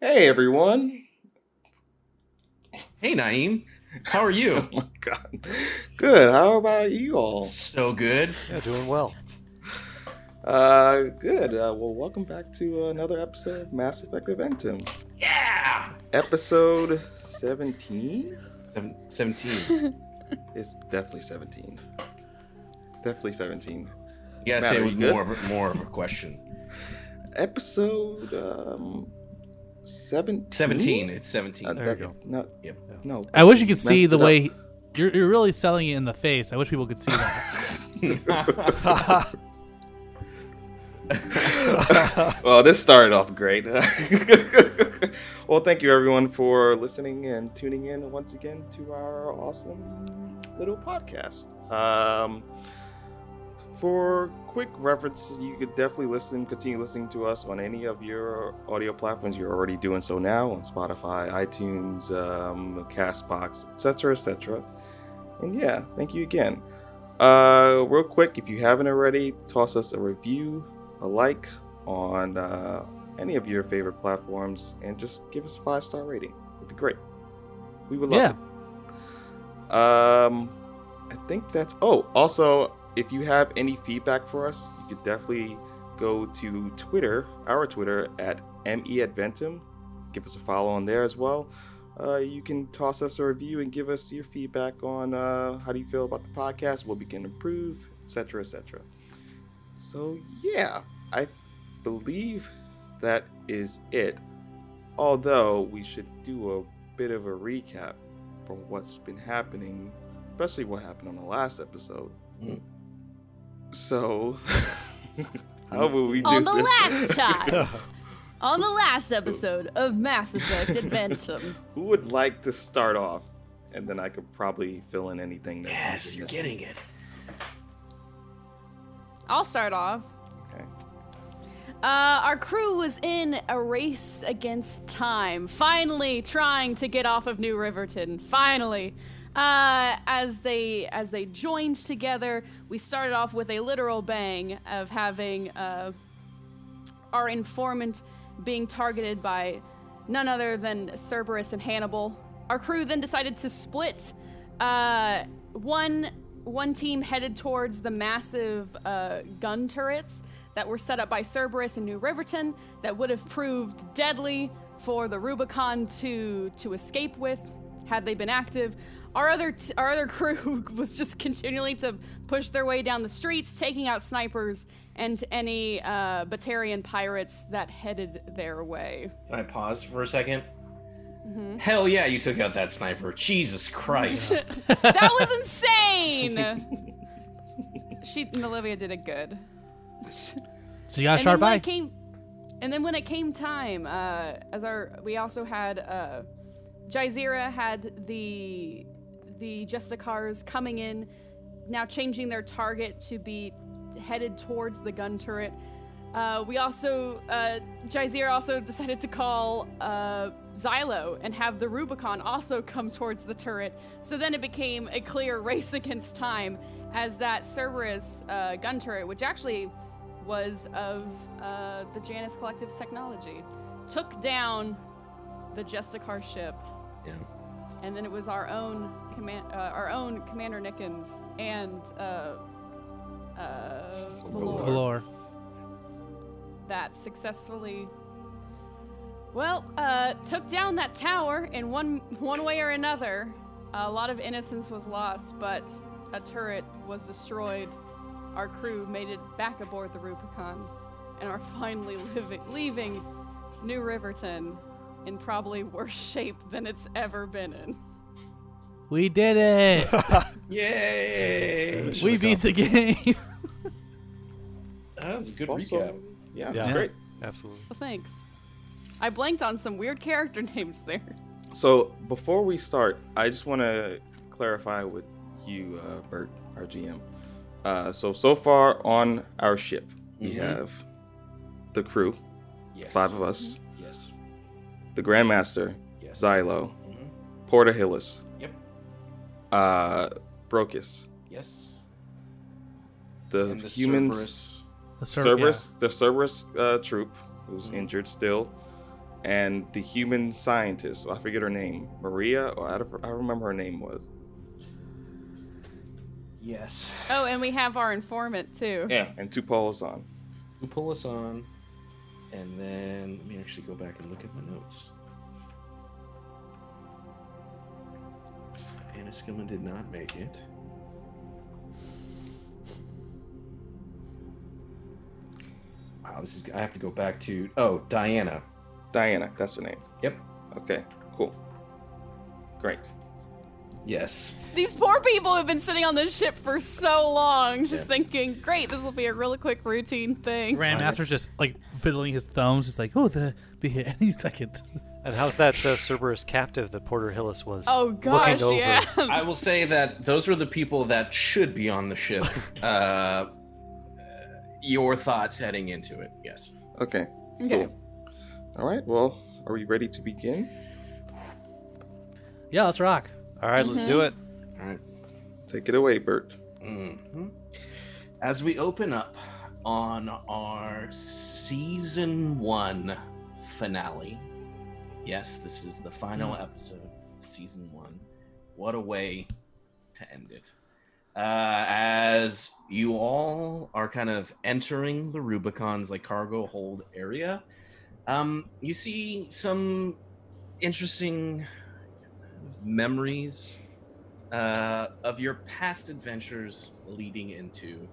Hey everyone. Hey Naeem, how are you? oh my god. Good. How about you all? so good. Yeah, doing well. Uh good. Uh, well welcome back to another episode of Mass Effect Adventum. Yeah. Episode 17? Seven, Seventeen. It's definitely 17. Definitely 17. You gotta Matt, say it with more of a, more of a question. Episode um 17? Seventeen. It's seventeen. Uh, There that- you go. No, Yep. no. I wish you could see the it up. way you're, you're really selling it in the face. I wish people could see that. well, this started off great. well, thank you everyone for listening and tuning in once again to our awesome little podcast. Um, for quick reference, you could definitely listen, continue listening to us on any of your audio platforms. You're already doing so now on Spotify, iTunes, um, Castbox, etc., etc. And yeah, thank you again. Uh, real quick, if you haven't already, toss us a review, a like on uh, any of your favorite platforms, and just give us a five star rating. It'd be great. We would love Yeah. it. Um, I think that's. Oh, also, if you have any feedback for us, you could definitely go to Twitter, our Twitter at meadventum. Give us a follow on there as well. Uh, you can toss us a review and give us your feedback on uh, how do you feel about the podcast, what we can improve, etc., etc. So yeah, I believe that is it. Although we should do a bit of a recap for what's been happening, especially what happened on the last episode. Mm. So, how will we do On the this? last time, on the last episode of Mass Effect Adventum. Who would like to start off? And then I could probably fill in anything that yes, you're getting it. I'll start off. Okay. Uh, our crew was in a race against time, finally trying to get off of New Riverton. Finally, uh, as they as they joined together, we started off with a literal bang of having uh, our informant being targeted by none other than Cerberus and Hannibal. Our crew then decided to split. Uh, one one team headed towards the massive uh, gun turrets that were set up by Cerberus and New Riverton that would have proved deadly for the Rubicon to to escape with had they been active. Our other t- our other crew was just continually to push their way down the streets, taking out snipers and any uh, Batarian pirates that headed their way. Can I pause for a 2nd Hell yeah, you took out that sniper. Jesus Christ. that was insane. she and Olivia did it good. So you got a sharp eye. came, and then when it came time, uh, as our we also had uh, Jazeera had the the Justicars coming in, now changing their target to be headed towards the gun turret. Uh, we also, uh, Jazeera also decided to call uh, Xylo and have the Rubicon also come towards the turret. So then it became a clear race against time as that Cerberus uh, gun turret, which actually was of uh, the Janus Collective's technology, took down the Justicar ship, yeah. and then it was our own command, uh, our own Commander Nickens and uh, uh, Valor. Valor. that successfully well uh, took down that tower in one one way or another. A lot of innocence was lost but a turret was destroyed. Our crew made it back aboard the rubicon and are finally living, leaving new riverton in probably worse shape than it's ever been in We did it. Yay! We beat the game. That was a good Also, recap. yeah, Yeah. it's great. Absolutely. well thanks i blanked on some weird character names there So before we start, I just want to clarify with you, uh, Bert, our GM. Uh, so so far on our ship, we Mhm. have the crew, Yes. five of us, Yes. the Grandmaster, Yes. Xylo, Mhm. Porter Hillis, Yep. Uh, Brocus, Yes. the And the humans, Cerberus. The Cer- Cerberus, the Cerberus uh, troop who's Mhm. injured still, and the human scientist. I forget her name, Maria, or I don't, I don't remember her name was. Yes. Oh, and we have our informant too. Yeah, and Tupol on. You pull on, and then let me actually go back and look at my notes. Anna Skillman did not make it. Wow, this is. I have to go back to. Oh, Diana. Diana, that's her name. Yep. Okay, cool. Great. Yes. These poor people have been sitting on this ship for so long, just Yeah. thinking, great, this will be a really quick routine thing. Grandmaster's just like fiddling his thumbs, just like, oh, the be here any second. And how's that uh, Cerberus captive that Porter Hillis was? Oh gosh, over. yeah. I will say that those were the people that should be on the ship. uh, your thoughts heading into it, yes. Okay. Okay. Cool. All right. Well, are we ready to begin? Yeah, let's rock. All right, let's do it. All right. Take it away, Bert. hmm As we open up on our season one finale, yes, this is the final episode of season one. What a way to end it. Uh, as you all are kind of entering the Rubicon's like cargo hold area, um, you see some interesting memories uh, of your past adventures leading into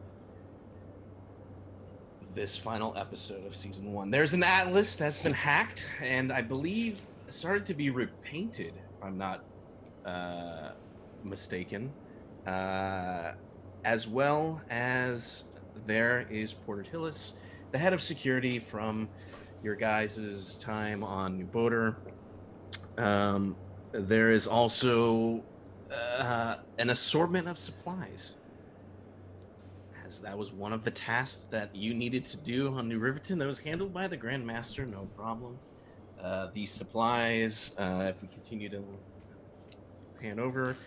this final episode of season one. There's an atlas that's been hacked and I believe started to be repainted, if I'm not uh, mistaken, uh, as well as there is Porter Hillis, the head of security from your guys' time on New Boater. Um, there is also uh, an assortment of supplies. As that was one of the tasks that you needed to do on New Riverton, that was handled by the Grand Master, no problem. Uh, these supplies, uh, if we continue to pan over,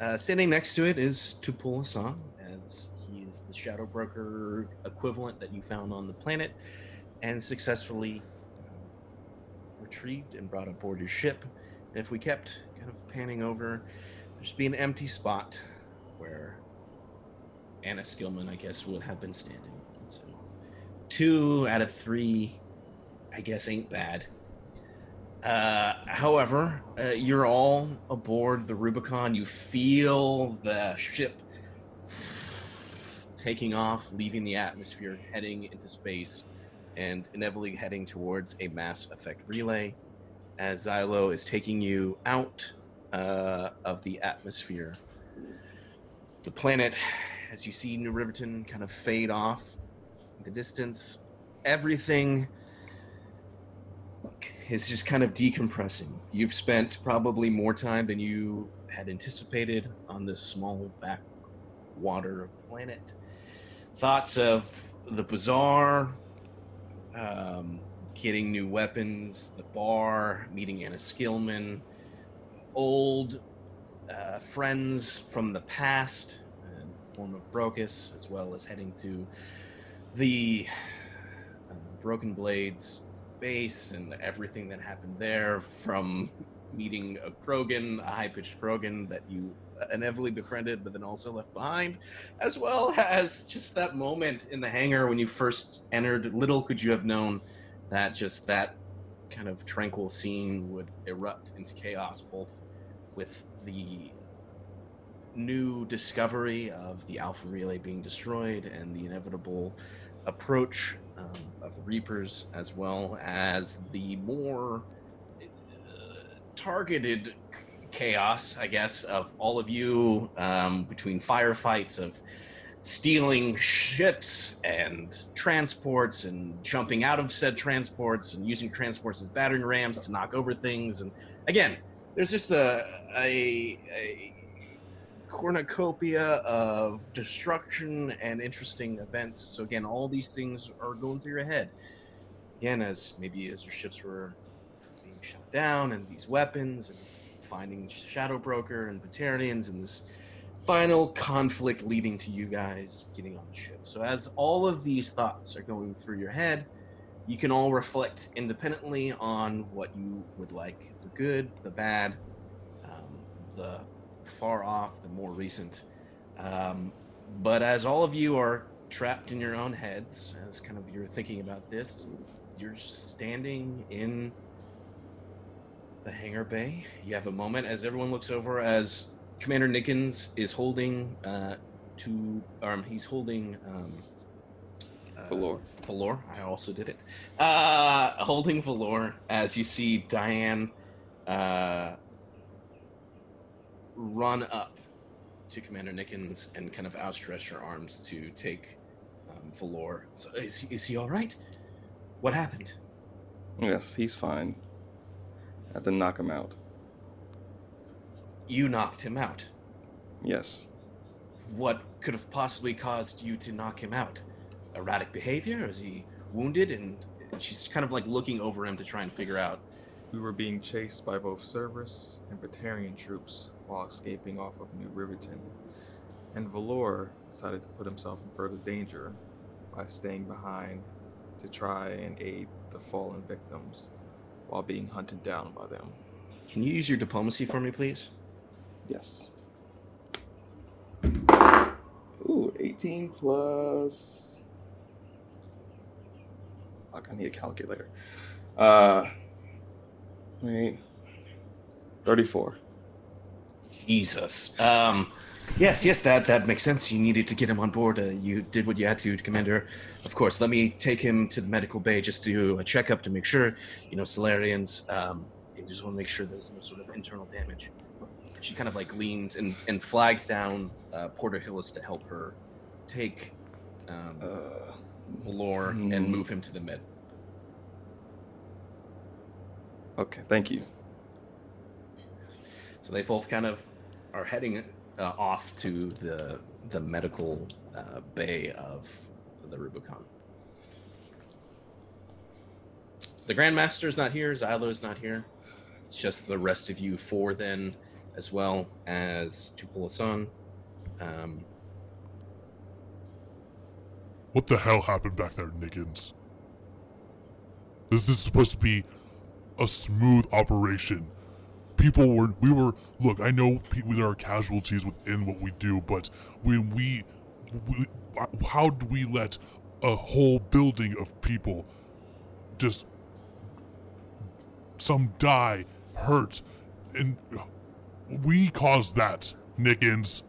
uh, standing next to it is Tupul Hassan, as he is the Shadow Broker equivalent that you found on the planet, and successfully uh, retrieved and brought aboard your ship. And if we kept kind of panning over, there'd just be an empty spot Anna Skillman, I guess, would have been standing. So, two out of three, I guess, ain't bad. Uh, however, uh, you're all aboard the Rubicon. You feel the ship taking off, leaving the atmosphere, heading into space, and inevitably heading towards a mass effect relay as Xylo is taking you out uh, of the atmosphere. The planet, as you see New Riverton kind of fade off in the distance, everything is just kind of decompressing. You've spent probably more time than you had anticipated on this small backwater planet. Thoughts of the bazaar, um, getting new weapons, the bar, meeting Anna Skillman, old uh, friends from the past, form of Brocus, as well as heading to the uh, Broken Blades base and everything that happened there from meeting a Krogan, a high pitched Krogan that you inevitably befriended but then also left behind, as well as just that moment in the hangar when you first entered. Little could you have known that just that kind of tranquil scene would erupt into chaos, both with the new discovery of the Alpha Relay being destroyed and the inevitable approach um, of the Reapers, as well as the more uh, targeted chaos, I guess, of all of you um, between firefights of stealing ships and transports and jumping out of said transports and using transports as battering rams to knock over things. And again, there's just a, a, a cornucopia of destruction and interesting events. So again, all these things are going through your head. Again, as maybe as your ships were being shot down and these weapons and finding Shadow Broker and Batarians and this final conflict leading to you guys getting on the ship. So as all of these thoughts are going through your head, you can all reflect independently on what you would like the good, the bad, um, the far off, the more recent. Um, but as all of you are trapped in your own heads, as kind of you're thinking about this, you're standing in the hangar bay. You have a moment as everyone looks over as Commander Nickens is holding uh, to um, he's holding um, uh, Valor. Valor. I also did it. Uh, holding Valor as you see Diane uh, run up to Commander Nickens and kind of outstretch her arms to take um, Valor. So is he, is he all right? What happened? Yes, he's fine. I have to knock him out. You knocked him out. Yes. What could have possibly caused you to knock him out? Erratic behavior? Is he wounded? And she's kind of like looking over him to try and figure out. We were being chased by both Cerberus and Batarian troops while escaping off of New Riverton. And Valor decided to put himself in further danger by staying behind to try and aid the fallen victims while being hunted down by them. Can you use your diplomacy for me, please? Yes. Ooh, 18 plus. Fuck, I need a calculator. Uh, wait. 34. Jesus. Um, yes, yes, that that makes sense. You needed to get him on board. Uh, you did what you had to, Commander. Of course. Let me take him to the medical bay just to do a checkup to make sure. You know, Salarians. Um, you just want to make sure there's no sort of internal damage. She kind of like leans and, and flags down uh, Porter Hillis to help her take um, Uh, Valor and hmm. move him to the med. okay, thank you. So they both kind of are heading uh, off to the the medical uh, bay of the Rubicon. The Grandmaster's not here. Xylo's not here. It's just the rest of you four then, as well as Tupulasan. Um, What the hell happened back there? This, this is supposed to be a smooth operation. People were, we were, look, I know pe- there are casualties within what we do, but when we, we uh, how do we let a whole building of people just, some die, hurt, and we caused that, Nickens.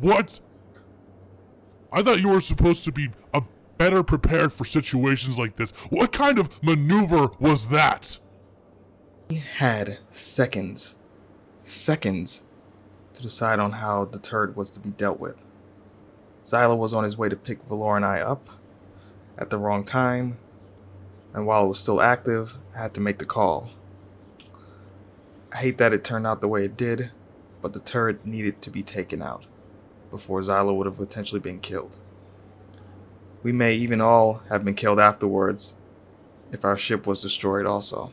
What? I thought you were supposed to be a better prepared for situations like this. What kind of maneuver was that? He had seconds, seconds, to decide on how the turd was to be dealt with. Xylo was on his way to pick Valor and I up at the wrong time, and while it was still active, I had to make the call. I hate that it turned out the way it did, but the turret needed to be taken out before Xylo would have potentially been killed. We may even all have been killed afterwards if our ship was destroyed also.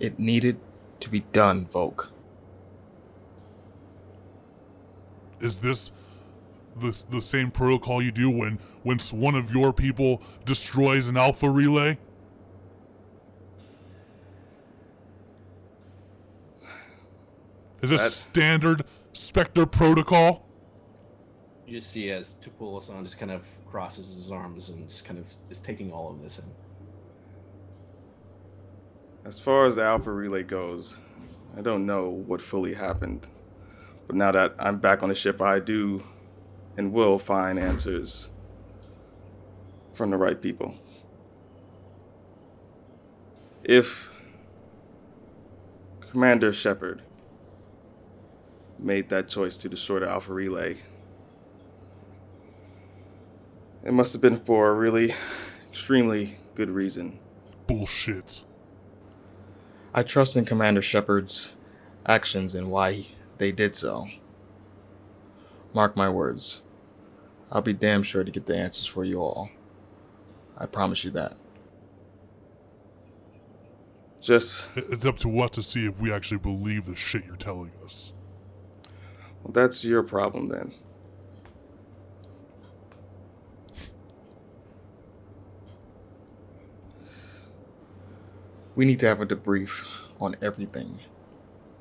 It needed to be done, Volk. Is this the, the same protocol you do when, when one of your people destroys an alpha relay? Is this That- standard Spectre protocol? you just see as Tupulasan just kind of crosses his arms and just kind of is taking all of this in. As far as the Alpha Relay goes, I don't know what fully happened. But now that I'm back on the ship, I do and will find answers from the right people. If Commander Shepard made that choice to destroy the Alpha Relay, it must have been for a really extremely good reason. Bullshit. I trust in Commander Shepard's actions and why they did so. Mark my words. I'll be damn sure to get the answers for you all. I promise you that. Just. It's up to us to see if we actually believe the shit you're telling us. well, that's your problem then. We need to have a debrief on everything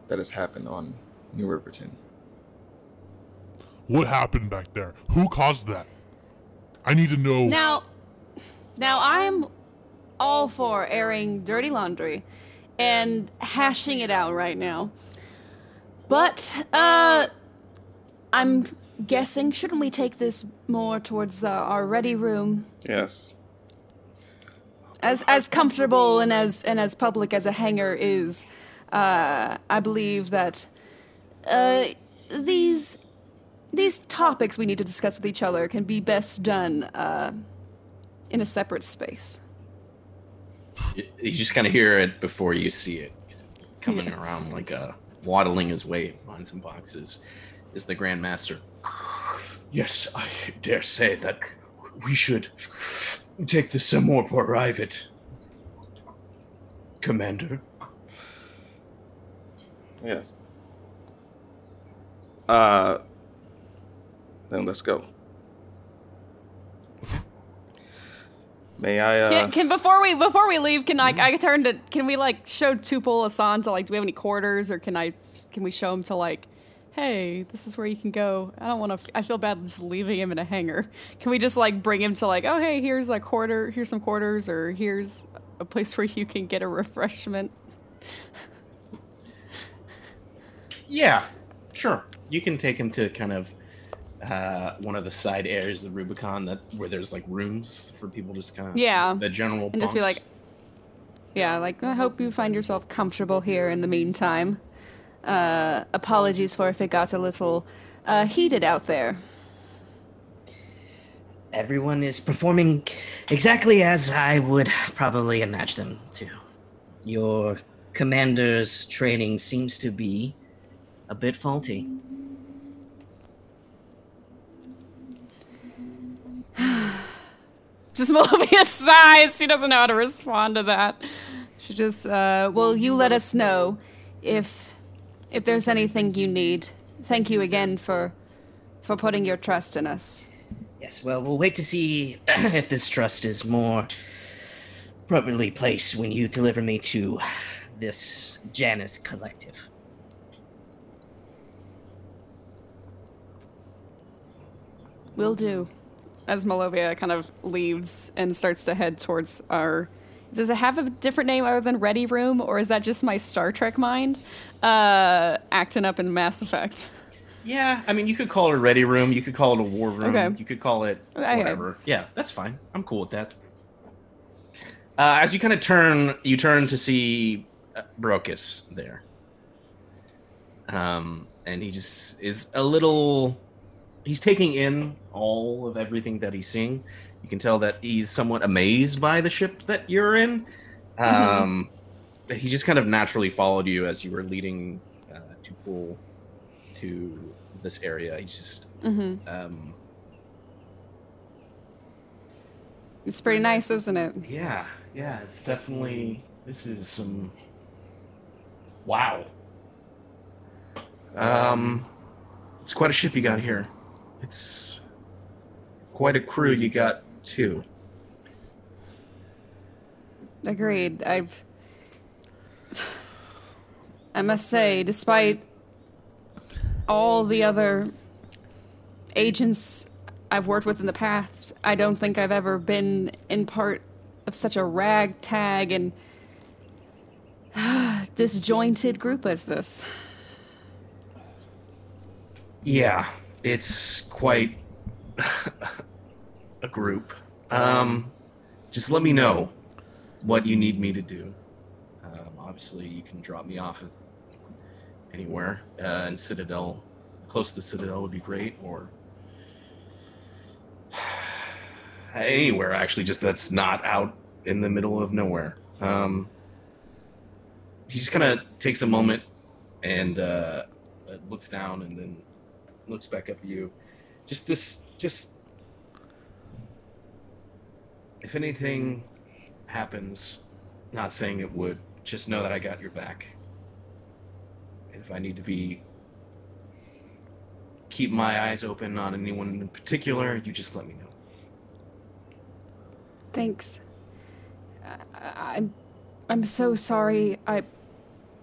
that has happened on New Riverton. What happened back there? Who caused that? I need to know. Now, now I'm all for airing dirty laundry and hashing it out right now. But uh I'm guessing shouldn't we take this more towards uh, our ready room Yes. As as comfortable and as and as public as a hangar is uh I believe that uh these these topics we need to discuss with each other can be best done uh in a separate space. You you just kind of hear it before you see it. He's coming around like uh, waddling his way behind some boxes. Is the Grandmaster? Yes, I dare say that we should take the Samor private. Commander. Yes. Uh, then let's go. May I? Uh, Can, can before we before we leave, can I I turn to can we like show Tupul Asan to like do we have any quarters or can I can we show him to like hey this is where you can go. I don't want to I feel bad just leaving him in a hangar. Can we just like bring him to like oh hey here's a quarter here's some quarters or here's a place where you can get a refreshment? Yeah, sure. You can take him to kind of uh, one of the side areas of Rubicon that where there's like rooms for people just kind of Yeah. the general and just be like yeah like I hope you find yourself comfortable here in the meantime uh, apologies for if it got a little uh, heated out there. Everyone is performing exactly as I would probably imagine them to. Your commander's training seems to be a bit faulty. Just Melivia sighs. She doesn't know how to respond to that. She just, uh, well, you let us know if if there's anything you need. Thank you again for for putting your trust in us. Yes, well, we'll wait to see if this trust is more properly placed when you deliver me to this Janus collective. Will do. As Malovia kind of leaves and starts to head towards our. Does it have a different name other than Ready Room, or is that just my Star Trek mind uh, acting up in Mass Effect? Yeah, I mean, you could call it a ready room. You could call it a war room. Okay. You could call it Okay. whatever. Yeah, that's fine. I'm cool with that. Uh, as you kind of turn, you turn to see uh, Brocus there. Um, and he just is a little. He's taking in all of everything that he's seeing. You can tell that he's somewhat amazed by the ship that you're in. Um, he just kind of naturally followed you as you were leading uh, to pull to this area. He's just Mm-hmm. um, It's pretty nice, isn't it? yeah, yeah. It's definitely this is some wow. Um, it's quite a ship you got here. It's quite a crew you got too. Agreed. I've. I must say, despite all the other agents I've worked with in the past, I don't think I've ever been in part of such a ragtag and disjointed group as this. Yeah, it's quite a group. Um, just let me know what you need me to do. Um, obviously, you can drop me off anywhere. Uh, in Citadel, close to Citadel would be great, or anywhere actually, just that's not out in the middle of nowhere. Um, he just kind of takes a moment and uh, looks down and then looks back up at you. Just this, just if anything happens, not saying it would, just know that I got your back. And if I need to be keep my eyes open on anyone in particular, you just let me know. Thanks. I, I, I'm so sorry. I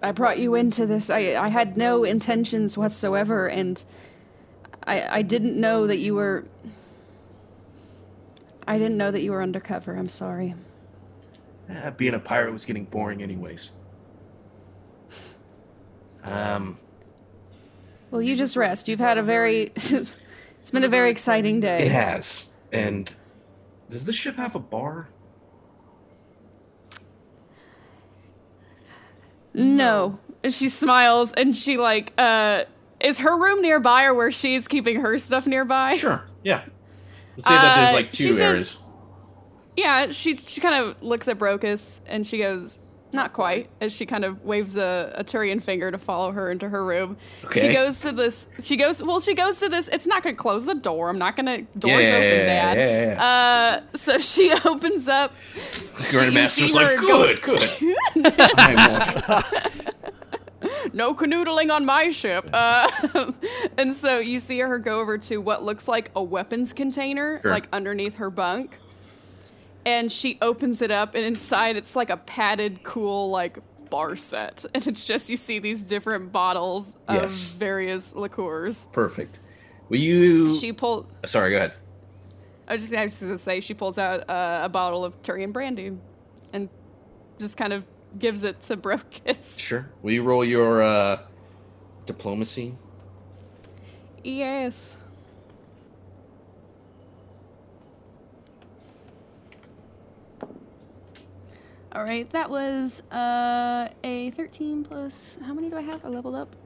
I brought you into this. I I had no intentions whatsoever and I I didn't know that you were I didn't know that you were undercover. I'm sorry. Eh, being a pirate was getting boring, anyways. Um, Well, you just rest. You've had a very It's been a very exciting day. it has. And does this ship have a bar? No. She smiles and she like uh is her room nearby or where she's keeping her stuff nearby? Sure. Yeah. Let's say that there's Uh, like two she says- areas. Yeah, she she kind of looks at Brocus and she goes, "Not quite." As she kind of waves a, a Turian finger to follow her into her room. She goes to this. She goes. Well, she goes to this. It's not gonna close the door. I'm not gonna. Doors Yeah, open, Dad. yeah, yeah. Uh, so she opens up. Grandmaster's like, go- good, good. I won't. No canoodling on my ship. Uh, and so you see her go over to what looks like a weapons container, Sure. like underneath her bunk. And she opens it up, and inside it's like a padded, cool, like bar set. And it's just you see these different bottles of Yes. various liqueurs. Perfect. Will you? She pulled. Sorry, go ahead. I was just, I was just gonna say she pulls out uh, a bottle of Turian brandy, and just kind of gives it to Brocus. Sure. Will you roll your uh, diplomacy? Yes. All right, that was uh, a 13 plus. How many do I have? I leveled up.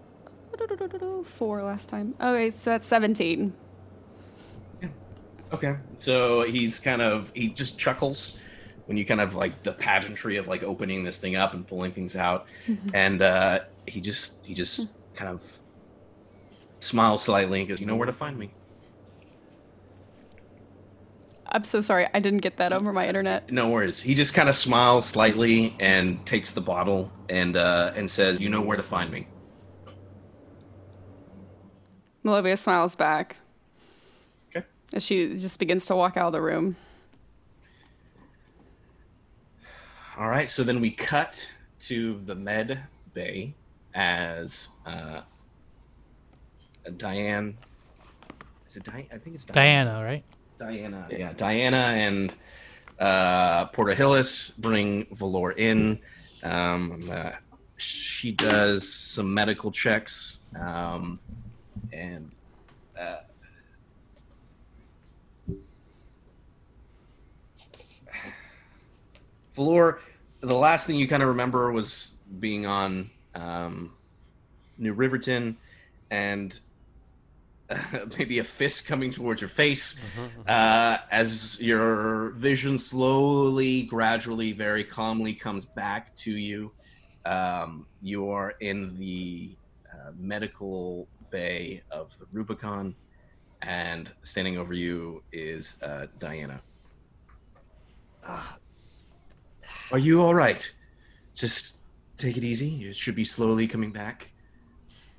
Four last time. Okay, so that's 17. Yeah. Okay. So he's kind of he just chuckles when you kind of like the pageantry of like opening this thing up and pulling things out, and uh, he just he just kind of smiles slightly and goes, "You know where to find me." I'm so sorry, I didn't get that over my internet. No worries. He just kind of smiles slightly and takes the bottle and uh, and says, "You know where to find me." Melivia smiles back Okay. as she just begins to walk out of the room. All right, so then we cut to the med bay as uh, Diane. Is it Diane? I think it's Diane. Diana, right? Diana, yeah, Diana and uh, Porter Hillis bring Valor in. Um, uh, she does some medical checks, um, and uh, Valor. The last thing you kind of remember was being on um, New Riverton, and maybe a fist coming towards your face uh, as your vision slowly, gradually, very calmly comes back to you. Um, you are in the uh, medical bay of the Rubicon, and standing over you is uh, Diana. Are you all right? Just take it easy. You should be slowly coming back.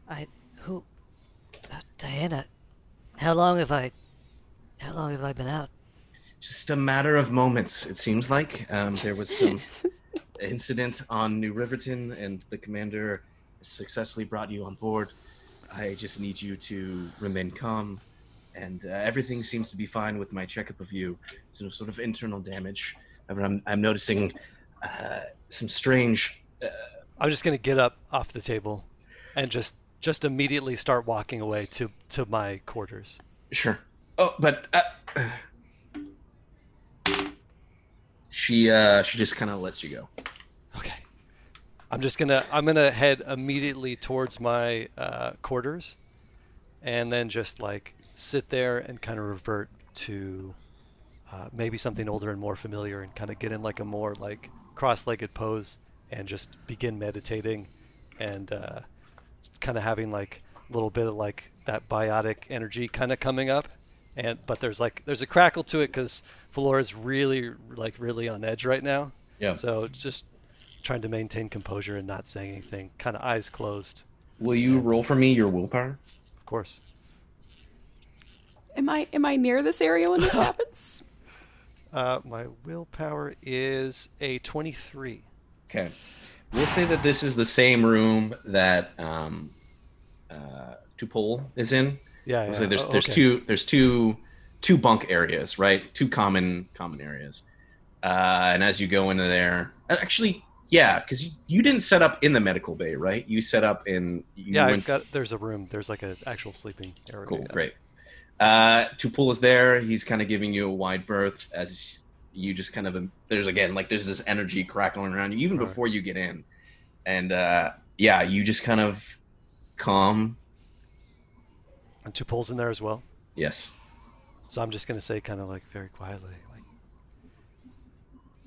I who uh, Diana how long have I how long have I been out? Just a matter of moments, it seems like. Um, there was some incident on New Riverton, and the commander successfully brought you on board. I just need you to remain calm, and uh, everything seems to be fine with my checkup of you. There's no sort of internal damage. I'm, I'm noticing uh, some strange. Uh, I'm just gonna get up off the table, and just just immediately start walking away to to my quarters. Sure. Oh, but uh, she uh, she just kind of lets you go. Okay. I'm just gonna I'm gonna head immediately towards my uh, quarters, and then just like sit there and kind of revert to uh, maybe something older and more familiar, and kind of get in like a more like cross-legged pose, and just begin meditating, and uh, kind of having like a little bit of like that biotic energy kind of coming up, and but there's like there's a crackle to it because is really like really on edge right now. Yeah. So just trying to maintain composure and not saying anything, kind of eyes closed, Will you roll for me your willpower? of course. Am I am I near this area when this happens? Uh, my willpower is a 23. Okay. We'll say that this is the same room that um, uh, Tupol is in. Yeah, We'll yeah. there's Oh, there's okay. two there's two two bunk areas, right? Two common common areas. Uh, and as you go into there, actually, yeah, because you, you didn't set up in the medical bay, right? You set up in. You Yeah, went- I've got. There's a room. There's like an actual sleeping area. Cool, yeah. great. Uh, Tupul is there. He's kind of giving you a wide berth as you just kind of there's again like there's this energy crackling around you even Right. before you get in, and uh, yeah, you just kind of calm. And two poles in there as well. Yes. So I'm just gonna say, kind of like very quietly, like,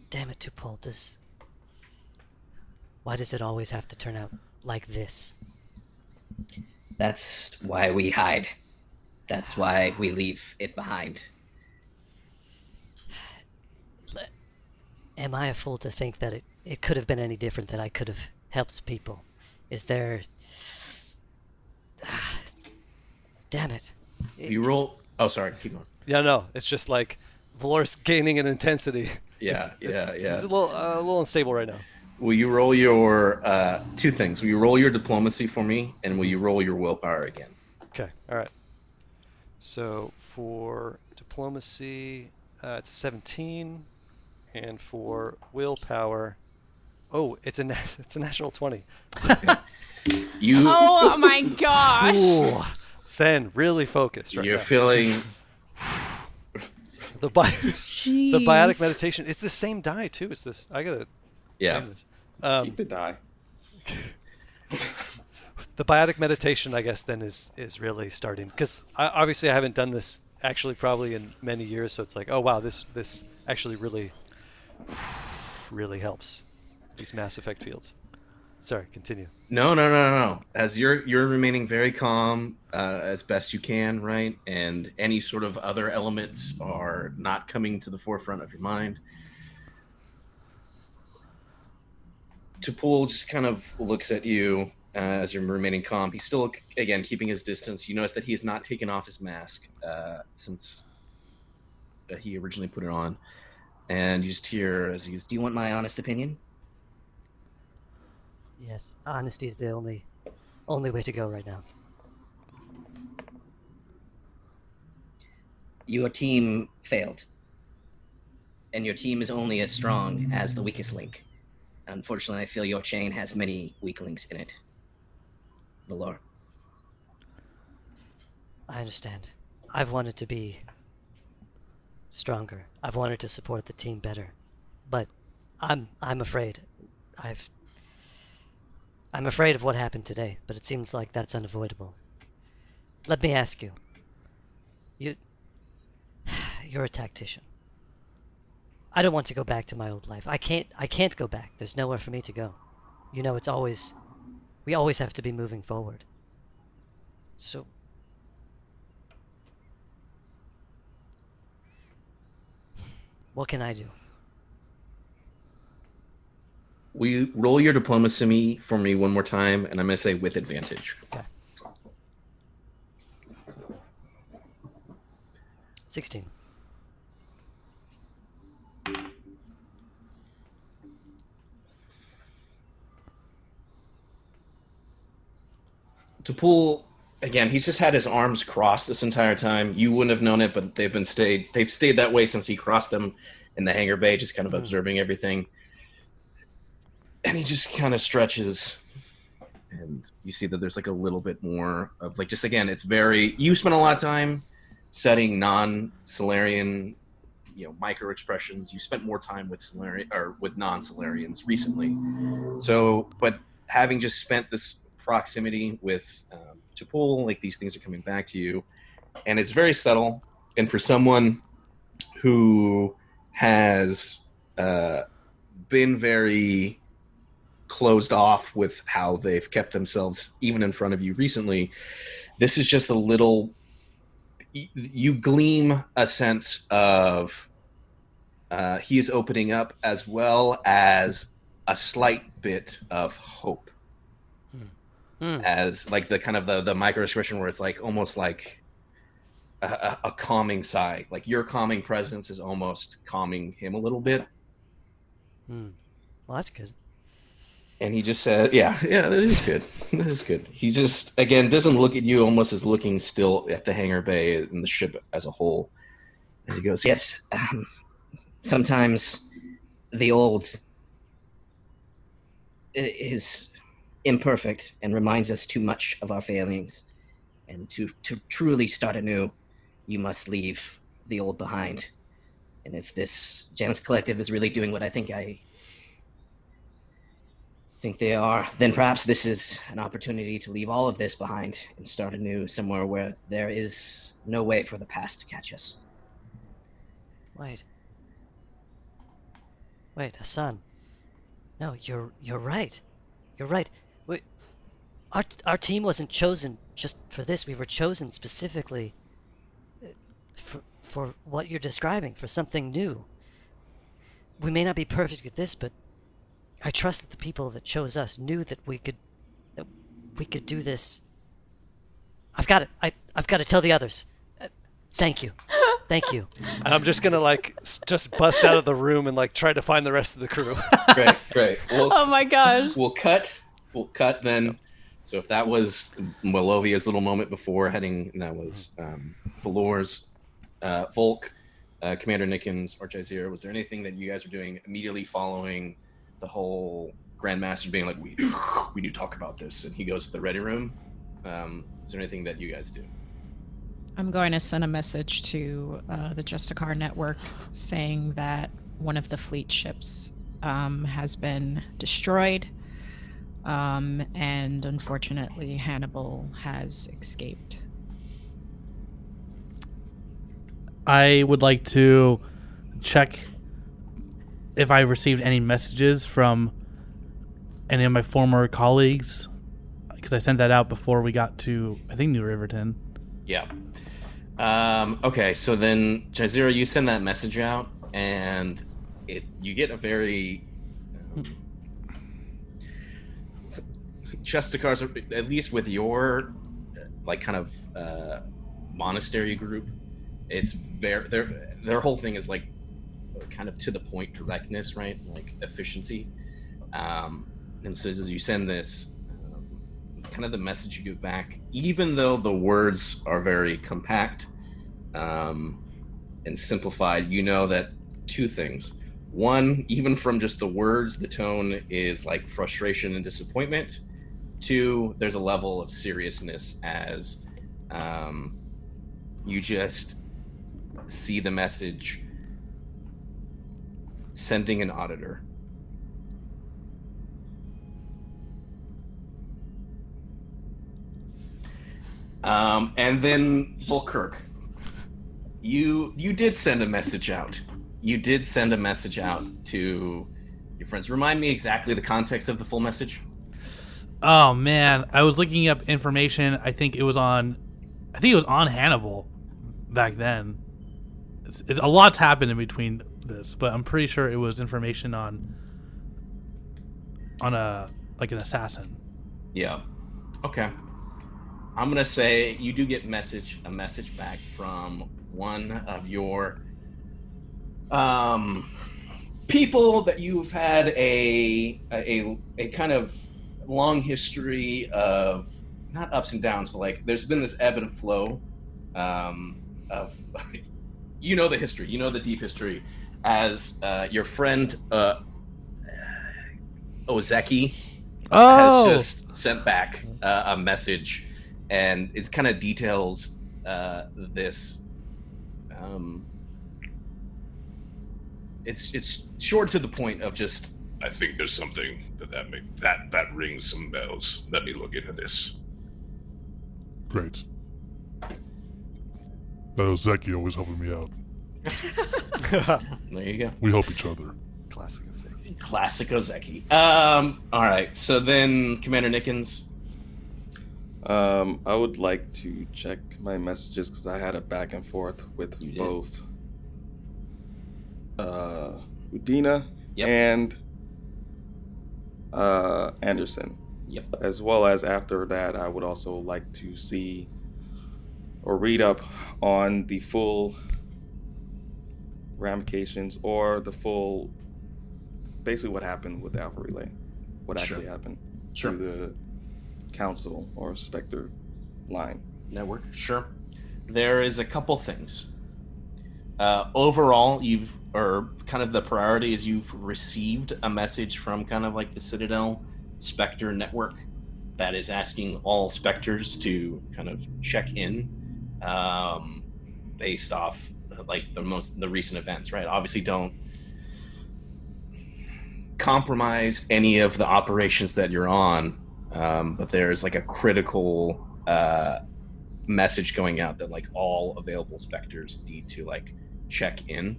Damn it, Tupol, does. Why does it always have to turn out like this? That's why we hide. That's why we leave it behind. Am I a fool to think that it, it could have been any different, that I could have helped people? Is there. Ah, damn it. You roll. Oh, sorry. Keep going. yeah, no, it's just like Valor's gaining in intensity. Yeah, It's- it's- yeah, yeah. He's a little, uh, a little unstable right now. Will you roll your uh, two things? Will you roll your diplomacy for me, and will you roll your willpower again? Okay, all right. So for diplomacy, uh, it's 17, and for willpower, oh, it's a nat- it's a natural 20. You Oh my gosh. Ooh, Sen really focused right you're now. feeling the bi- Jeez. the biotic meditation. It's the same die too. It's this. I gotta. yeah. Um, Keep the die. The biotic meditation, I guess, then is is really starting because obviously I haven't done this actually probably in many years. So it's like, oh wow, this this actually really really helps these mass effect fields. Sorry, continue. No, no, no, no, no. As you're you're remaining very calm uh, as best you can, right? And any sort of other elements are not coming to the forefront of your mind. Tupul just kind of looks at you uh, as you're remaining calm. He's still again keeping his distance. You notice that he has not taken off his mask uh, since uh, he originally put it on, and you just hear as he's Do you want my honest opinion? Yes, honesty is the only only way to go right now. Your team failed. And your team is only as strong as the weakest link. Unfortunately, I feel your chain has many weak links in it. Valor. I understand. I've wanted to be stronger. I've wanted to support the team better. But I'm I'm afraid. I've I'm afraid of what happened today, but it seems like that's unavoidable. Let me ask you. You you're a tactician. I don't want to go back to my old life. I can't I can't go back. There's nowhere for me to go. You know, it's always we always have to be moving forward. So What can I do? Will you roll your diplomacy for me one more time? And I'm going to say with advantage. Okay. 16. To pull again, he's just had his arms crossed this entire time. You wouldn't have known it, but they've been stayed. They've stayed that way since he crossed them in the hangar bay, just kind of hmm. observing everything. And he just kind of stretches, and you see that there's like a little bit more of like just again, it's very. You spent a lot of time setting non-Salarian, you know, micro expressions. You spent more time with Salarian or with non-Salarians recently. So, but having just spent this proximity with um, Chapul, like these things are coming back to you, and it's very subtle. And for someone who has uh, been very closed off with how they've kept themselves even in front of you recently, this is just a little. You gleam a sense of uh, he is opening up as well as a slight bit of hope Hmm. as like the kind of the the micro expression where it's like almost like a, a, calming sigh like your calming presence is almost calming him a little bit Hmm. Well, that's good. and he just said, "Yeah, yeah, that is good. That is good." He just again doesn't look at you, almost as looking still at the hangar bay and the ship as a whole. As he goes, Yes, um, sometimes the old is imperfect and reminds us too much of our failings. And to, to truly start anew, you must leave the old behind. And if this Janus Collective is really doing what I think I think they are, then perhaps this is an opportunity to leave all of this behind and start anew somewhere where there is no way for the past to catch us. Wait. Wait, Hassan. No, you're you're right. You're right. We, our our team wasn't chosen just for this. We were chosen specifically uh, for for what you're describing, for something new. We may not be perfect at this, but I trust that the people that chose us knew that we could that we could do this. I've got it. I I've got to tell the others. Uh, thank you. Thank you. And I'm just gonna like s- just bust out of the room and like try to find the rest of the crew. "Great, great." We'll, Oh my gosh. we'll cut. We'll cut then. So if that was Malovia's little moment before heading, and that was um, Valor's, uh, Volk, uh, Commander Nickens, Jazeera, was there anything that you guys were doing immediately following the whole Grandmaster being like, "We we need to talk about this," and he goes to the ready room? Um, is there anything that you guys do? I'm going to send a message to uh, the Justicar network saying that one of the fleet ships um, has been destroyed. Um, and unfortunately, Hannibal has escaped. I would like to check if I received any messages from any of my former colleagues because I sent that out before we got to I think New Riverton. Yeah. Um, okay, so then Jazeera, you send that message out, and it you get a very um, Justicars, are- at least with your like kind of uh, monastery group, it's very their their whole thing is like kind of to the point directness, right? Like efficiency. Um, and so as you send this, um, kind of the message you give back, even though the words are very compact um, and simplified, you know that two things. One, even from just the words, the tone is like frustration and disappointment. Two, there's a level of seriousness as um, you just see the message sending an auditor. Um, and then Volkirk, you you did send a message out. You did send a message out to your friends. Remind me exactly the context of the full message. Oh man, I was looking up information. I think it was on, I think it was on Hannibal back then. It's, it's, a lot's happened in between this, but I'm pretty sure it was information on on a like an assassin. Yeah. Okay. I'm gonna say you do get message a message back from one of your um people that you've had a a a kind of long history of not ups and downs, but like there's been this ebb and flow um of you know the history, you know the deep history as uh, your friend uh Ozeki Oh, has just sent back uh, a message, and it kind of details uh, this. Um, it's it's short to the point of just I think there's something that that make, that that rings some bells. Let me look into this. Great. That Ozeki always helping me out. there you go. We help each other. Classic. Ozeki. Classic Ozeki. Um, all right, so then Commander Nickens. Um, I would like to check my messages because I had a back and forth with You did. both uh, Udina Yep. and uh, Anderson. Yep. As well as after that, I would also like to see or read up on the full ramifications or the full, basically what happened with the Alpha Relay. what Sure. actually happened Sure. through the council or Spectre line. network. Sure. There is a couple things. Uh, overall, you've or kind of the priority is you've received a message from kind of like the Citadel Spectre network that is asking all specters to kind of check in um, based off like the most the recent events. Right. Obviously, don't compromise any of the operations that you're on. Um, but there's like a critical uh, message going out that like all available specters need to like check in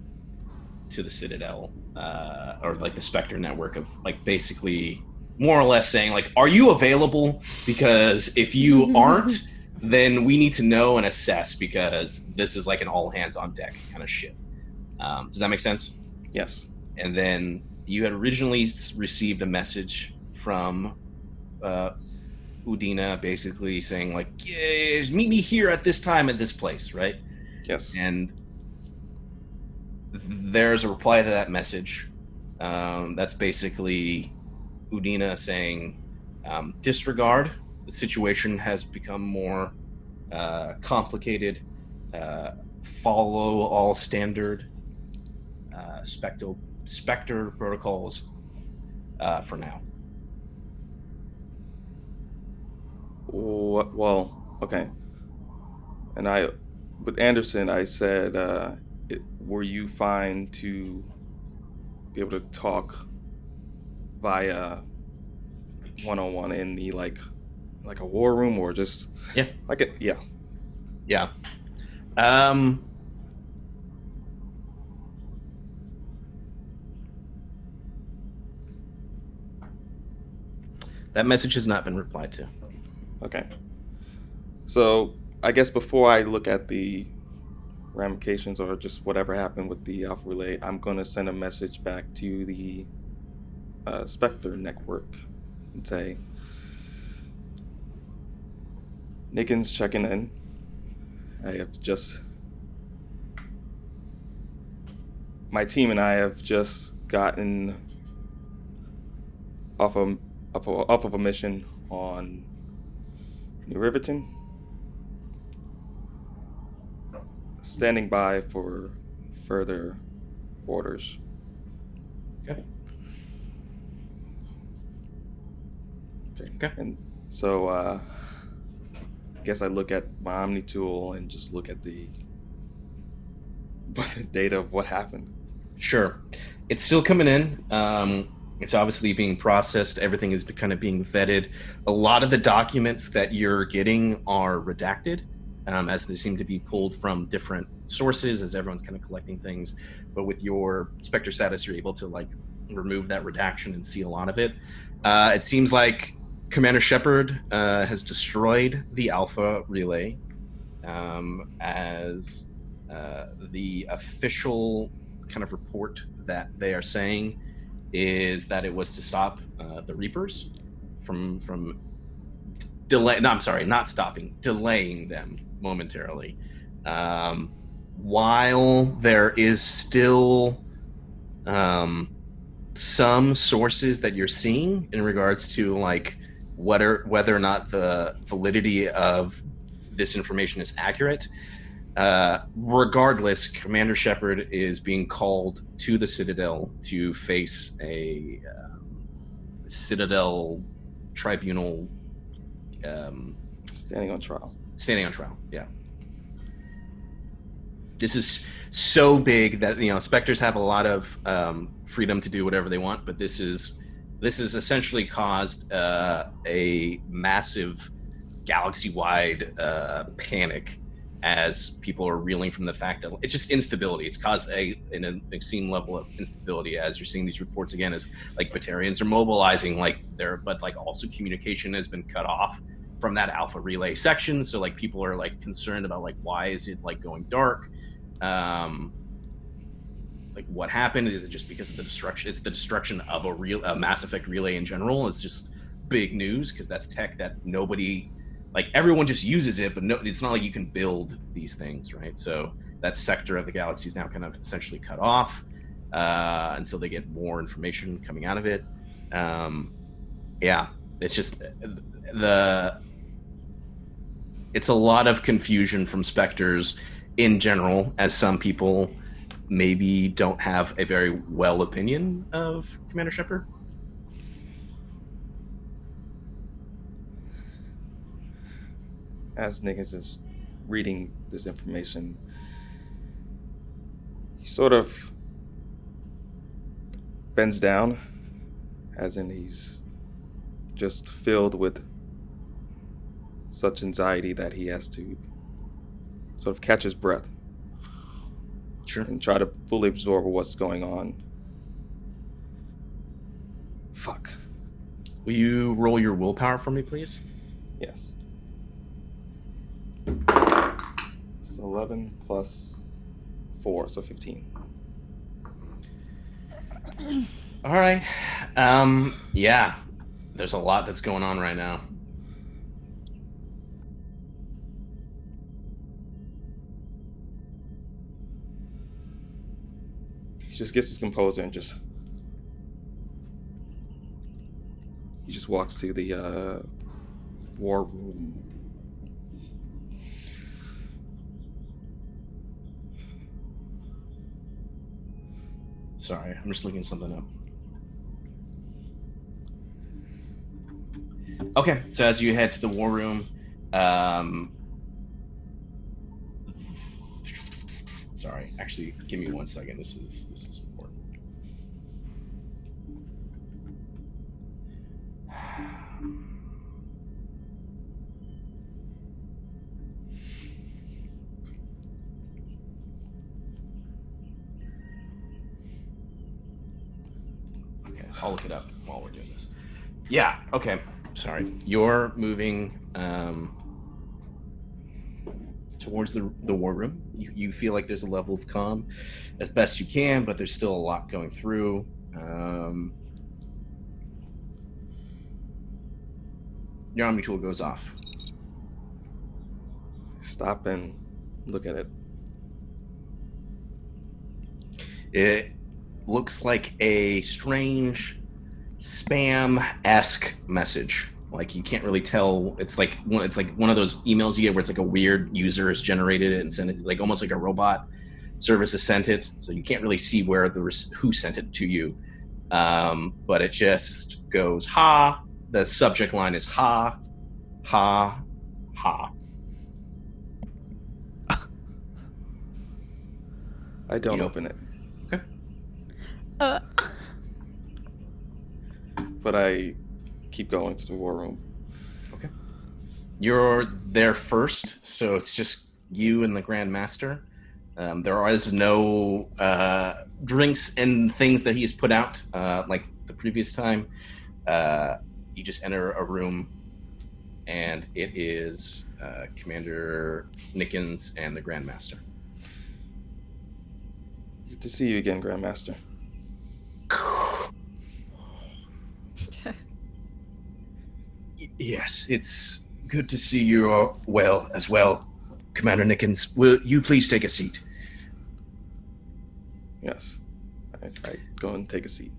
to the citadel uh, or like the spectre network of like basically more or less saying like are you available because if you aren't then we need to know and assess because this is like an all hands on deck kind of shit um, does that make sense Yes. and then you had originally received a message from uh, Udina, basically saying like, "Yes, meet me here at this time at this place," right? Yes. And there's a reply to that message. Um, that's basically Udina saying, um, "Disregard. The situation has become more uh, complicated. Uh, follow all standard uh, spectral specter protocols uh, for now." Well, okay. And I, with Anderson, I said, uh, it, were you fine to be able to talk via one on one in the like, like a war room or just Yeah. like it? Yeah. Yeah. Um. That message has not been replied to. Okay. So I guess before I look at the ramifications or just whatever happened with the Alpha Relay, I'm going to send a message back to the uh, Spectre network and say, Nickens checking in. I have just. My team and I have just gotten off of, off of, off of a mission on New Riverton. Standing by for further orders. Okay. Okay. Okay. And so, uh, I guess I look at my Omni tool and just look at the, the data of what happened. Sure. It's still coming in. Um, it's obviously being processed. Everything is kind of being vetted. A lot of the documents that you're getting are redacted, um, as they seem to be pulled from different sources, as everyone's kind of collecting things. But with your Spectre status, you're able to like remove that redaction and see a lot of it. Uh, it seems like Commander Shepard uh, has destroyed the Alpha relay um, as uh, the official kind of report that they are saying is that it was to stop uh, the Reapers from from delay. No, I'm sorry, not stopping, delaying them momentarily. Um, while there is still um, some sources that you're seeing in regards to like whether whether or not the validity of this information is accurate. Uh, regardless, Commander Shepard is being called to the Citadel to face a um, Citadel tribunal um, Standing on trial. Standing on trial. Yeah. This is so big that you know specters have a lot of um, freedom to do whatever they want, but this is this has essentially caused uh, a massive galaxy-wide uh, panic as people are reeling from the fact that it's just instability. It's caused a an extreme level of instability as you're seeing these reports again. As like Batarians are mobilizing, like there, but like also communication has been cut off from that alpha relay section. So like people are like concerned about like why is it like going dark? Um, like what happened? Is it just because of the destruction? It's the destruction of a real a Mass Effect relay in general. It's just big news because that's tech that nobody like everyone just uses it, but no, it's not like you can build these things, right? So that sector of the galaxy is now kind of essentially cut off uh, until they get more information coming out of it. Um, Yeah, it's just the. It's a lot of confusion from specters in general, as some people maybe don't have a very well opinion of Commander Shepard. As Nickens is reading this information, he sort of bends down, as in he's just filled with such anxiety that he has to sort of catch his breath. Sure. And try to fully absorb what's going on. Fuck. Will you roll your willpower for me, please? Yes. It's 11 plus 4, so 15. All right. Um, yeah, there's a lot that's going on right now. He just gets his composure and just. He just walks to the uh, war room. Sorry, I'm just looking something up. Okay, so as you head to the war room, um, sorry, actually, give me one second. This is this is important. Okay, I'll look it up while we're doing this. Yeah. Okay. Sorry. You're moving um, towards the the war room. You, you feel like there's a level of calm, as best you can, but there's still a lot going through. Um, your omni tool goes off. Stop and look at it. It looks like a strange spam esque message. Like you can't really tell. It's like one. It's like one of those emails you get where it's like a weird user has generated it and sent it, like almost like a robot service has sent it. So you can't really see where the who sent it to you. Um, but it just goes ha. The subject line is ha, ha, ha. I don't You- open it, Okay. Uh, but I keep going to the war room. Okay. You're there first, so it's just you and the Grand Master. Um, there is no uh, drinks and things that he has put out uh, like the previous time. Uh, you just enter a room, and it is uh, Commander Nickens and the Grand Master. Good to see you again, Grandmaster. Y- Yes, it's good to see you are well as well, Commander Nickens. Will you please take a seat? Yes. I, I go and take a seat.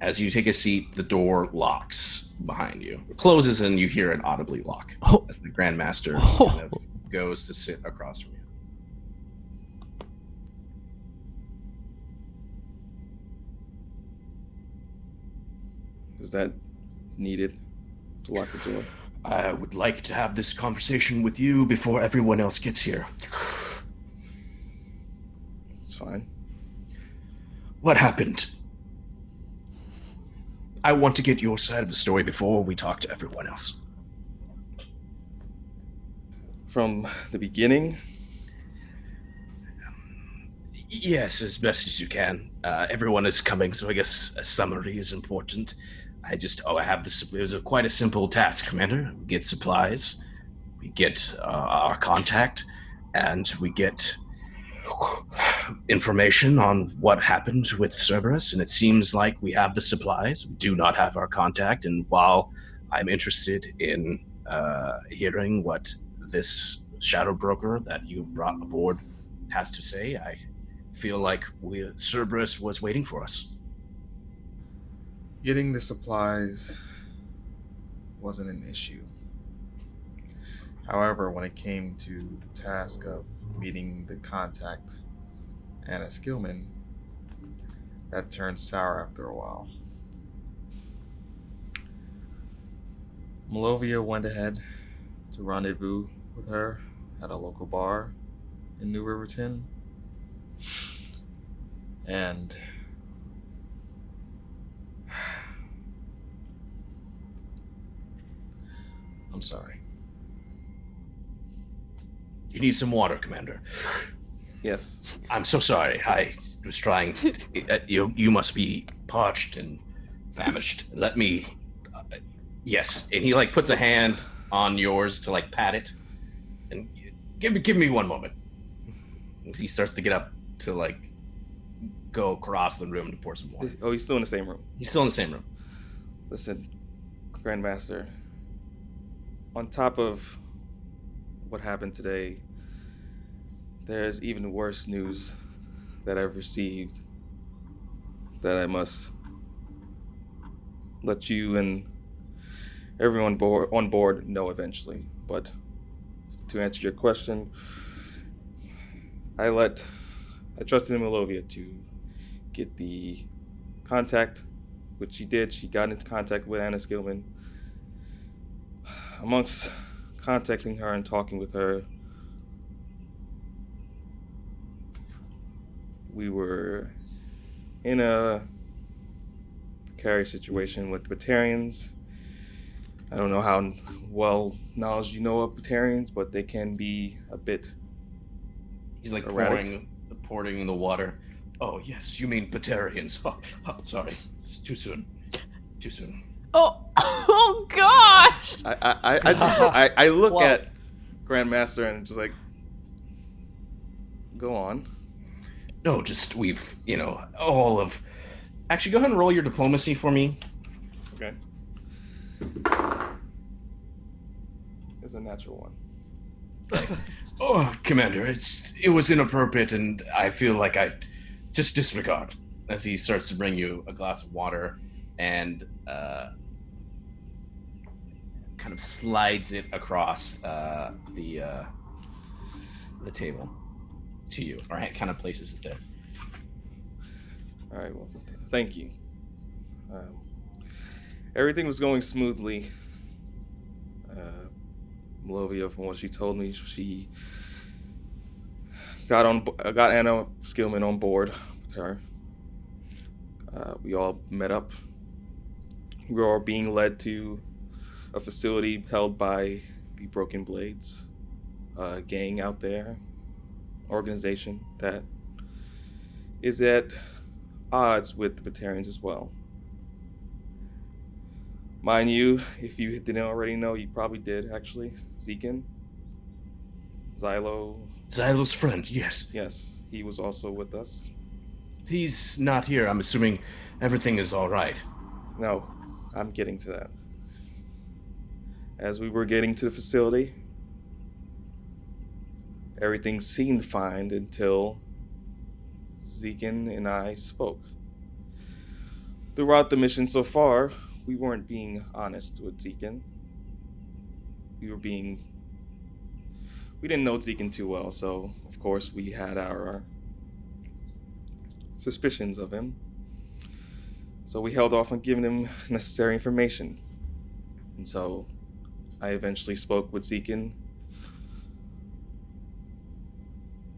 As you take a seat, the door locks behind you. It closes and you hear it audibly lock Oh. as the Grandmaster Oh. kind of goes to sit across from you. Is that needed to lock the door? I would like to have this conversation with you before everyone else gets here. It's fine. What happened? I want to get your side of the story before we talk to everyone else. From the beginning, Yes, as best as you can. Uh, everyone is coming, so I guess a summary is important. I just, oh, I have this. It was a, quite a simple task, Commander. We get supplies, we get uh, our contact, and we get information on what happened with Cerberus. And it seems like we have the supplies. We do not have our contact. And while I'm interested in uh, hearing what this shadow broker that you brought aboard has to say, I feel like we Cerberus was waiting for us. Getting the supplies wasn't an issue. However, when it came to the task of meeting the contact, Anna Skillman, that turned sour after a while. Malovia went ahead to rendezvous with her at a local bar in New Riverton. And I'm sorry. You need some water, Commander. Yes. I'm so sorry. I was trying. uh, you you must be parched and famished. Let me. uh, yes, and he like puts a hand on yours to like pat it, and give me give me one moment. He starts to get up to like go across the room to pour some water. Oh, he's still in the same room. He's still in the same room. Listen, Grandmaster. On top of what happened today, there's even worse news that I've received that I must let you and everyone on board know eventually. But to answer your question, I let I trusted in Malovia to get the contact, which she did. She got into contact with Anna Skillman. Amongst contacting her and talking with her, we were in a precarious situation with the Batarians. I don't know how well knowledge you know of Batarians, but they can be a bit. He's like Erratic. pouring pouring the water. Oh yes, you mean Batarians. Oh, oh, sorry, it's too soon. Too soon. Oh, oh gosh! I I I, I, I, I look Well- at Grandmaster and just like, go on. No, just we've you know all of. Actually, go ahead and roll your diplomacy for me. Okay. It's a natural one. Oh, Commander, it's it was inappropriate, and I feel like I just disregard. As he starts to bring you a glass of water, and uh, kind of slides it across uh, the uh, the table to you, or kind of places it there. All right. Well, thank you. Um, everything was going smoothly. Uh, Malovia, from what she told me, she got on, got Anna Skillman on board with her. Uh, we all met up. We are being led to a facility held by the Broken Blades, a gang out there, organization that is at odds with the Batarians as well. Mind you, if you didn't already know, you probably did actually. Zekin, Xylo, Xylo's friend, yes, yes, he was also with us. he's not here. I'm assuming everything is all right. No, I'm getting to that. As we were getting to the facility, everything seemed fine until Zekin and I spoke. Throughout the mission so far, we weren't being honest with Zekin. We were being. We didn't know Zekin too well, so of course we had our suspicions of him. So we held off on giving him necessary information. And so I eventually spoke with Zekin.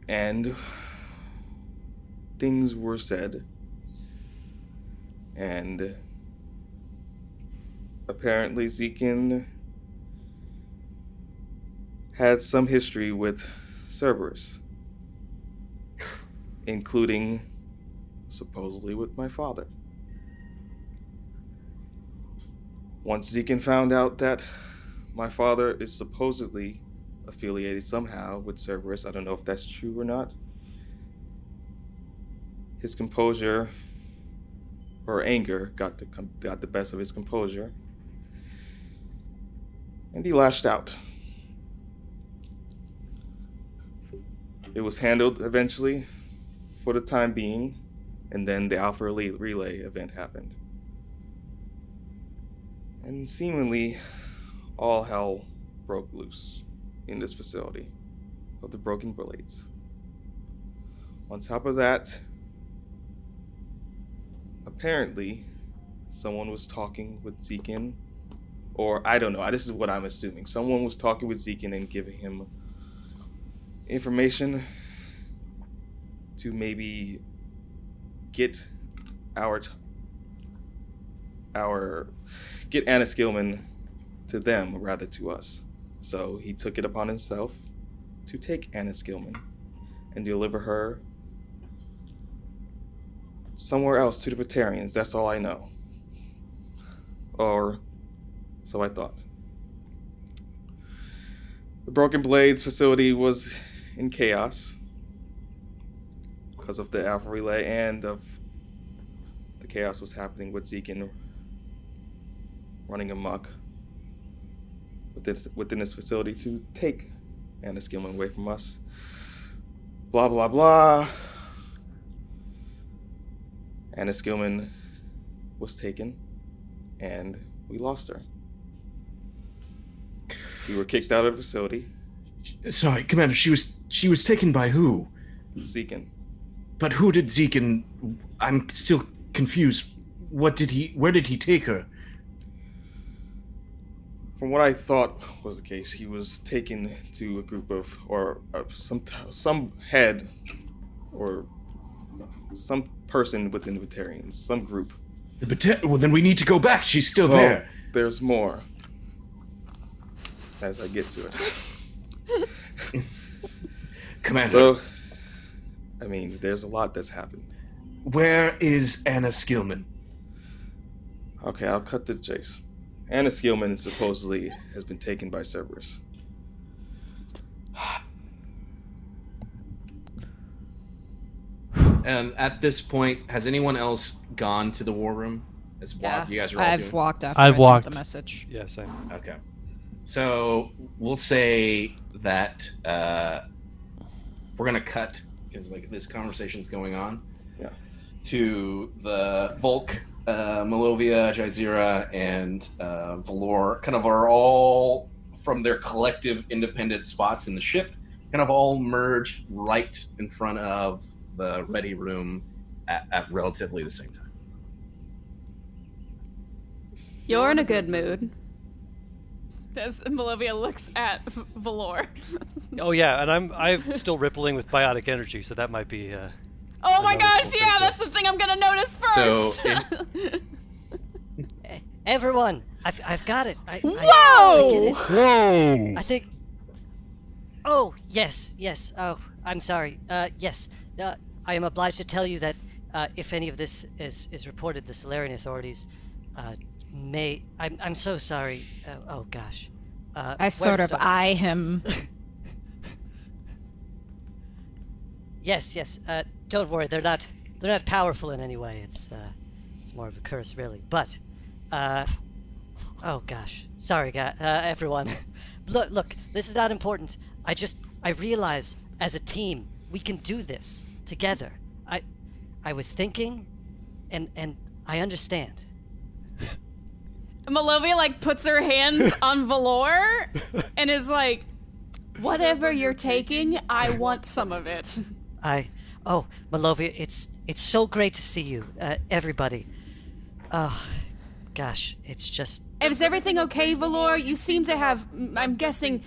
And things were said. And apparently Zekin had some history with Cerberus, including supposedly with my father. Once Zekin found out that my father is supposedly affiliated somehow with Cerberus, I don't know if that's true or not. His composure or anger got the got the best of his composure, and he lashed out. It was handled eventually, for the time being, and then the Alpha Relay relay event happened. And seemingly, all hell broke loose in this facility of the Broken Blades. On top of that, apparently, someone was talking with Zekin, or I don't know. This is what I'm assuming. Someone was talking with Zekin and giving him information to maybe get our our get Anna Skillman to them rather to us. So he took it upon himself to take Anna Skillman and deliver her somewhere else to the Batarians. That's all I know. Or so I thought. The Broken Blades facility was in chaos because of the Alpha Relay and of the chaos was happening with Zekin running amok within, within this facility to take Anna Skillman away from us. Blah, blah, blah. Anna Skillman was taken, and we lost her. We were kicked out of the facility. Sorry, Commander. She was she was taken by who? Zekin. But who did Zekin? I'm still confused. What did he? Where did he take her? From what I thought was the case, he was taken to a group of, or uh, some some head, or some person within the Batarians, some group. The Bata- well, then we need to go back. She's still Well, there. There's more. As I get to it. Commander, So, I mean, there's a lot that's happened. where is Anna Skillman? Okay, I'll cut to the chase. Anna Skillman supposedly has been taken by Cerberus. And at this point, has anyone else gone to the war room? As Yeah, you guys are all I've doing? walked after I've I walked. sent the message. Yeah, same. Okay. So we'll say that uh, we're gonna cut because like this conversation's going on. Yeah. To the Volk, uh, Malovia, Jazeera, and uh, Valor, kind of are all from their collective independent spots in the ship, kind of all merged right in front of the ready room at, at relatively the same time. You're in a good mood. As Malovia looks at V- Valor. Oh yeah, and I'm I'm still rippling with biotic energy, so that might be. Uh, oh my gosh, yeah, that's the thing I'm gonna notice first. So, first. Everyone, I've, I've got it. I, I, I Whoa! get it. Whoa! I think. Oh yes, yes. Oh, I'm sorry. Uh, yes, uh, I am obliged to tell you that uh, if any of this is is reported, the Salarian authorities uh, may. I'm I'm so sorry. Uh, oh gosh. Uh, I sort of start? eye him. Yes, yes. Uh, don't worry. They're not. They're not powerful in any way. It's uh, it's more of a curse, really. But, uh, oh gosh, sorry, guy, uh, everyone. look, look. This is not important. I just I realize as a team we can do this together. I, I was thinking, and and I understand. Malovia like puts her hands on Valor and is like, "Whatever you're taking, I want some of it." I oh Malovia, it's it's so great to see you, uh, everybody. Oh, gosh, it's just Is everything okay, Valor? You seem to have. I'm guessing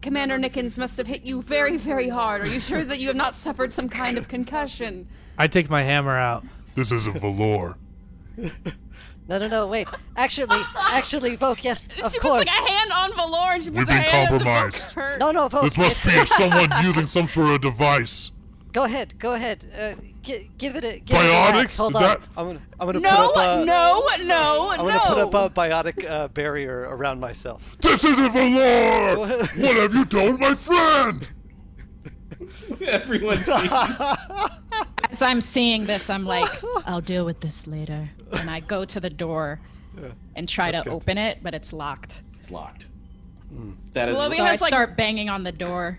Commander Nickens must have hit you very, very hard. Are you sure that you have not suffered some kind of concussion? I take my hammer out. This isn't Valor. no no no wait. Actually, actually, Voke, yes, of she course. puts like a hand on Valor and she puts We've her been hand on the compromised. No, no, Voke. This must be someone using some sort of device. Go ahead, go ahead. Uh, gi- give it a. Give It a whack. Biotics? Hold That- on. I'm gonna I'm gonna No, put up a, no, no, I'm no. gonna put up a biotic uh, barrier around myself. This isn't Valor! what have you done my friend? Everyone sees. As I'm seeing this, I'm like, I'll deal with this later. And I go to the door and try to open it, but it's locked. it's locked. That is. Malovia So I has like start banging on the door.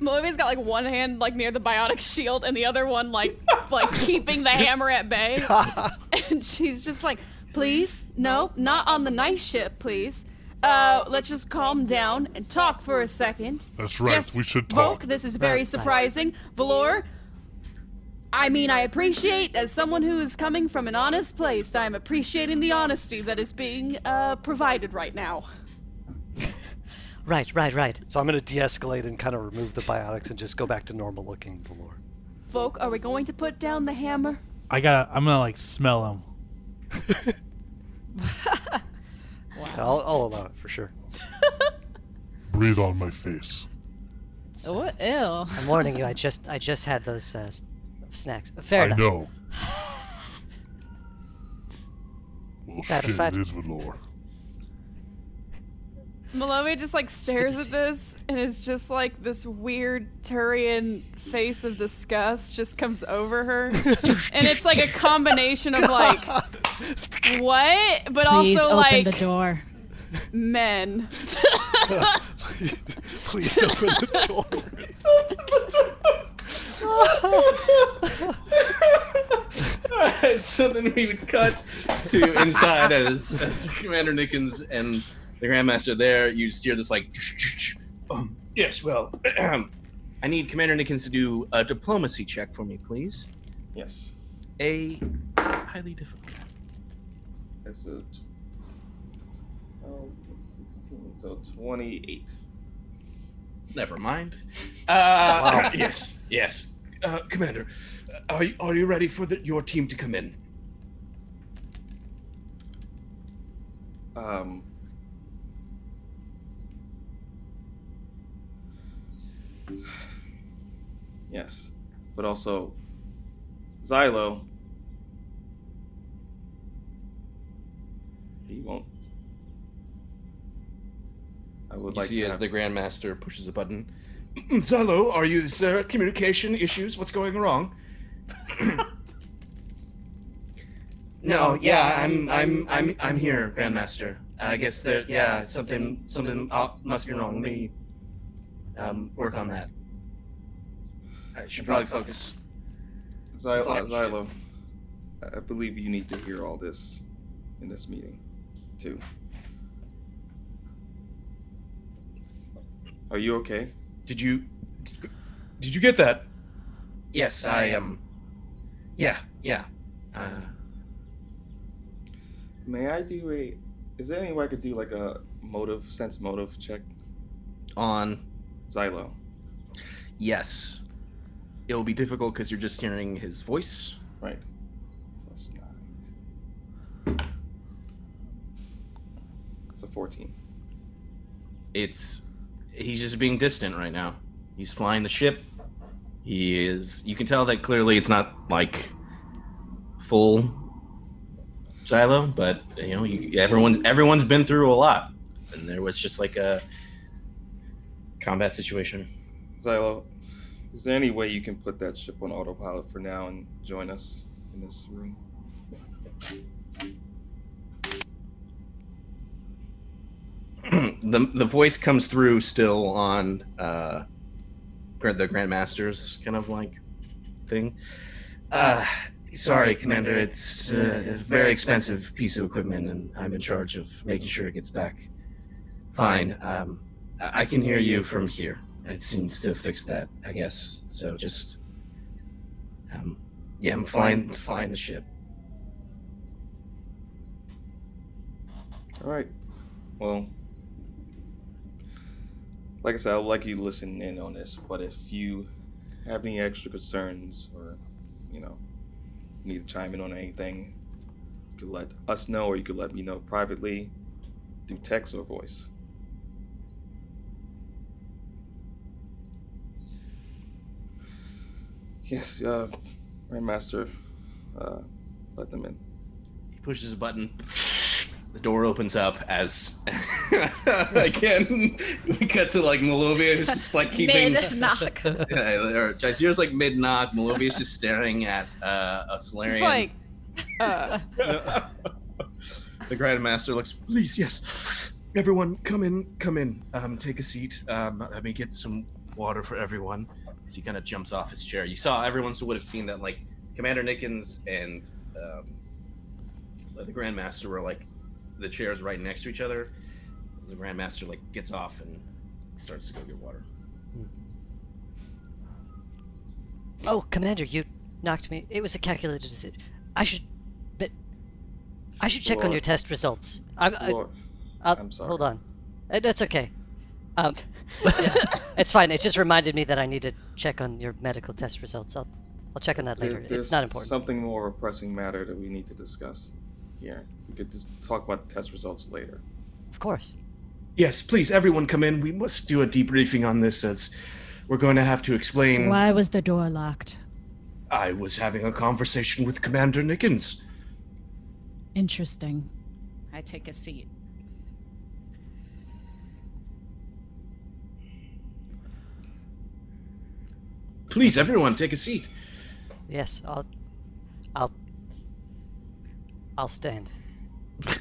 Malovia's got like one hand like near the biotic shield and the other one like like keeping the hammer at bay. and she's just like, please, no, not on the night ship, please. Uh, let's just calm down and talk for a second. That's right. Yes, we should talk. Volk, this is very Right, right. surprising. Valor, I mean, I appreciate, as someone who is coming from an honest place, I'm appreciating the honesty that is being uh, provided right now. Right, right, right. So I'm going to de-escalate and kind of remove the biotics and just go back to normal looking Valor. Volk, are we going to put down the hammer? I gotta. I'm gonna like smell him. I'll, I'll allow it for sure. Breathe on my face. What? Ew. I'm warning you. I just I just had those uh, snacks. Fair I enough. know. Well, shit, Satisfied? it is velour. Malove just like stares at this and is just like this weird Turian face of disgust just comes over her. and it's like a combination of like what? But Please also open like the door. men. Please open the door. Please open the door. so then we would cut to inside as, as Commander Nickens and the Grandmaster there. You steer this like. Um, yes, well, I need Commander Nickens to do a diplomacy check for me, please. Yes. A highly difficult. That's a. t- Oh, 16. So 28. Never mind. Uh, Yes, yes. Uh, Commander, are you, are you ready for the, your team to come in? Um. Yes, but also Xylo. He won't. I would You like see to as have the s- Grandmaster pushes a button. Zalo, are you, sir? Communication issues? What's going wrong? no, yeah, I'm, I'm, I'm, I'm here, Grandmaster. I guess there, yeah, something, something uh, must be wrong. Let me, um, work on that. I should probably focus. Xylo, Fuck. Xylo, I- I believe you need to hear all this in this meeting, too. Are you okay? Did you, did you get that? Yes, I am. Um, yeah, yeah. Uh, May I do a? Is there any way I could do like a motive, sense motive check? on Xylo. Yes. It will be difficult because you're just hearing his voice. Right. Plus nine. It's a 14. It's he's just being distant right now. He's flying the ship. He is you can tell that clearly it's not like full Xylo, but you know, you, everyone's everyone's been through a lot. And there was just like a combat situation. Xylo, is there any way you can put that ship on autopilot for now and join us in this room? the the voice comes through still on uh the grandmaster's kind of like thing uh sorry commander it's uh, a very expensive piece of equipment and i'm in charge of making sure it gets back fine um i I can hear you from here it seems to fix that i guess so just um yeah i'm flying flying the ship All right. Well, like I said, I'd like you to listen in on this, but if you have any extra concerns or, you know, need to chime in on anything, you could let us know or you could let me know privately through text or voice. Yes, uh, Grandmaster, uh, let them in. He pushes a button. The door opens up as again we cut to like Malovia who's just like keeping Mid knock. yeah, or Jazeera's like mid knock. Malovia's just staring at uh, a Salarian. Just like, uh, the Grandmaster looks. Please, yes, everyone, come in, come in. Um, take a seat. Um, let me get some water for everyone. As he kind of jumps off his chair, you saw everyone so would have seen that like Commander Nickens and um, the Grandmaster were like the chairs right next to each other. the Grandmaster like gets off and starts to go get water. Oh, Commander, you knocked me. It was a calculated decision. I should, but I should check on your test results. I'm, I, Lord, I'll, I'm sorry. Hold on. Uh, That's okay. Um, yeah, it's fine. It just reminded me that I need to check on your medical test results. I'll, I'll check on that later. there's It's not important. Something more of a pressing matter that we need to discuss here. We could just talk about the test results later. Of course. Yes, please, everyone come in. We must do a debriefing on this as we're going to have to explain. Why was the door locked? I was having a conversation with Commander Nickens. Interesting. I take a seat. Please, everyone, take a seat. Yes, I'll, I'll, I'll stand.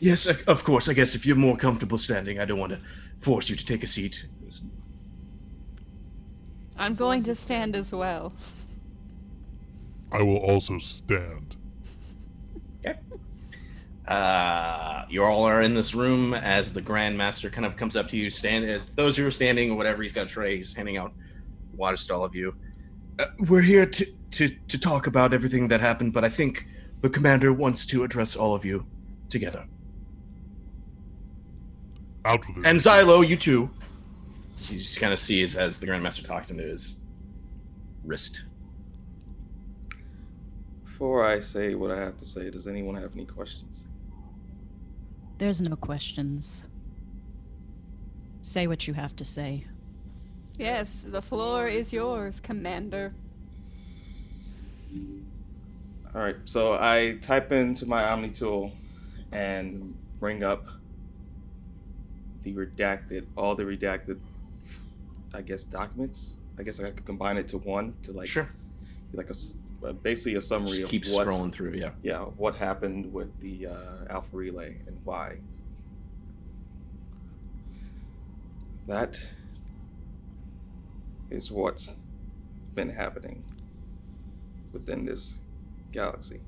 Yes, of- of course. I guess if you're more comfortable standing, I don't want to force you to take a seat. I'm going to stand as well. I will also stand. Uh, you all are in this room as the Grandmaster kind of comes up to you. Stand as those who are standing, or whatever. He's got a tray. He's handing out water to all of you. Uh, we're here to, to to talk about everything that happened, but I think the commander wants to address all of you together. Out with it. And Xylo, you too. You just kind of sees as the Grandmaster talks into his wrist. Before I say what I have to say, does anyone have any questions? There's no questions. Say what you have to say. Yes, the floor is yours, Commander. All right, so I type into my Omni tool and bring up the redacted, all the redacted, I guess documents. I guess I could combine it to one to like Sure. like a s- basically a summary Just of keep what's- scrolling through, yeah. yeah, what happened with the uh, Alpha Relay and why. That is what's been happening within this galaxy.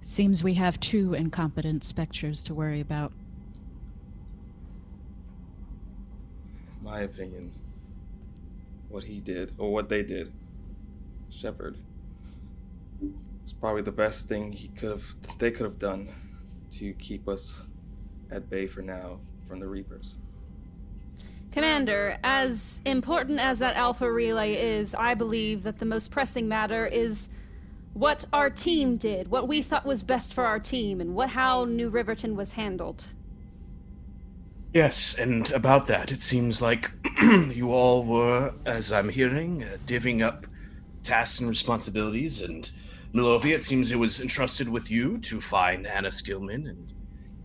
Seems we have two incompetent specters to worry about. In my opinion, what he did, or what they did, Shepard, It's probably the best thing he could have, they could have done to keep us at bay for now from the Reapers. Commander, as important as that Alpha Relay is, I believe that the most pressing matter is what our team did, what we thought was best for our team, and what how New Riverton was handled. Yes, and about that, it seems like you all were, as I'm hearing, uh, divvying up tasks and responsibilities. And Malovia, it seems it was entrusted with you to find Anna Skillman, and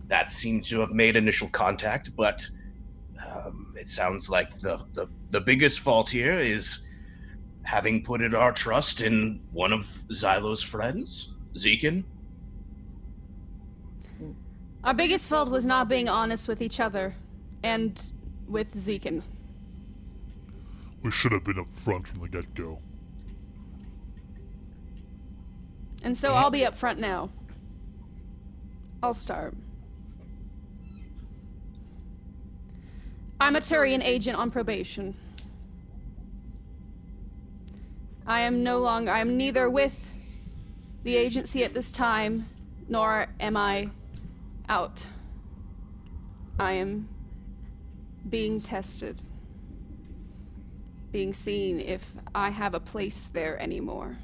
that seems to have made initial contact. But um, it sounds like the, the the biggest fault here is having put it our trust in one of Xylo's friends, Zekin. Our biggest fault was not being honest with each other and with Zekin. We should have been upfront from the get go. And so I'll be up front now. I'll start. I'm a Turian agent on probation. I am no longer, I am neither with the agency at this time, nor am I out. I am being tested, being seen if I have a place there anymore.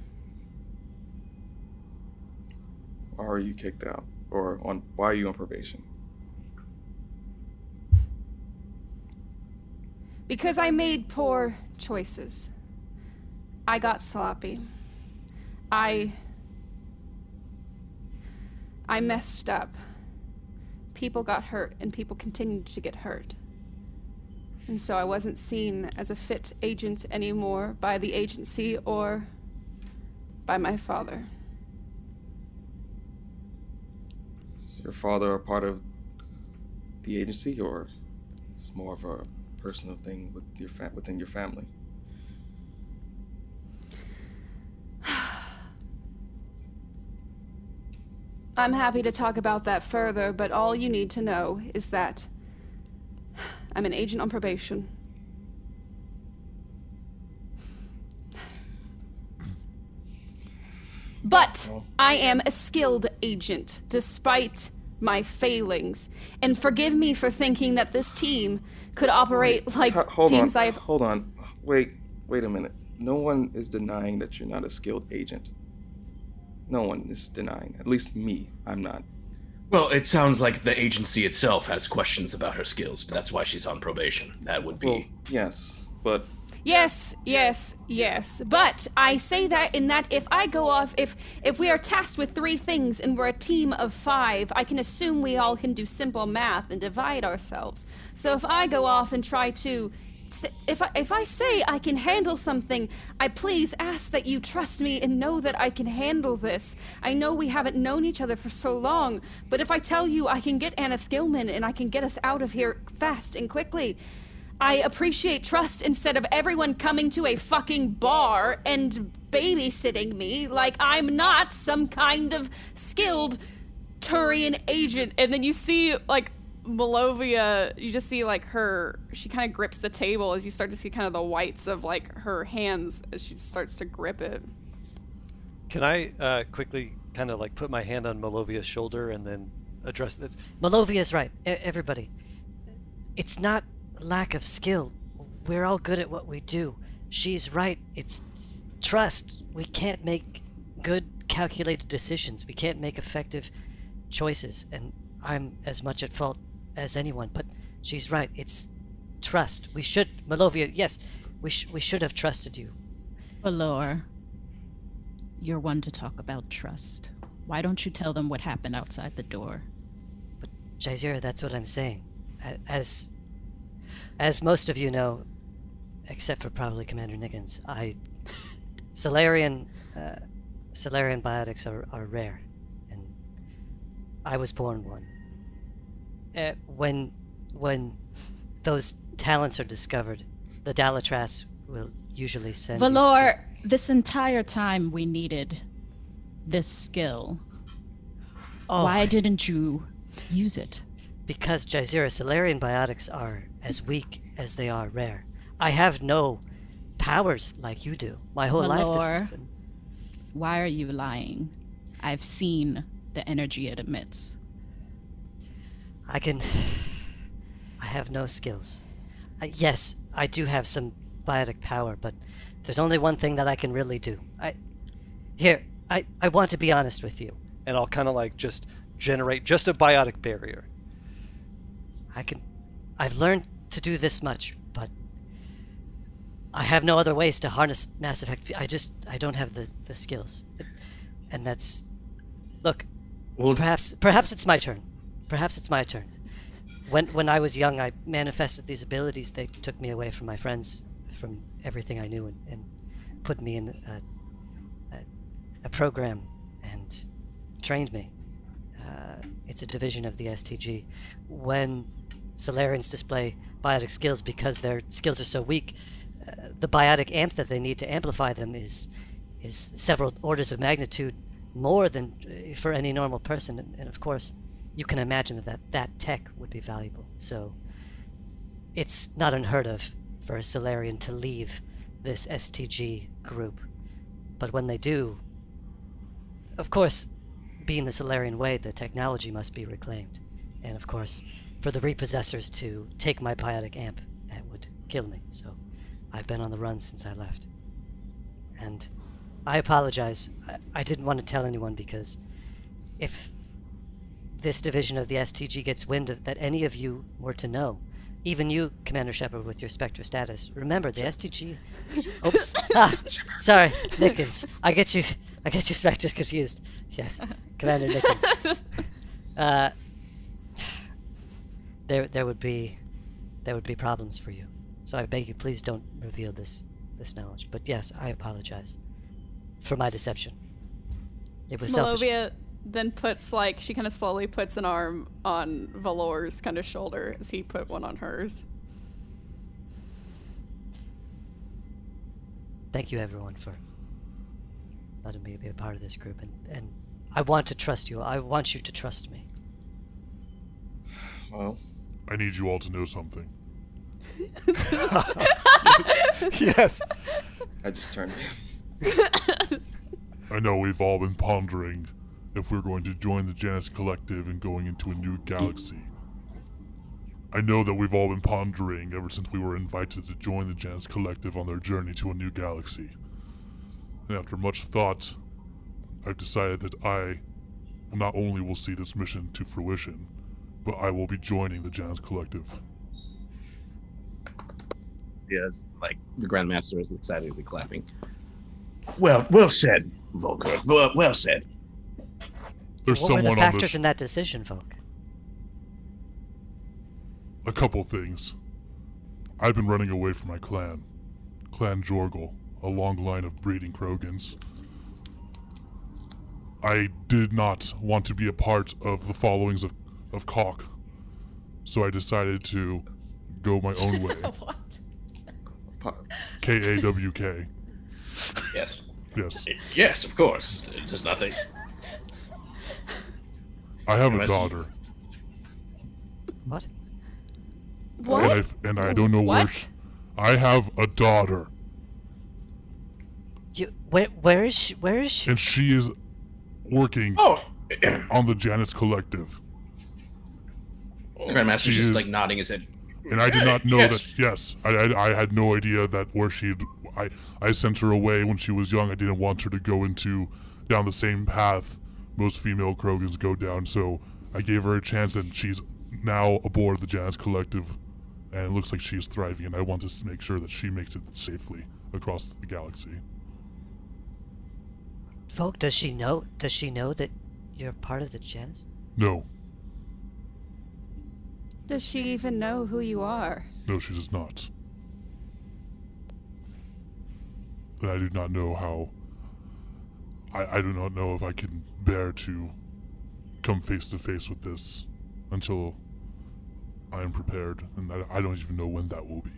Why are you kicked out? Or on why are you on probation? Because I made poor choices. I got sloppy. I. I messed up. People got hurt, and people continued to get hurt. And so I wasn't seen as a fit agent anymore by the agency or by my father. Is your father a part of the agency, or it's more of a personal thing with your fa- within your family? I'm happy to talk about that further, but all you need to know is that I'm an agent on probation. But I am a skilled agent, despite my failings. And forgive me for thinking that this team could operate like Ho- hold teams on. I've. Hold on. Wait. Wait a minute. No one is denying that you're not a skilled agent. No one is denying. At least me. I'm not. Well, it sounds like the agency itself has questions about her skills, but that's why she's on probation. That would be. Well, yes, but Yes, yes, yes. But I say that in that if I go off, if if we are tasked with three things and we're a team of five, I can assume we all can do simple math and divide ourselves. So if I go off and try to, if I, if I say I can handle something, I please ask that you trust me and know that I can handle this. I know we haven't known each other for so long, but if I tell you I can get Anna Skillman and I can get us out of here fast and quickly. I appreciate trust instead of everyone coming to a fucking bar and babysitting me like I'm not some kind of skilled Turian agent. And then you see, like, Malovia, you just see, like, her, she kind of grips the table as you start to see kind of the whites of, like, her hands as she starts to grip it. Can I uh, quickly kind of like put my hand on Malovia's shoulder and then address it? Malovia's right. E- everybody. It's not lack of skill. We're all good at what we do. She's right. It's trust. We can't make good calculated decisions. We can't make effective choices. And I'm as much at fault as anyone, but she's right. It's trust. We should Malovia, yes. We sh- we should have trusted you. Valor, you're one to talk about trust. Why don't you tell them what happened outside the door? But, Jazeera, that's what I'm saying. As as most of you know, except for probably Commander Nickens, I Salarian uh, Salarian biotics are, are rare, and I was born one. Uh, when when those talents are discovered, the Dalatrass will usually send you to- Valor, this entire time we needed this skill. Oh, Why didn't you use it? Because Jazeera Salarian biotics are as weak as they are rare. I have no powers like you do. My whole life this has been why are you lying? I've seen the energy it emits. I can. I have no skills. Uh, yes, I do have some biotic power, but there's only one thing that I can really do. I. Here, I, I want to be honest with you. And I'll kind of like just generate just a biotic barrier. I can. I've learned to do this much, but. I have no other ways to harness Mass Effect. I just. I don't have the, the skills. And that's. Look, Well, perhaps perhaps it's my turn. Perhaps it's my turn. When when I was young, I manifested these abilities. They took me away from my friends, from everything I knew, and, and put me in a, a, a program and trained me. Uh, it's a division of the STG. When Salarians display biotic skills because their skills are so weak, uh, the biotic amp that they need to amplify them is is several orders of magnitude more than uh, for any normal person. And, and of course, you can imagine that, that that tech would be valuable. So it's not unheard of for a Salarian to leave this STG group. But when they do, of course, being the Salarian way, the technology must be reclaimed. And of course, for the repossessors to take my biotic amp, that would kill me. So I've been on the run since I left. And I apologize. I, I didn't want to tell anyone because if this division of the STG gets wind of that any of you were to know, even you, Commander Shepard, with your Spectre status, remember the STG. Oops. ah, sorry, Nickens. I get you. I get your Spectres confused. Yes, Commander Nickens. Uh, there, there would be, there would be problems for you. So I beg you, please don't reveal this, this knowledge. But yes, I apologize for my deception. It was selfish. Malovia then puts like she kind of slowly puts an arm on Valor's kind of shoulder as he put one on hers. Thank you, everyone, for letting me be a part of this group, and and I want to trust you. I want you to trust me. Well, I need you all to know something. yes. I just turned. I know we've all been pondering if we're going to join the Janus Collective and going into a new galaxy. I know that we've all been pondering ever since we were invited to join the Janus Collective on their journey to a new galaxy. And after much thought, I've decided that I not only will see this mission to fruition, but I will be joining the Janus Collective. Yes, like the Grandmaster is excitedly clapping. Well, well said, Volker. Well, well said. There's what were someone the on factors this. in that decision, Volk? A couple things. I've been running away from my clan, Clan Jorgel, a long line of breeding Krogans. I did not want to be a part of the followings of, of Caulk, so I decided to go my own way. K A W K. Yes. Yes. Yes, of course. There's nothing. I have a daughter, What? What? and I and I don't know where. What? She, I have a daughter, You where where is she? Where is she? and she is working Oh, on the Janus Collective. The Grandmaster's just like nodding his head. And I did not know Yes. that. Yes, I, I, I had no idea that where she. I I sent her away when she was young. I didn't want her to go into down the same path most female Krogans go down. So I gave her a chance, and she's now aboard the Janus Collective, and it looks like she's thriving. And I want to make sure that she makes it safely across the galaxy. Volk, does she know? Does she know that you're part of the Janus? No, Does she even know who you are? no, she does not. And I do not know how. I, I do not know if I can bear to come face to face with this until I am prepared, and I, I don't even know when that will be.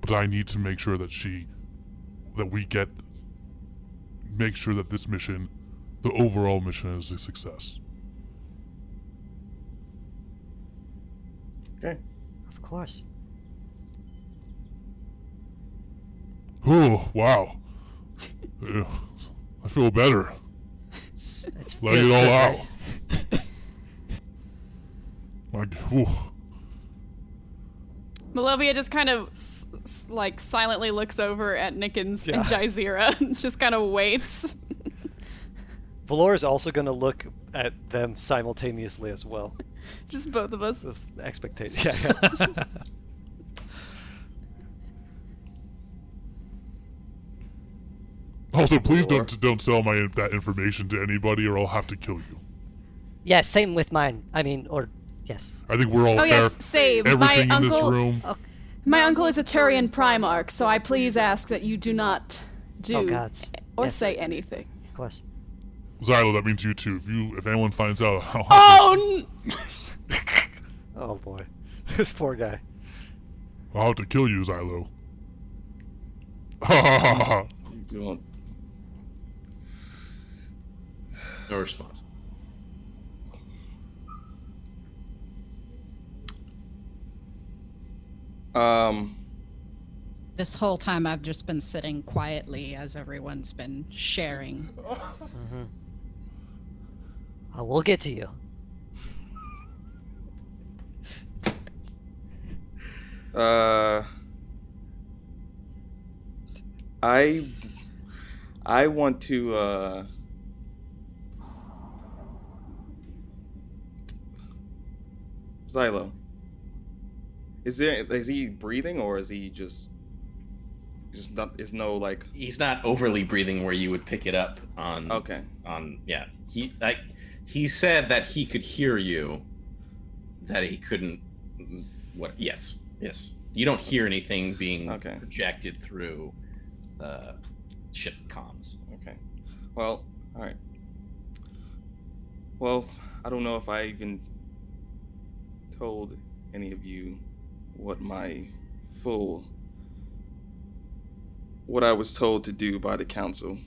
But I need to make sure that she, that we get, make sure that this mission, the overall mission, is a success. Okay. Of course. Oh, wow. Ugh, I feel better. It's, it's Let it all out. Like, whew. Malovia just kind of s- s- like silently looks over at Nickens and Yeah. Jazeera and just kind of waits. Valor is also going to look at them simultaneously as well. just both of us. With expectation. Yeah, yeah. Also, please don't don't sell my that information to anybody, or I'll have to kill you. Yeah, same with mine. I mean, or yes. I think we're all Oh fair. yes, save. Everything my in this uncle. room. Oh. My uncle is a Turian Primarch, so I please ask that you do not do Oh gods. or Yes, say anything. Of course. Xylo, that means you too. If you if anyone finds out, I'll Oh! n- oh boy, this poor guy. to, I'll have to kill you, Xylo. Ha ha ha ha. You won't. No response. Um. This whole time I've just been sitting quietly as everyone's been sharing. Uh, we'll get to you. Uh. I. I want to. uh... Xylo. Is there is he breathing or is he just just not is no like He's not overly breathing where you would pick it up on. okay On yeah, he like he said that he could hear you. That he couldn't. What? Yes, yes. You don't hear anything being Okay. projected through the ship comms. okay well all right well I don't know if I even told any of you what my full what I was told to do by the council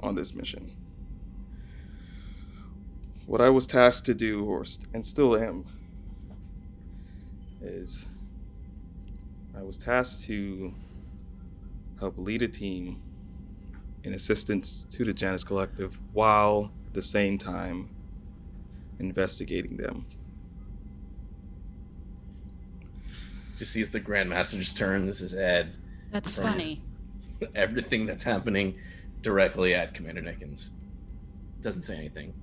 on this mission. What I was tasked to do, or st- and still am, is I was tasked to help lead a team in assistance to the Janus Collective while at the same time investigating them. You see, sees the Grandmaster just turns his head. That's funny. Everything that's happening directly at Commander Nickens. Doesn't say anything.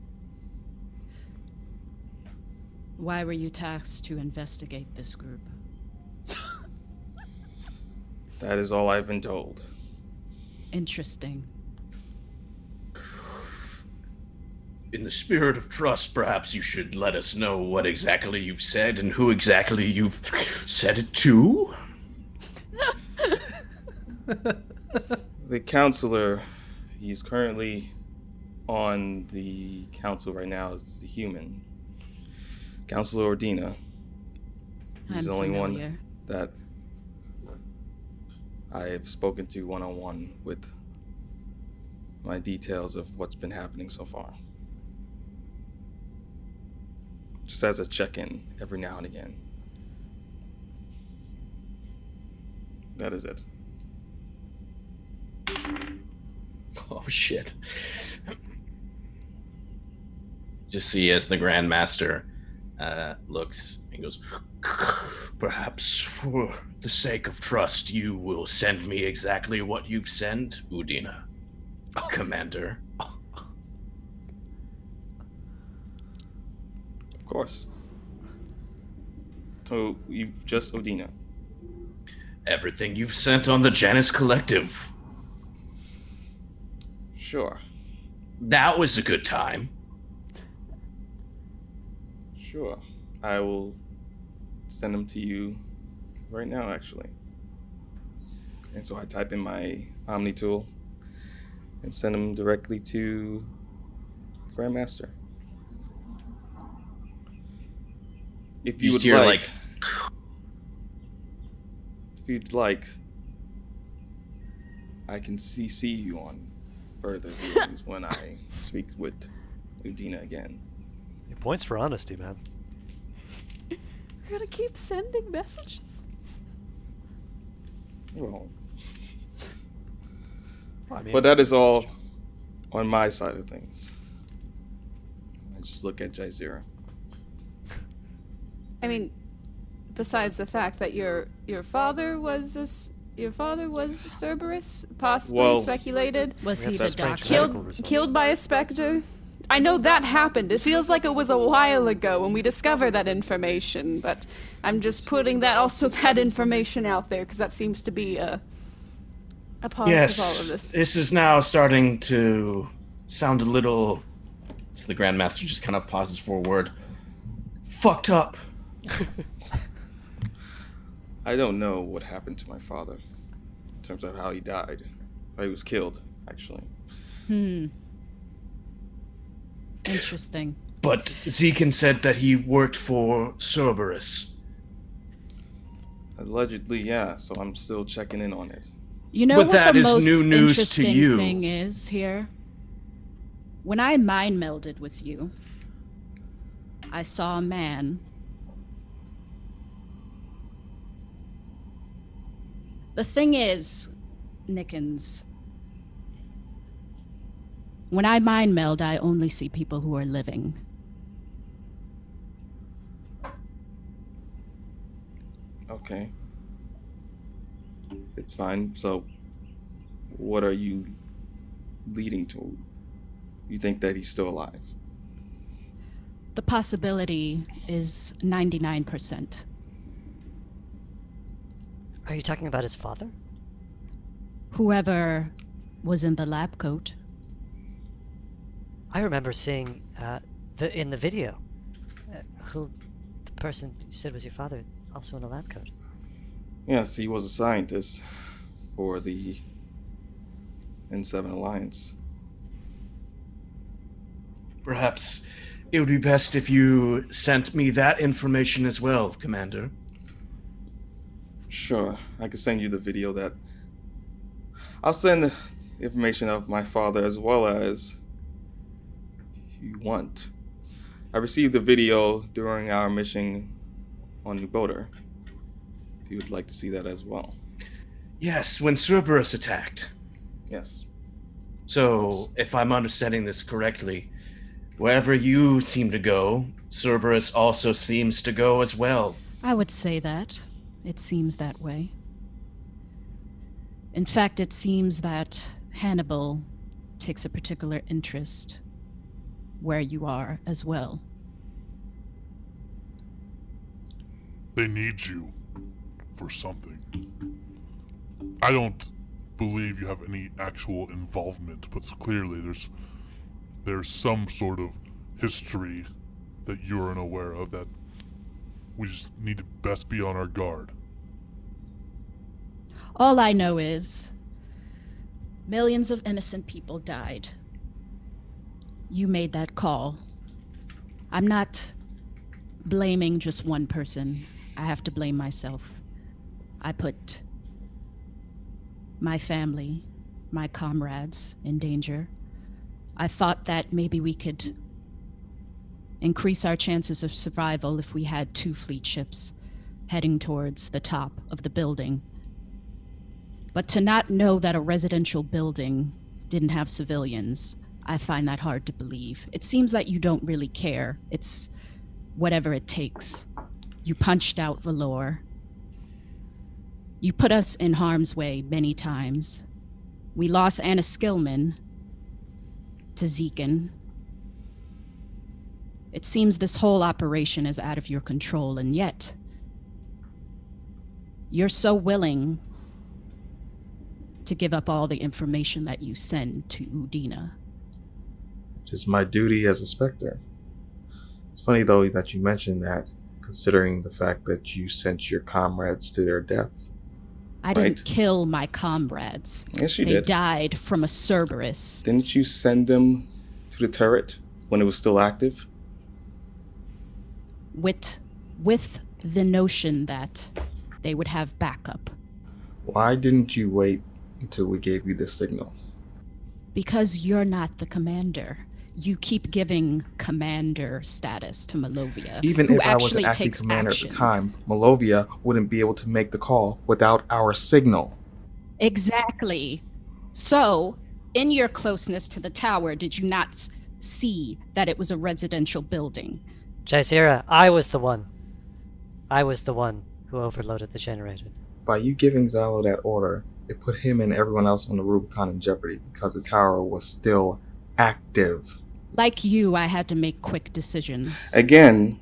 Why were you tasked to investigate this group? That is all I've been told. Interesting. In the spirit of trust, perhaps you should let us know what exactly you've said and who exactly you've said it to. The counselor, he's currently on the council right now is the human. Counselor Udina. He's I'm the only one that I've spoken to one on one with my details of what's been happening so far. Just as a check in every now and again. That is it. Oh shit. Just see as the Grandmaster uh, looks and goes, Perhaps for the sake of trust, you will send me exactly what you've sent, Udina. Commander. Of course. So you've just Udina. Everything you've sent on the Janus Collective. Sure. That was a good time. Sure. I will send them to you right now, actually. And so I type in my Omni tool and send them directly to Grandmaster. If you just would hear, like, like, if you'd like, I can CC you on further when I speak with Udina again. Points for honesty, man. We're gonna keep sending messages. Well, Well, I mean, but that is all on my side of things. I just look at Jazeera. I mean, besides the fact that your your father was a, s- your father was a Cerberus, possibly Well- speculated, Was he the doctor? killed killed by a specter. I know that happened. It feels like it was a while ago when we discovered that information, but I'm just putting that also that information out there because that seems to be a a part of all of yes, this. this is now starting to sound a little. So the Grandmaster just kind of pauses for a word. Fucked up. I don't know what happened to my father in terms of how he died. How he was killed, actually. Hmm. Interesting. But Zekin said that he worked for Cerberus. Allegedly, yeah. So I'm still checking in on it. You know But what that the is most new news to interesting you. thing is here? When I mind melded with you, I saw a man. The thing is, Nickens, when I mind meld, I only see people who are living. Okay. It's fine. So, what are you leading to? You think that he's still alive? The possibility is 99%. Are you talking about his father? Whoever was in the lab coat. I remember seeing uh, the in the video uh, who the person you said was your father also in a lab coat. Yes, he was a scientist for the N7 Alliance. Perhaps it would be best if you sent me that information as well, Commander. Sure, I could send you the video that. I'll send the information of my father as well as you want. I received a video during our mission on New Boulder. If you would like to see that as well. Yes, when Cerberus attacked. Yes. So, if I'm understanding this correctly, wherever you seem to go, Cerberus also seems to go as well. I would say that. It seems that way. In fact, it seems that Hannibal takes a particular interest where you are as well. They need you for something. I don't believe you have any actual involvement, but clearly there's there's some sort of history that you're unaware of that we just need to best be on our guard. All I know is millions of innocent people died. You made that call. I'm not blaming just one person. I have to blame myself. I put my family, my comrades in danger. I thought that maybe we could increase our chances of survival if we had two fleet ships heading towards the top of the building. But to not know that a residential building didn't have civilians, I find that hard to believe. It seems that you don't really care. It's whatever it takes. You punched out Valor. You put us in harm's way many times. We lost Anna Skillman to Zekin. It seems this whole operation is out of your control, and yet you're so willing to give up all the information that you send to Udina. It is my duty as a Spectre. It's funny, though, that you mentioned that, considering the fact that you sent your comrades to their death. I didn't kill my comrades. Yes, you they did. died from a Cerberus. Didn't you send them to the turret when it was still active? with with the notion that they would have backup Why didn't you wait until we gave you the signal? because you're not the commander you keep giving commander status to Malovia Even if I was an acting commander action. at the time, Malovia wouldn't be able to make the call without our signal. exactly so in your closeness to the tower did you not see that it was a residential building Jazeera, I was the one. I was the one who overloaded the generator. By you giving Xylo that order, it put him and everyone else on the Rubicon in jeopardy because the tower was still active. Like you i had to make quick decisions Again,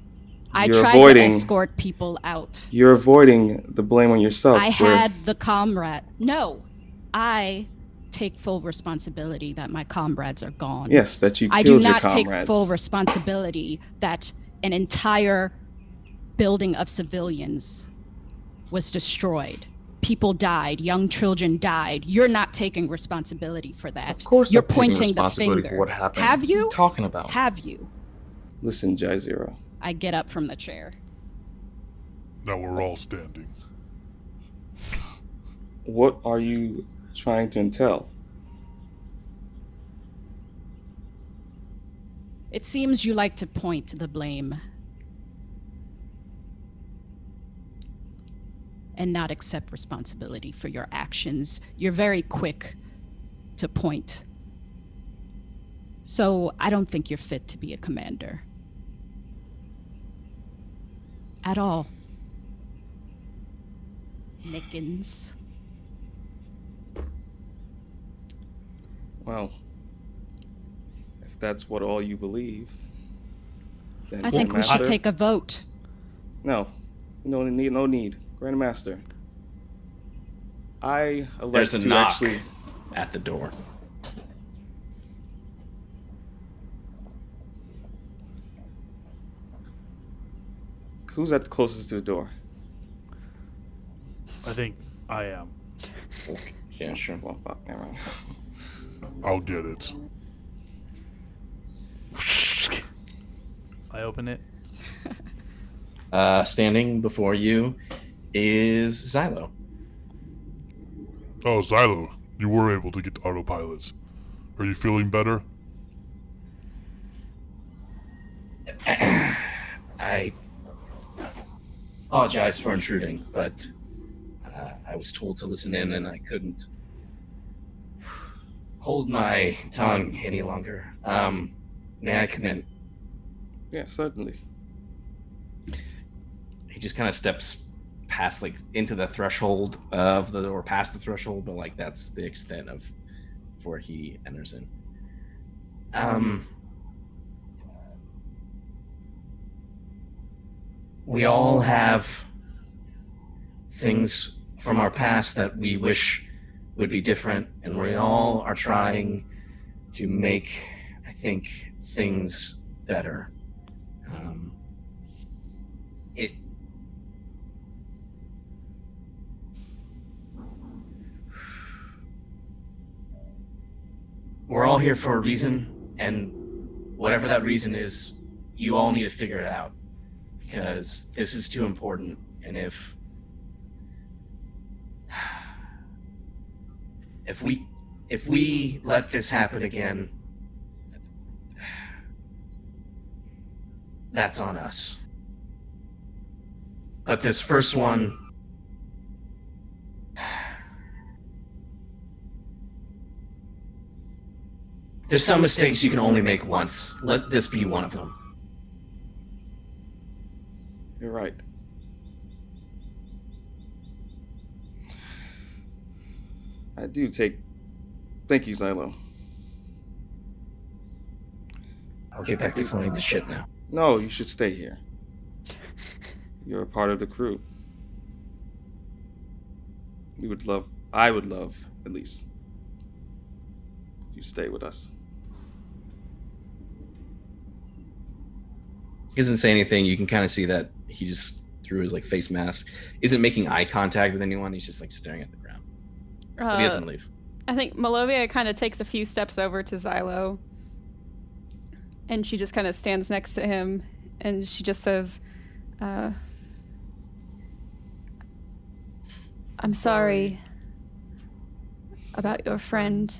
i tried avoiding to escort people out you're avoiding the blame on yourself. I where- had the comrade. No, I take full responsibility that my comrades are gone. yes, that you killed. I do not take full responsibility that an entire building of civilians was destroyed. People died, young children died. You're not taking responsibility for that. Of course, you're I'm taking pointing the finger. for what happened. Have What are you? you talking about? Have you? Listen, Jazeera. I get up from the chair. Now we're all standing. What are you trying to entail? It seems you like to point the blame and not accept responsibility for your actions. You're very quick to point. So I don't think you're fit to be a commander. At all. Nickens. Well, if that's what all you believe, then I think we should take a vote. No, no need, no need. Grandmaster, I elect There's a to knock actually. at the door. Who's at the closest to the door? I think I am. Yeah, sure. Well, fuck, never mind. I'll get it. I open it. Uh, standing before you is Xylo. Oh, Xylo, you were able to get to autopilot. Are you feeling better? I apologize for intruding, but uh, I was told to listen in and I couldn't hold my tongue any longer. Um, may I come in? Yeah, certainly. He just kind of steps past, like, into the threshold of the, or past the threshold, but like that's the extent of where he enters in. Um, we all have things from our past that we wish would be different, and we all are trying to make, I think, things better. Um, We're all here for a reason, and whatever that reason is, you all need to figure it out because this is too important. And if if we if we let this happen again, that's on us. But this first one There's some mistakes you can only make once. Let this be one of them. You're right. I do take. Thank you, Xylo. I'll get back to flying the ship now. No, you should stay here. You're a part of the crew. We would love. I would love, at least. You stay with us. He doesn't say anything. You can kind of see that he just through his like face mask isn't making eye contact with anyone. He's just like staring at the ground. But he Uh, doesn't leave. I think Malovia kind of takes a few steps over to Xylo. And she just kind of stands next to him and she just says, uh, I'm sorry about your friend.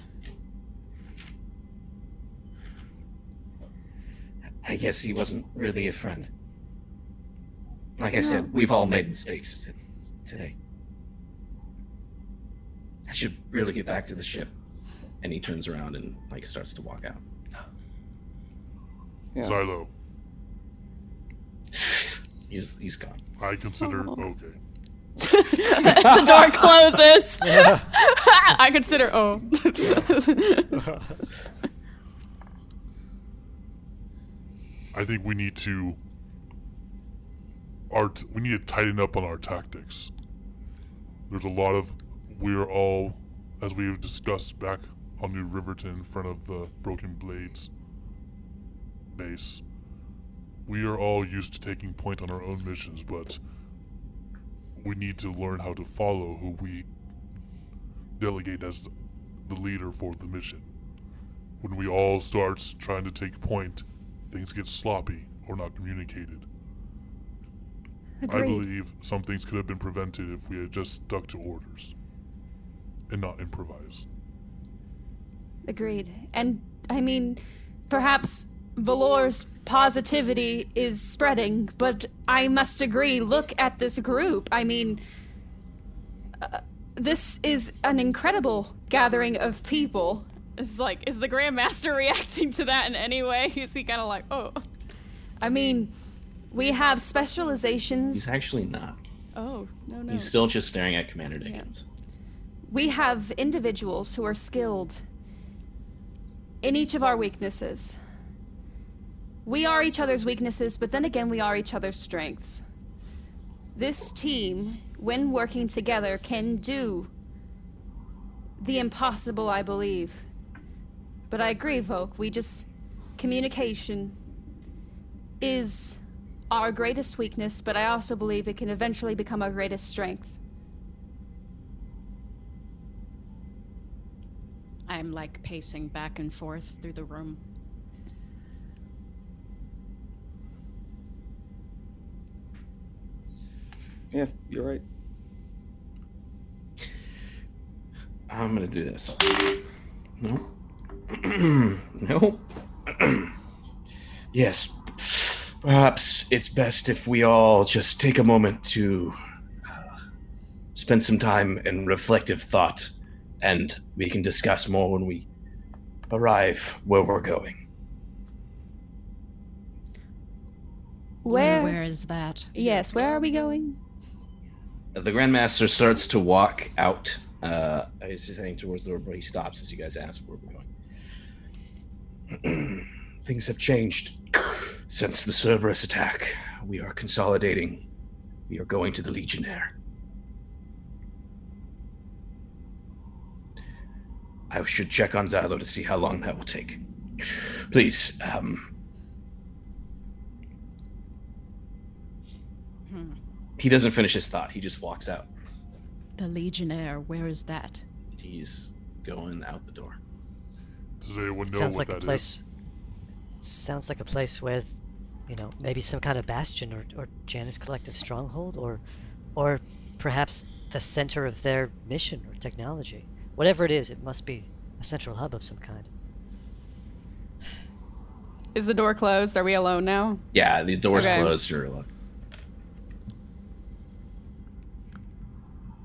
I guess he wasn't really a friend. Like I said, we've all made mistakes t- today. I should really get back to the ship. And he turns around and like starts to walk out. Yeah. Xylo, He's he's gone. I consider Oh. okay. As the door closes, I consider, oh. I think we need to art we need to tighten up on our tactics. There's a lot of we're all as we have discussed back on New Riverton in front of the Broken Blades base. We are all used to taking point on our own missions, but we need to learn how to follow who we delegate as the leader for the mission. When we all start trying to take point, things get sloppy or not communicated. Agreed. I believe some things could have been prevented if we had just stuck to orders and not improvise. Agreed. And I mean, perhaps Valor's positivity is spreading, but I must agree. Look at this group. I mean, uh, this is an incredible gathering of people. It's like, is the Grandmaster reacting to that in any way? Is he kind of like, oh? I mean, we have specializations. He's actually not. Oh, no, no. He's still just staring at Commander Nickens. we have individuals who are skilled in each of our weaknesses. We are each other's weaknesses, but then again, we are each other's strengths. This team, when working together, can do the impossible, I believe. But I agree, Volk. We just. Communication is our greatest weakness, but I also believe it can eventually become our greatest strength. I'm like pacing back and forth through the room. Yeah, you're right. I'm gonna do this. No. no. yes. Perhaps it's best if we all just take a moment to uh, spend some time in reflective thought, and we can discuss more when we arrive where we're going. Where? Where is that? Yes, where are we going? The Grandmaster starts to walk out. Uh, he's heading towards the door, but he stops as you guys ask where we're going. Things have changed since the Cerberus attack. We are consolidating. We are going to the Legionnaire. I should check on Xylo to see how long that will take. Please, um, Hmm. he doesn't finish his thought. He just walks out. The Legionnaire, where is that? He's going out the door. Does anyone know Sounds what like a that is? place. Sounds like a place where, you know, maybe some kind of bastion or, or Janus Collective stronghold, or, or perhaps the center of their mission or technology. Whatever it is, it must be a central hub of some kind. Is the door closed? Are we alone now? Yeah, the door's Okay. closed. You're alone.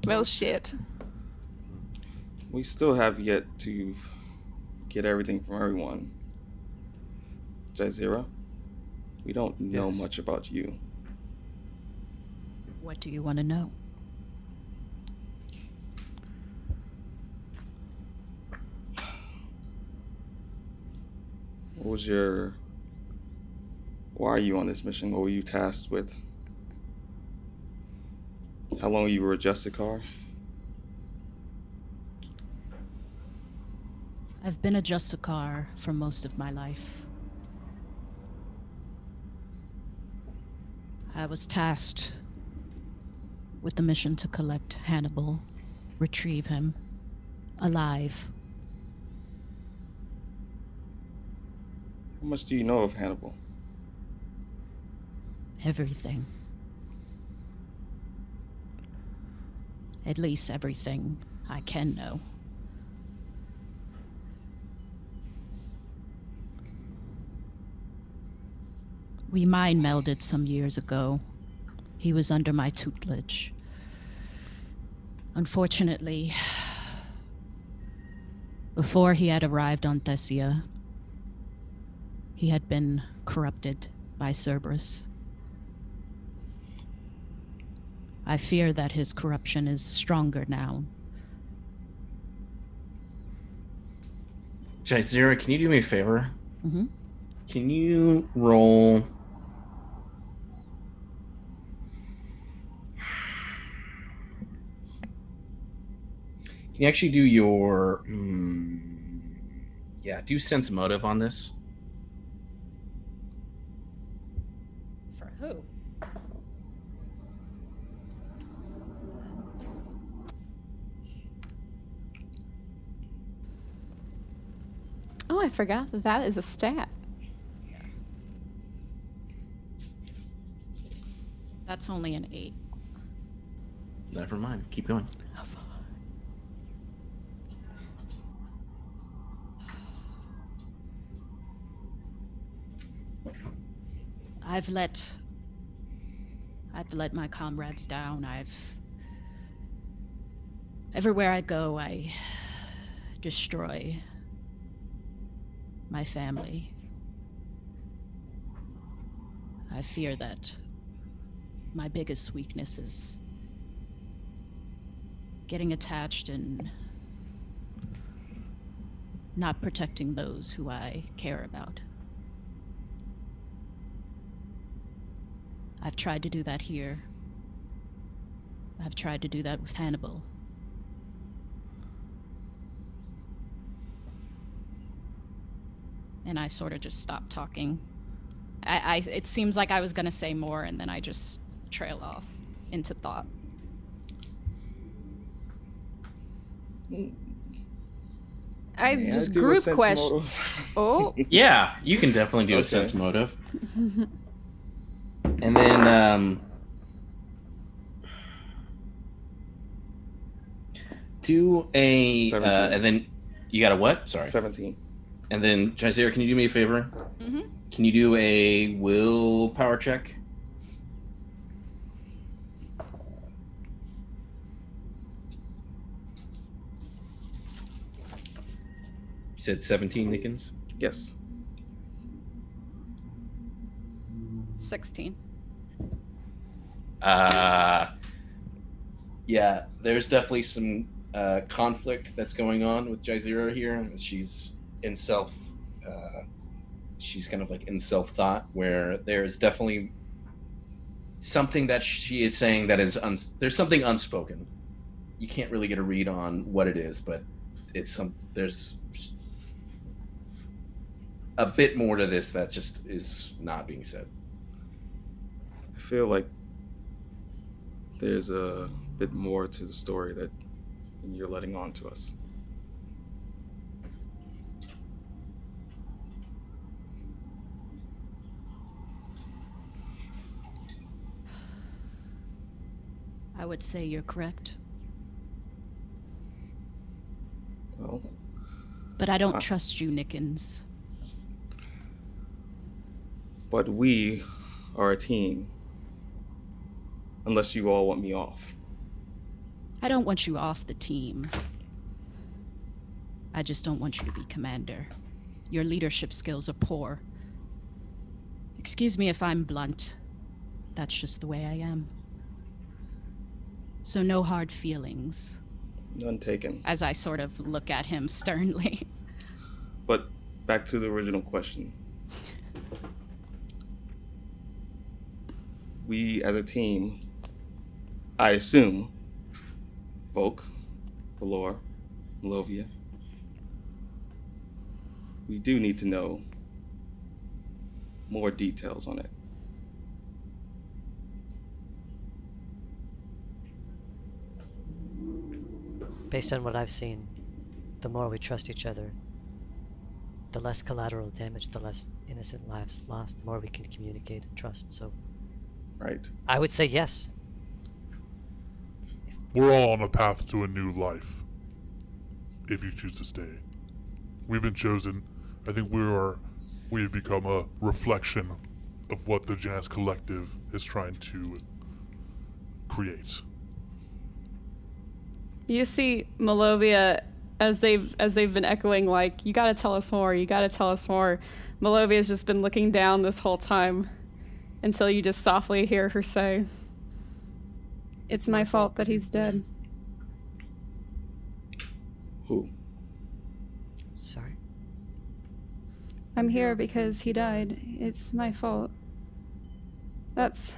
Well, shit. We still have yet to get everything from everyone. Jazeera, we don't know Yes. much about you. What do you want to know? What was your. Why are you on this mission? What were you tasked with? How long you were a Justicar? I've been a Justicar for most of my life. I was tasked with the mission to collect Hannibal, retrieve him, alive. How much do you know of Hannibal? Everything. At least everything I can know. We mind melded some years ago. He was under my tutelage. Unfortunately, before he had arrived on Thessia, he had been corrupted by Cerberus. I fear that his corruption is stronger now. Jazeera, can you do me a favor? Mhm. Can you roll? You actually do your? hmm, yeah, do sense motive on this. For who? Oh, I forgot that that is a stat. That's only an eight. Never mind. Keep going. I've let I've let my comrades down. I've everywhere I go I destroy my family. I fear that my biggest weakness is getting attached and not protecting those who I care about. I've tried to do that here. I've tried to do that with Hannibal. And I sort of just stopped talking. I, I it seems like I was gonna say more and then I just trail off into thought. I Yeah, just do group question. motive. Oh, Yeah, you can definitely do a sense motive. and then um do a uh, and then You got a what? Sorry. 17. And then, Jazeera, can you do me a favor? Mhm. Can you do a willpower check? You said 17, Nickens? Yes. 16. Uh, yeah, there's definitely some uh, conflict that's going on with Jazeera here. She's in self, uh, she's kind of like in self thought, where there's definitely something that she is saying that is uns- there's something unspoken. You can't really get a read on what it is, but it's some there's a bit more to this that just is not being said. I feel like there's a bit more to the story that you're letting on to us. I would say you're correct. Well, But I don't Uh. trust you, Nickens. but we are a team. Unless you all want me off. I don't want you off the team. I just don't want you to be commander. Your leadership skills are poor. Excuse me if I'm blunt. That's just the way I am. So, no hard feelings, None taken. as I sort of look at him sternly. But back to the original question. We as a team, I assume, Volk, Valor, Malovia, we do need to know more details on it. Based on what I've seen, the more we trust each other, the less collateral damage, the less innocent lives lost, the more we can communicate and trust. So Right. I would say yes. We're all on a path to a new life. If you choose to stay. We've been chosen. I think we are we have become a reflection of what the Janus Collective is trying to create. You see Malovia as they've as they've been echoing like you got to tell us more, you got to tell us more. Malovia's just been looking down this whole time until you just softly hear her say, "It's my fault that he's dead." Who? Sorry. I'm here because he died. It's my fault. That's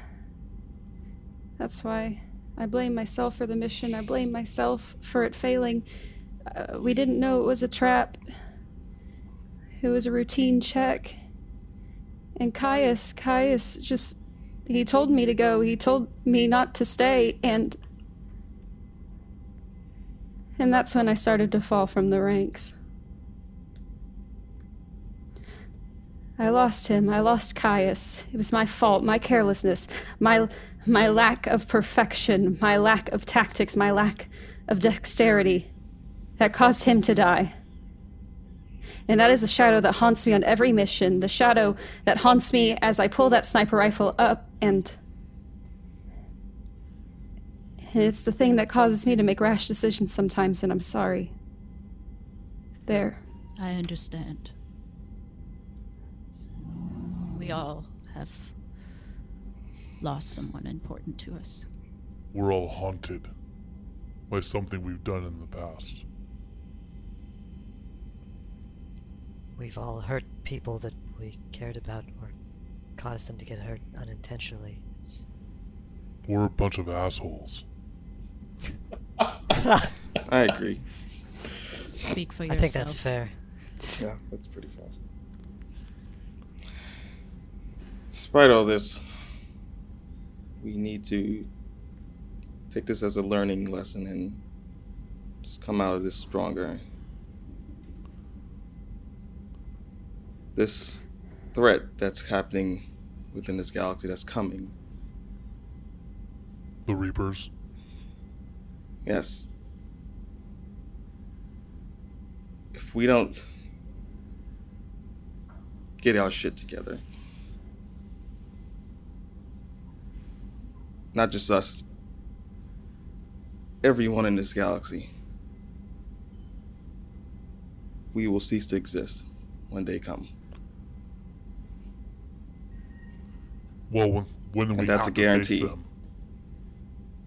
that's why I blame myself for the mission. I blame myself for it failing. Uh, we didn't know it was a trap. It was a routine check. And Caius, Caius just he told me to go. He told me not to stay and and that's when I started to fall from the ranks. I lost him. I lost Caius. It was my fault, my carelessness, my my lack of perfection, my lack of tactics, my lack of dexterity that caused him to die. And that is a shadow that haunts me on every mission, the shadow that haunts me as I pull that sniper rifle up and and it's the thing that causes me to make rash decisions sometimes and I'm sorry. There. I understand. We all have lost someone important to us. We're all haunted by something we've done in the past. We've all hurt people that we cared about or caused them to get hurt unintentionally. It's We're a bunch of assholes. I agree. Speak for yourself. I think that's fair. Yeah, that's pretty fair. Despite all this, we need to take this as a learning lesson and just come out of this stronger. This threat that's happening within this galaxy that's coming, The Reapers. yes. if we don't get our shit together, not just us, everyone in this galaxy, we will cease to exist when they come. Well, when, when we that's have a to face guarantee. them,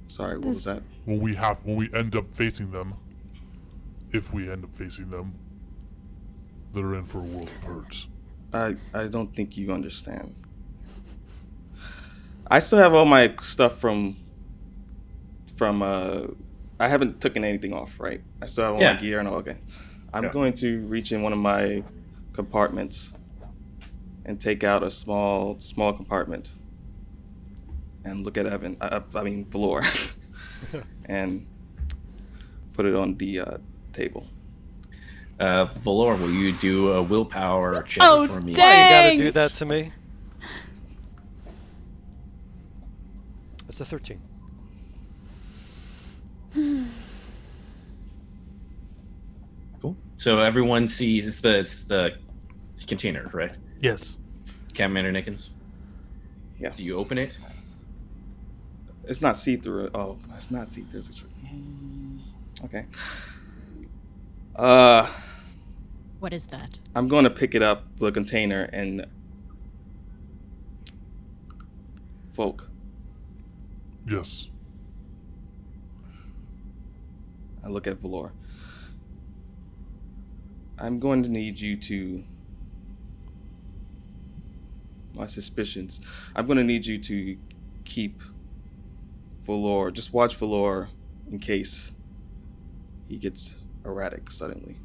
Sorry, what was that? when we have when we end up facing them, if we end up facing them, they're in for a world of hurts. I I don't think you understand. I still have all my stuff from from uh I haven't taken anything off, right? I still have all Yeah. my gear and all okay. I'm Yeah. going to reach in one of my compartments and take out a small small compartment and look at Evan I, I mean Valor and put it on the uh, table. Uh, Valor, will you do a willpower check Oh, for me? dang. Why you gotta do that to me? It's a 13. Cool. So everyone sees it's the it's the container, correct? Yes. Commander Nickens. Yeah. Do you open it? It's not see through. Oh, it's not see through. It's okay. Uh, What is that? I'm going to pick it up, the container, and Volk. Yes. I look at Valor. I'm going to need you to. My suspicions. I'm going to need you to keep Valor. Just watch Valor in case he gets erratic suddenly.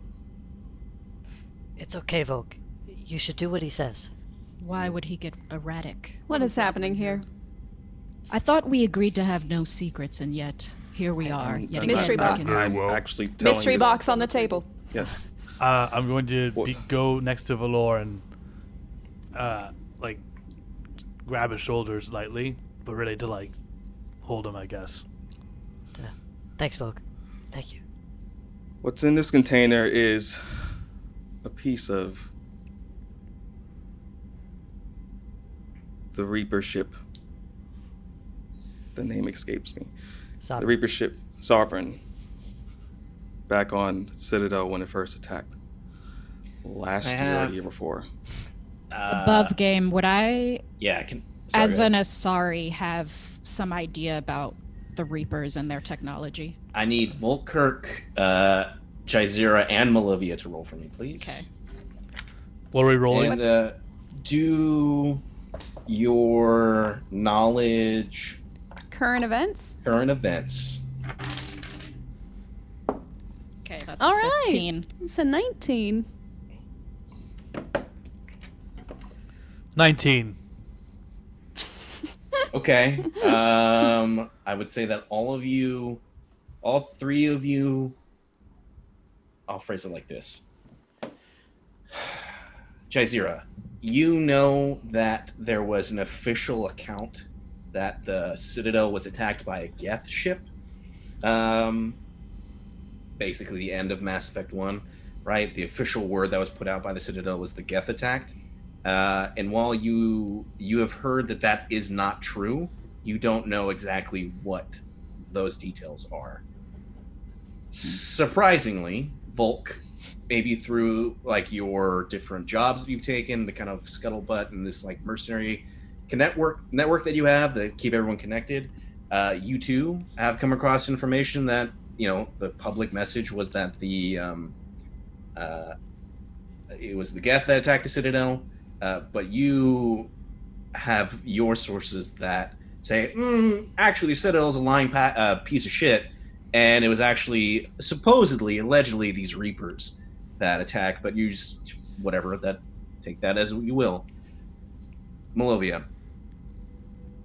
It's okay, Volk. You should do what he says. Why would he get erratic? What is happening here? I thought we agreed to have no secrets, and yet here we are. I'm- Yet I'm- Mystery box. Very well. actually telling Mystery this- box on the table. Yes. Uh, I'm going to be, go next to Valor and uh, like grab his shoulders lightly, but ready to like hold him, I guess. Uh, Thanks, Volk. Thank you. What's in this container is a piece of the Reaper ship. The name escapes me. Sovereign. The Sovereign. Reaper ship, Sovereign, back on Citadel when it first attacked. Last I year or the year before. Uh, Above game, would I, Yeah, can. sorry, as an. Asari, have some idea about the Reapers and their technology? I need Volkirk, uh, Jazeera, and Malovia to roll for me, please. Okay. What are we rolling? And uh, do your knowledge Current events? current events. Okay, that's All a right. 15. It's a 19. 19. Okay. um, I would say that all of you, all three of you, I'll phrase it like this. Jazeera, you know that there was an official account that the Citadel was attacked by a Geth ship. Um, basically, the end of Mass Effect 1, right? The official word that was put out by the Citadel was the Geth attacked. Uh, and while you you have heard that that is not true, you don't know exactly what those details are. Surprisingly, Volk, maybe through like your different jobs that you've taken, the kind of scuttlebutt and this like mercenary network network that you have that keep everyone connected, uh, you too have come across information that you know the public message was that the um, uh, it was the Geth that attacked the Citadel, uh, but you have your sources that say, mm, actually, Citadel's a lying pa- uh, piece of shit, and it was actually supposedly, allegedly, these Reapers that attack. But you just whatever that take that as you will. Malovia,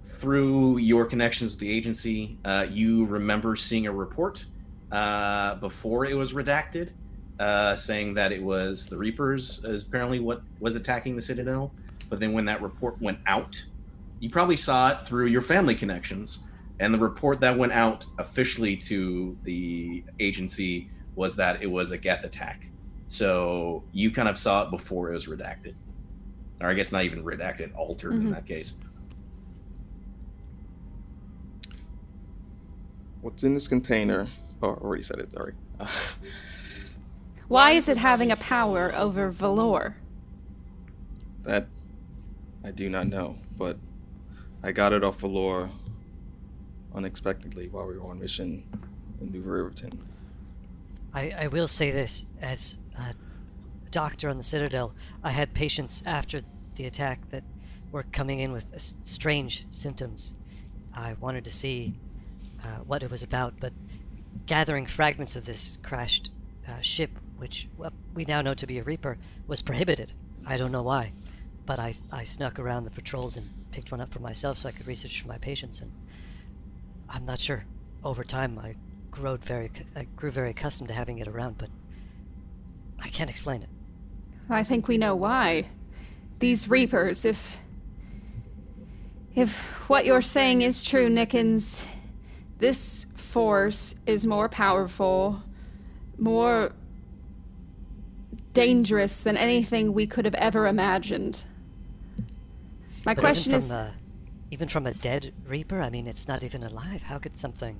through your connections with the agency, uh, you remember seeing a report uh, before it was redacted, uh, saying that it was the Reapers, is apparently what was attacking the Citadel. But then when that report went out, you probably saw it through your family connections. And the report that went out officially to the agency was that it was a Geth attack. So you kind of saw it before it was redacted, or I guess not even redacted, altered in Mhm. that case. What's in this container? Oh, I already said it. Sorry. Why is it having a power over Valor? that I do not know, but I got it off Valor unexpectedly while we were on mission in New Riverton. I, I will say this as a doctor on the Citadel, I had patients after the attack that were coming in with strange symptoms. I wanted to see uh, what it was about, but gathering fragments of this crashed uh, ship, which we now know to be a Reaper, was prohibited. I don't know why, but I, I snuck around the patrols and picked one up for myself so I could research for my patients, and I'm not sure. Over time, I grew very, I grew very accustomed to having it around, but I can't explain it. I think we know why. These Reapers, if. If what you're saying is true, Nickens, this force is more powerful, more dangerous than anything we could have ever imagined. My But question even is. from, uh, even from a dead Reaper, I mean, it's not even alive. How could something?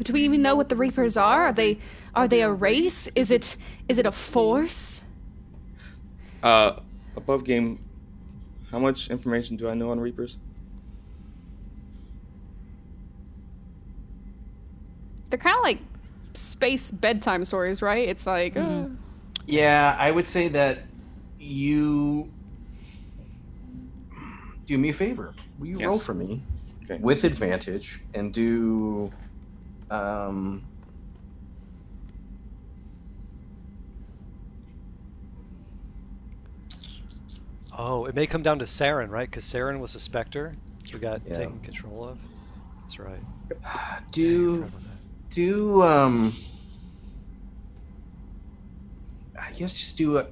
Do we even know what the Reapers are? Are they are they a race? Is it is it a force? Uh, above game, how much information do I know on Reapers? They're kind of like space bedtime stories, right? It's like uh, Yeah, I would say that you do me a favor. Will you roll for me Okay. with advantage and do um Oh, it may come down to Saren, right? Because Saren was a specter we got Yeah. taken control of. That's right. do Forgot do um I guess just do a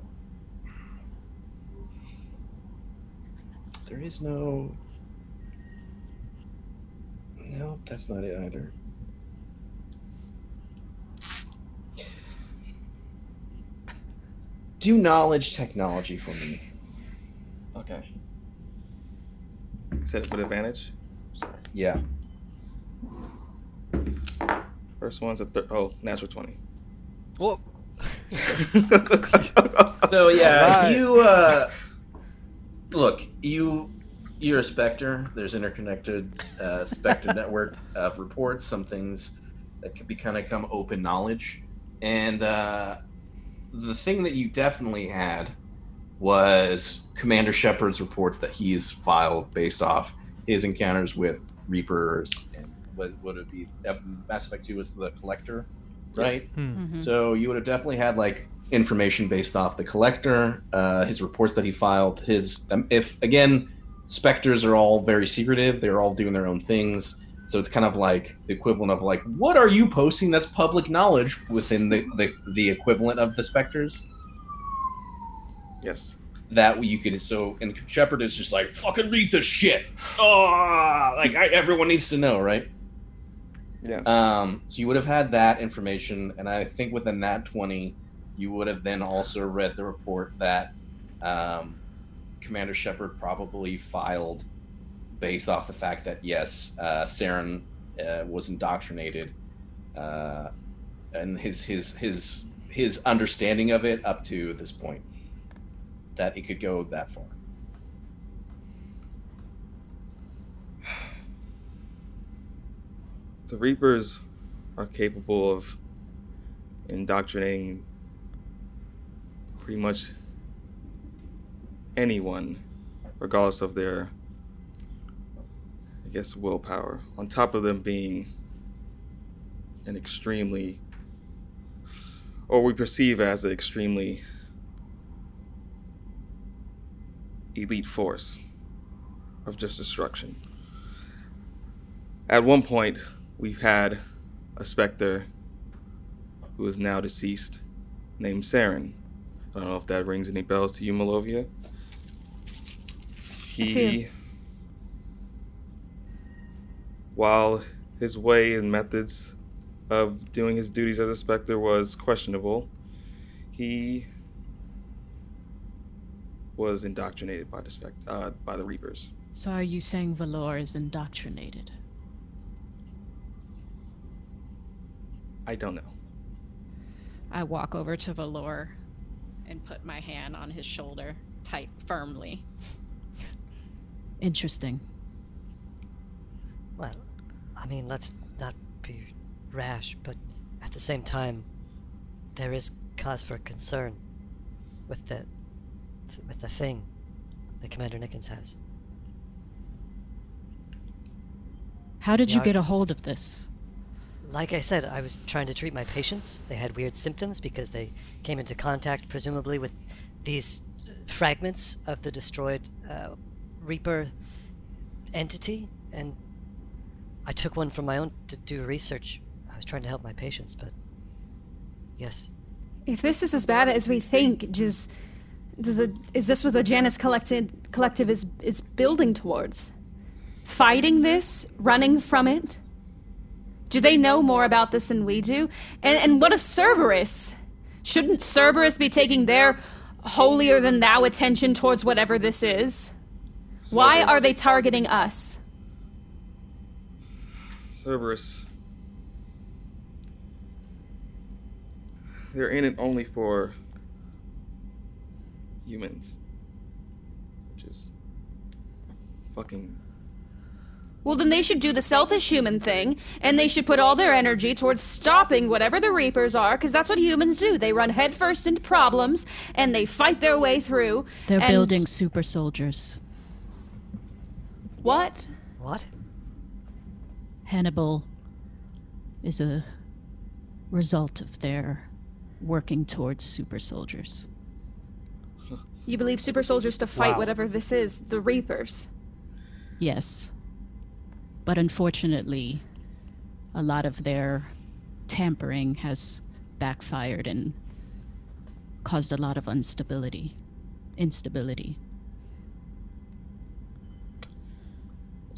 there is no no that's not it either do knowledge technology for me Okay. Set it with advantage. Sorry. yeah First one's a thir- oh natural twenty. Well, So yeah, Alright. you uh, look you you're a specter. There's interconnected uh, specter network of reports. Some things that could be kind of come open knowledge, and uh, the thing that you definitely had was Commander Shepard's reports that he's filed based off his encounters with Reapers and what would it be? uh, Mass Effect Two was the Collector, right? Hmm. So you would have definitely had like information based off the collector, uh, his reports that he filed. His um, if again, specters are all very secretive. They're all doing their own things. So it's kind of like the equivalent of like, what are you posting that's public knowledge within the the, the equivalent of the specters? yes. That way you could so and Shepard is just like fucking read this shit. Oh, like I, everyone needs to know, right? Yes. Um, so you would have had that information, and I think within that twenty, you would have then also read the report that um, Commander Shepard probably filed based off the fact that yes, uh, Saren uh, was indoctrinated, uh, and his his his his understanding of it up to this point that it could go that far. The Reapers are capable of indoctrinating pretty much anyone, regardless of their, I guess, willpower. On top of them being an extremely, or we perceive as an extremely elite force of just destruction. At one point, we've had a specter who is now deceased named Saren. I don't know if that rings any bells to you, Malovia. He, while his way and methods of doing his duties as a specter was questionable, he was indoctrinated by the spec- uh, by the Reapers. So are you saying Valor is indoctrinated? I don't know. I walk over to Valor and put my hand on his shoulder, tight, firmly. Interesting. Well, I mean, let's not be rash, but at the same time, there is cause for concern with the with the thing that Commander Nickens has. How did you Yeah, get a hold of this? Like I said, I was trying to treat my patients. They had weird symptoms because they came into contact, presumably, with these fragments of the destroyed uh, Reaper entity, and I took one from my own to do research. I was trying to help my patients, but yes, If this is as bad as we think, just does the is this what the Janus collected collective is is building towards? Fighting this, running from it? Do they know more about this than we do? And and what of Cerberus? Shouldn't Cerberus be taking their holier than thou attention towards whatever this is? Why are they targeting us? Cerberus. They're in it only for humans. Which is fucking Well, then they should do the selfish human thing, and they should put all their energy towards stopping whatever the Reapers are, because that's what humans do. They run headfirst into problems, and they fight their way through. They're and- building super soldiers. What? what? Hannibal is a result of their working towards super soldiers. You believe super soldiers to fight Wow. whatever this is, the Reapers? Yes. But unfortunately, a lot of their tampering has backfired and caused a lot of instability. Instability.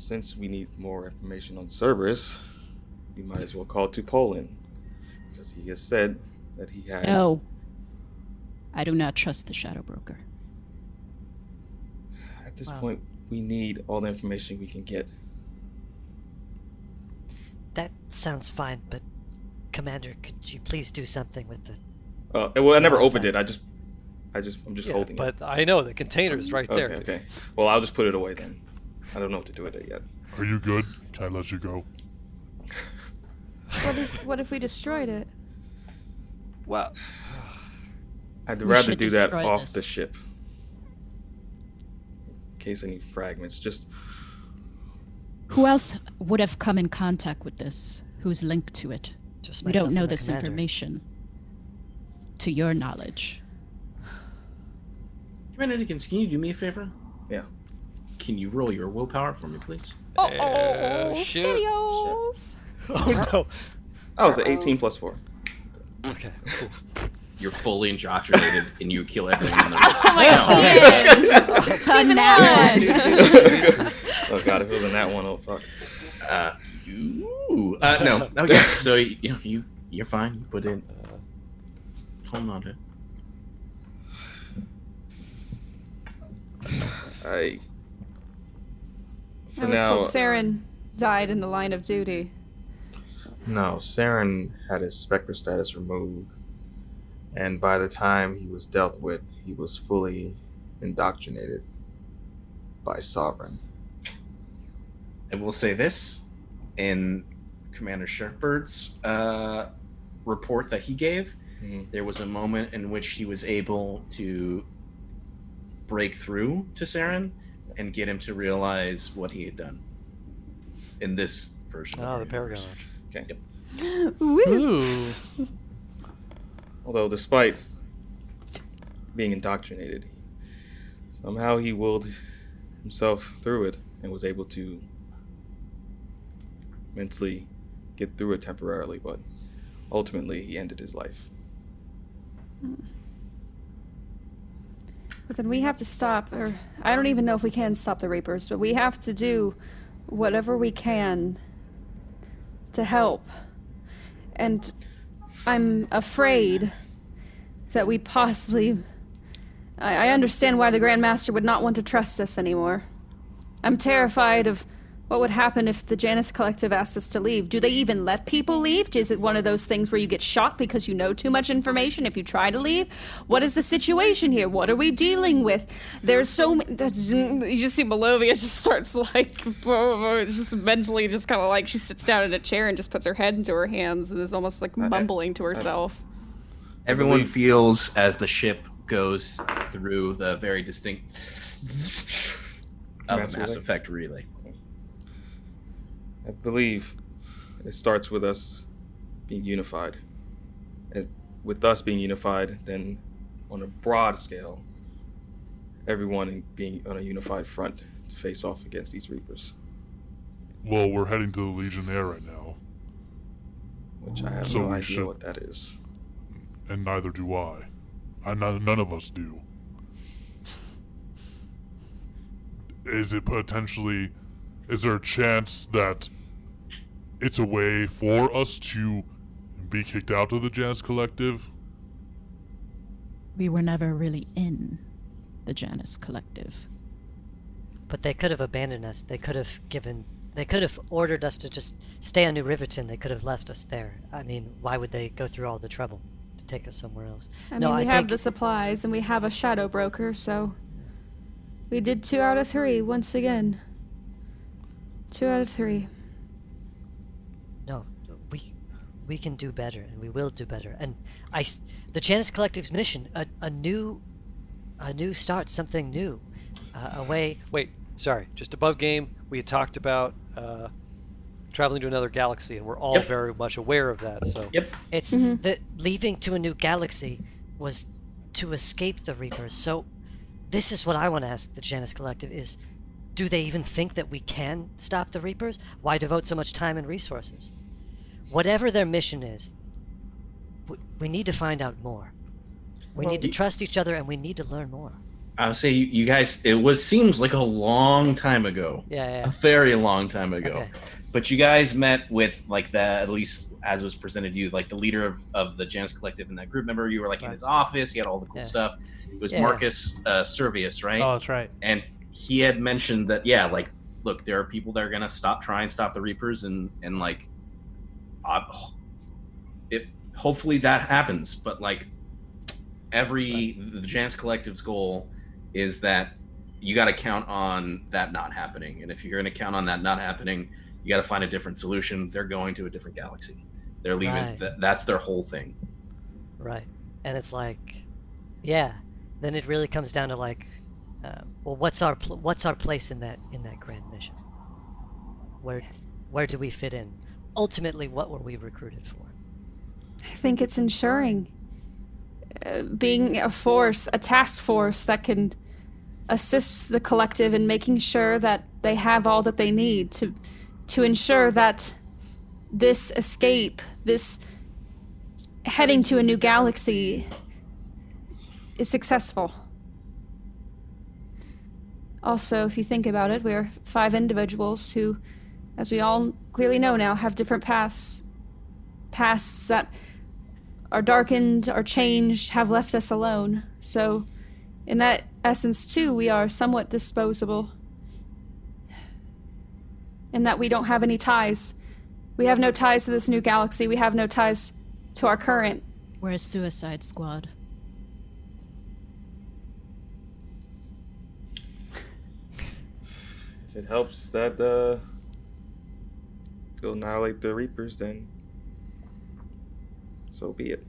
since we need more information on Cerberus, we might as well call to Poland. Because he has said that he has No. I do not trust the Shadow Broker. at this Wow. point we need all the information we can get. That sounds fine, but Commander, could you please do something with the? Uh, well I never opened it. I just I just I'm just Yeah, holding but it. But I know the container's right Okay, there. okay. Well I'll just put it away then. I don't know what to do with it yet. Are you good? Can I let you go? What if what if we destroyed it? Well, I'd We rather do that off this. the ship. In case any fragments. Just Who else would have come in contact with this? Who's linked to it? Just We don't know this commander. information. To your knowledge. Commander Dickens, can you do me a favor? yeah. Can you roll your willpower for me, please? Oh, Uh, shoot. steadios. oh no. I was at 18 plus 4. Okay, cool. You're fully indoctrinated and you kill everyone in the room. Oh my god. Season one. Oh god, if it was in that one, oh fuck. Uh, you, uh, no. Okay. So you, you you're fine. You put in. Hold on to it. I. For I was now, told Saren died in the line of duty. No, Saren had his Spectre status removed, and by the time he was dealt with, he was fully indoctrinated by Sovereign. I will say this in Commander Shepard's uh, report that he gave, Mhm. there was a moment in which he was able to break through to Saren and get him to realize what he had done in this version. Oh, of the Paragon. universe. Okay. Ooh. Although, despite being indoctrinated, somehow he willed himself through it and was able to mentally get through it temporarily, but ultimately he ended his life. But then we have to stop, or I don't even know if we can stop the Reapers, but we have to do whatever we can to help. And I'm afraid that we possibly. I, I understand why the Grand Master would not want to trust us anymore. I'm terrified of what would happen if the Janus Collective asked us to leave. Do they even let people leave? Is it one of those things where you get shot because you know too much information if you try to leave? What is the situation here? What are we dealing with? There's so many. You just see Malovia just starts like, just mentally, just kind of like she sits down in a chair and just puts her head into her hands and is almost like mumbling to herself. Everyone feels as the ship goes through the very distinct of Mass a Mass relay. Effect relay. I believe it starts with us being unified. And with us being unified, then on a broad scale, everyone being on a unified front to face off against these Reapers, Well, we're heading to the Legionnaire right now, which I have So no idea should- what that is. and neither do I. I none, none of us do. Is it potentially? Is there a chance that it's a way for us to be kicked out of the Jazz Collective? We were never really in the Janus Collective. But they could have abandoned us. They could have given. They could have ordered us to just stay on New Riverton. They could have left us there. I mean, why would they go through all the trouble to take us somewhere else? I no, mean, we I have think the supplies and we have a shadow broker, so we did two out of three once again. Two out of three. no, we we can do better, and we will do better. And I, the Janus Collective's mission, a, a new, a new start, something new, uh, a way. Wait, sorry. Just above game, we had talked about uh, traveling to another galaxy, and we're all Yep. very much aware of that. So Yep. It's Mhm. the leaving to a new galaxy was to escape the Reapers. So this is what I want to ask the Janus Collective is do they even think that we can stop the Reapers? Why devote so much time and resources? Whatever their mission is, we, we need to find out more. We Well, need to y- trust each other and we need to learn more. I'll say you, you guys. It was seems like a long time ago, Yeah, a very long time ago. Okay. But you guys met with like the at least as was presented to you, like the leader of, of the Janus Collective in that group. Remember, you were like in his office. He had all the cool Yeah. stuff. It was Yeah. Marcus uh, Servius, right? Oh, that's right. and he had mentioned that yeah like look there are people that are gonna stop trying stop the reapers and and like uh, it hopefully that happens but like every the Janus collective's goal is that you got to count on that not happening and if you're going to count on that not happening you got to find a different solution they're going to a different galaxy they're leaving Right. th- that's their whole thing Right. And it's like, yeah. Then it really comes down to like, uh, well, what's our pl- what's our place in that in that grand mission? Where where do we fit in? Ultimately, what were we recruited for? I think it's ensuring uh, being a force, a task force that can assist the collective in making sure that they have all that they need to to ensure that this escape, this heading to a new galaxy is successful. Also, if you think about it, we're five individuals who, as we all clearly know now, have different paths. Pasts that are darkened, are changed, have left us alone. So, in that essence, too, we are somewhat disposable. In that we don't have any ties. We have no ties to this new galaxy, we have no ties to our current. We're a suicide squad. It helps that uh, to annihilate the Reapers, then so be it.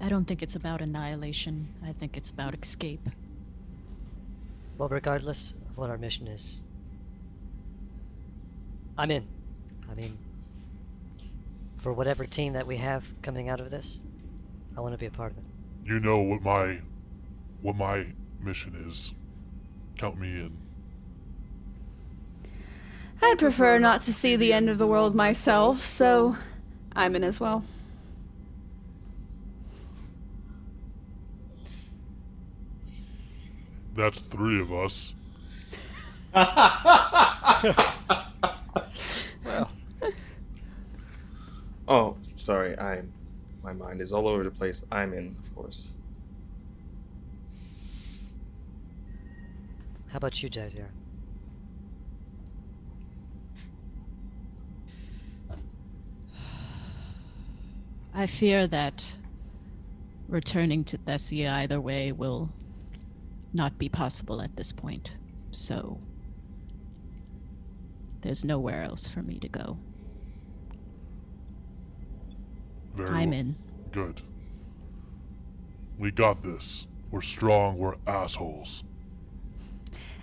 I don't think it's about annihilation. I think it's about escape. Well, regardless of what our mission is, I'm in. I mean, for whatever team that we have coming out of this, I want to be a part of it. You know what my what my mission is. Count me in. I'd prefer not to see the end of the world myself, so I'm in as well. That's three of us. well. Oh, sorry. I'm. My mind is all over the place. I'm in, of course. How about you, Jazeera? I fear that returning to Thessia either way will not be possible at this point. So there's nowhere else for me to go. Very I'm well. in. Good. We got this. We're strong. We're assholes.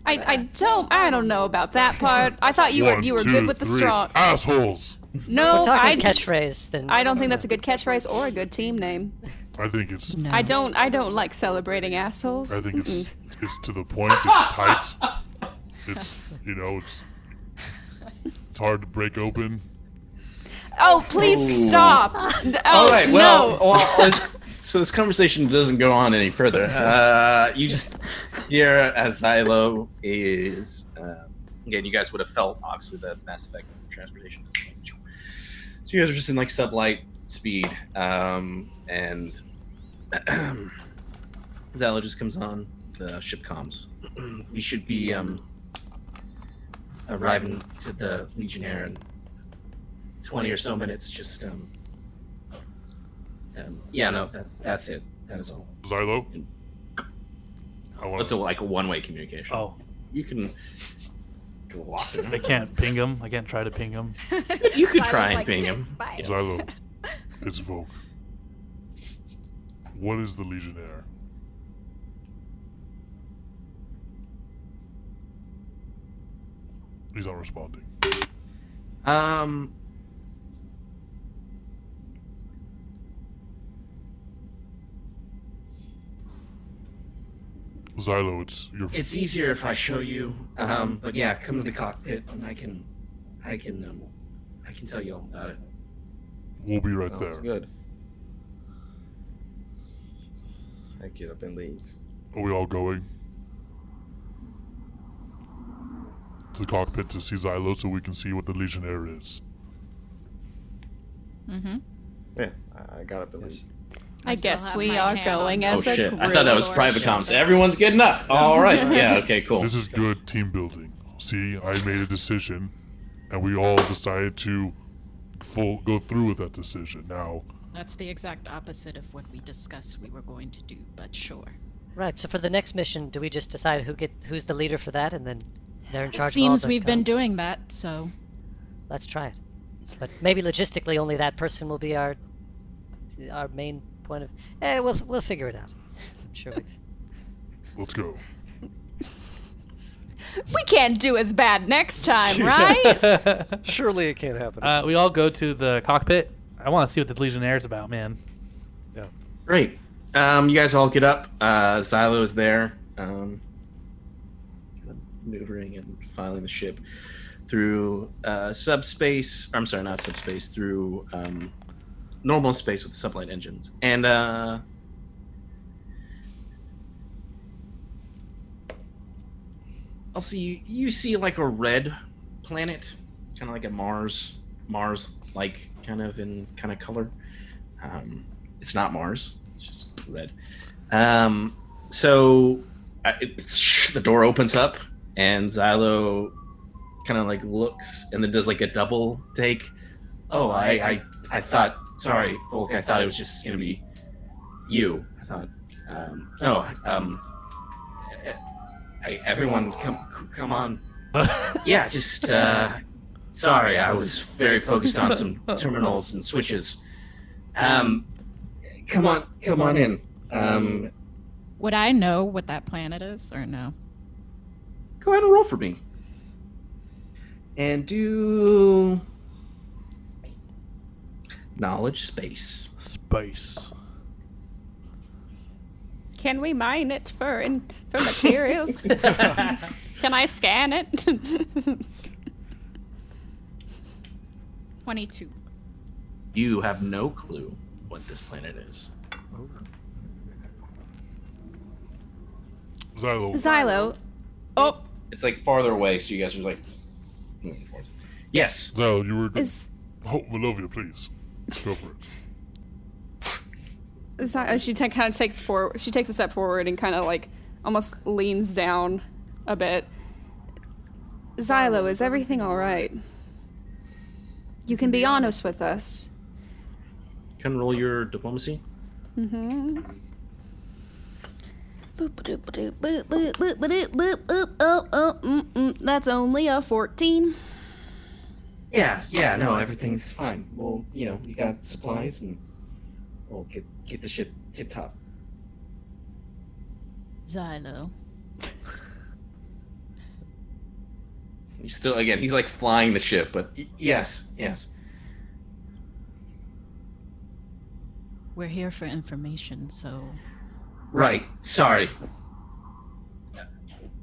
I, I don't I don't know about that part. I thought you were you were two, good with the three. strong. Assholes. No, We're talking I catchphrase, then I don't think that's a good catchphrase or a good team name. I think it's. No. I don't I don't like celebrating assholes. I think it's. It's to the point. It's tight. It's you know it's. It's hard to break open. Oh, please stop! Oh, All right. Well, no. well let's, so this conversation doesn't go on any further. Uh, you just hear as Xylo is um, again. You guys would have felt obviously the Mass Effect transportation. Is like, so you guys are just in like sublight speed, um, and Xylo just comes on the ship comms. we should be um, arriving to the Legionnaire in twenty or so minutes. Just um, um, yeah, no, that, that's it. That is all. Want It's a, like a one-way communication. Oh, you can go walk I can't ping him. I can't try to ping him. You could Silas try and like, ping him. bye." Yeah. Xylo. It's Volk. What is the Legionnaire? He's not responding. Um, Xylo, it's your. it's easier if I show you. Um, but yeah, come to the cockpit and I can, I can, um, I can tell you all about it. We'll be right Sounds there. good. I get up and leave. Are we all going? To the cockpit to see Xylo so we can see what the Legionnaire is. Mm-hmm. Yeah, I, I got up and leave. I still guess we are hand on going the- Oh a shit! group. I thought that was private shoulder. comms. Everyone's getting up. All right. Yeah. Okay. Cool. This is good team building. See, I made a decision, and we all decided to full go through with that decision. Now, That's the exact opposite of what we discussed we were going to do, but sure. Right. So for the next mission, do we just decide who get who's the leader for that, and then they're in charge? of all Seems we've been doing that, so Let's try it. But maybe logistically, only that person will be our our main point of. Eh, we'll we'll figure it out. I'm sure we've. let's go. We can't do as bad next time, right? Surely it can't happen. Uh, we all go to the cockpit. I want to see what the Legionnaire is about, man. yeah. Great. Um, you guys all get up. Uh, Xylo is there, um, kind of maneuvering and filing the ship through uh, subspace. I'm sorry, not subspace. Through um, normal space with the sublight engines, and uh, I'll see you see like a red planet, kind of like a Mars, Mars-like kind of in kind of color. Um, it's not Mars. It's just red. Um, so I, it, the door opens up, and Xylo kind of like looks, and then does like a double take. Oh, I, I, I thought. Sorry, Volk. I thought it was just gonna be you. I thought. Um, no. Um, I, everyone, come, come on. Yeah, just. Uh, sorry, I was very focused on some terminals and switches. Um, come on, come on in. Um, would I know what that planet is or no? go ahead and roll for me. And do knowledge space. Space. Can we mine it for in, for materials? Can I scan it? 22. You have no clue what this planet is. Xylo, Xylo. Oh, It's like farther away, so you guys are like moving towards it. Yes. Xylo, you were. is Oh, Malovia, please. Uh, she t- kind of takes for she takes a step forward and kind of like almost leans down a bit. Xylo, is everything all right? You can be honest with us. Can roll your diplomacy. Mm-hmm. That's only a 14. Yeah, yeah, no, everything's fine. Well, you know, we got supplies and we'll get get the ship tip top. Xylo. He's still again. He's like flying the ship, but Y- yes, yes. We're here for information, so Right. Sorry.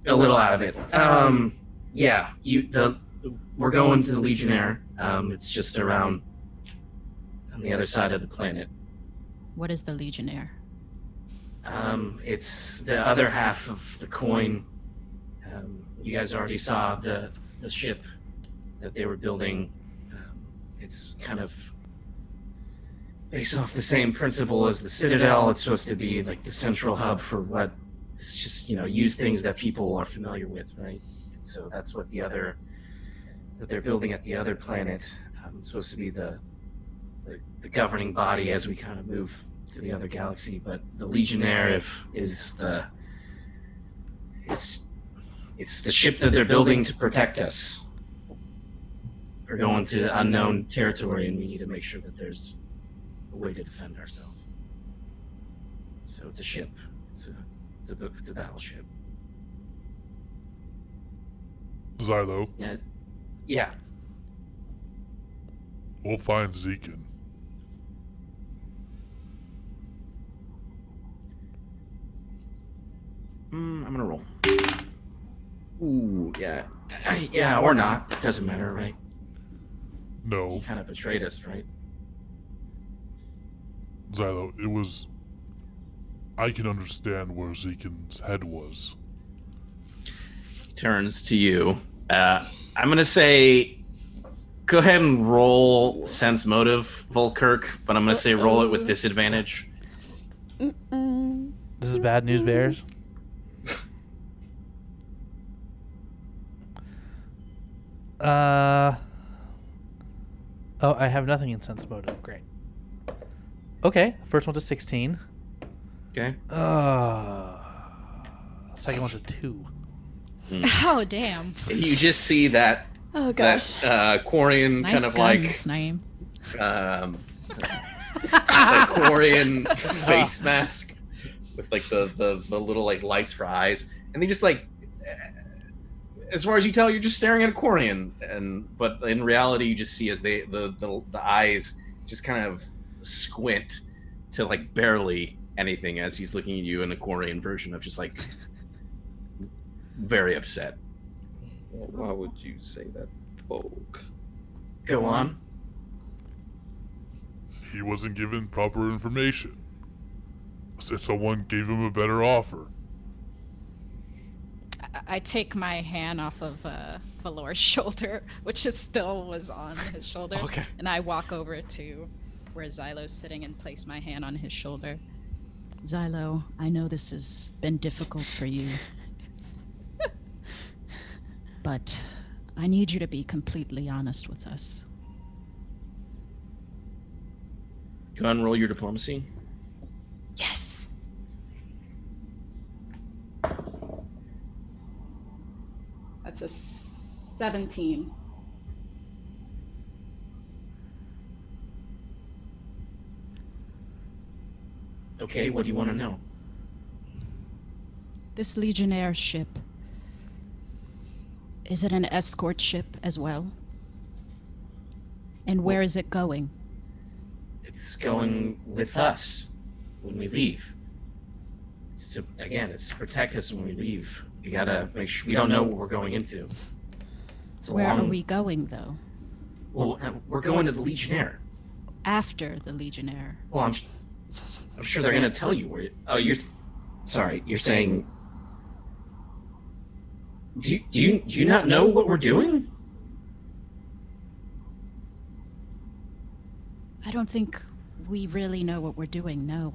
A little out of it. Um, yeah, you the we're going to the Legionnaire. Um, it's just around on the other side of the planet. what is the Legionnaire? Um, it's the other half of the coin. Um, you guys already saw the the ship that they were building. Um, it's kind of based off the same principle as the Citadel. It's supposed to be like the central hub for what it's just you know use things that people are familiar with, right? So that's what the other that they're building at the other planet. Um, it's supposed to be the the, the governing body as we kind of move to the other galaxy. But the Legionnaire if, is the it's it's the ship that they're building to protect us. We're going to unknown territory, and we need to make sure that there's a way to defend ourselves. So it's a ship. It's a it's a it's a battleship. Xylo, Yeah. Yeah. we'll find Zekin. Mm, I'm gonna roll. Ooh, yeah, yeah, or not. It doesn't matter, right? No, He kind of betrayed us, right? Xylo, it was. I can understand where Zekin's head was. turns to you. Uh, I'm gonna say, go ahead and roll sense motive, Volkirk, but I'm gonna say roll it with disadvantage. Mm-mm. This is bad news bears. Uh Oh, I have nothing in sense motive. Great. Okay, first one's a 16. Okay. Uh second one's a 2. Oh damn! You just see that Oh gosh. that uh, Quarian Nice kind of guns, Naeem. like um, like Quarian face mask with like the, the the little like lights for eyes, and they just like. eh, As far as you tell, you're just staring at a Quarian, and but in reality, you just see as they the the, the eyes just kind of squint to like barely anything as he's looking at you in a Quarian version of just like very upset. Why would you say that, Volk? Go on. He wasn't given proper information. So someone gave him a better offer. I, I take my hand off of uh, Valor's shoulder, which is still was on his shoulder, Okay. and I walk over to where Xylo's sitting and place my hand on his shoulder. Xylo, I know this has been difficult for you, but I need you to be completely honest with us. Go ahead and roll your diplomacy. Yes. That's a 17. Okay, what do you want to know? This Legionnaire ship. Is it an escort ship as well? And where is it going? It's going with us when we leave. It's to again, it's to protect us when we leave. We gotta make sure we don't know what we're going into. Where are we going, though? Well, uh, we're going to the Legionnaire. After the Legionnaire. Well, I'm, I'm sure they're gonna tell you where. Oh, you're. Sorry, you're saying. Do you, do you do you not know what we're doing? I don't think we really know what we're doing, no.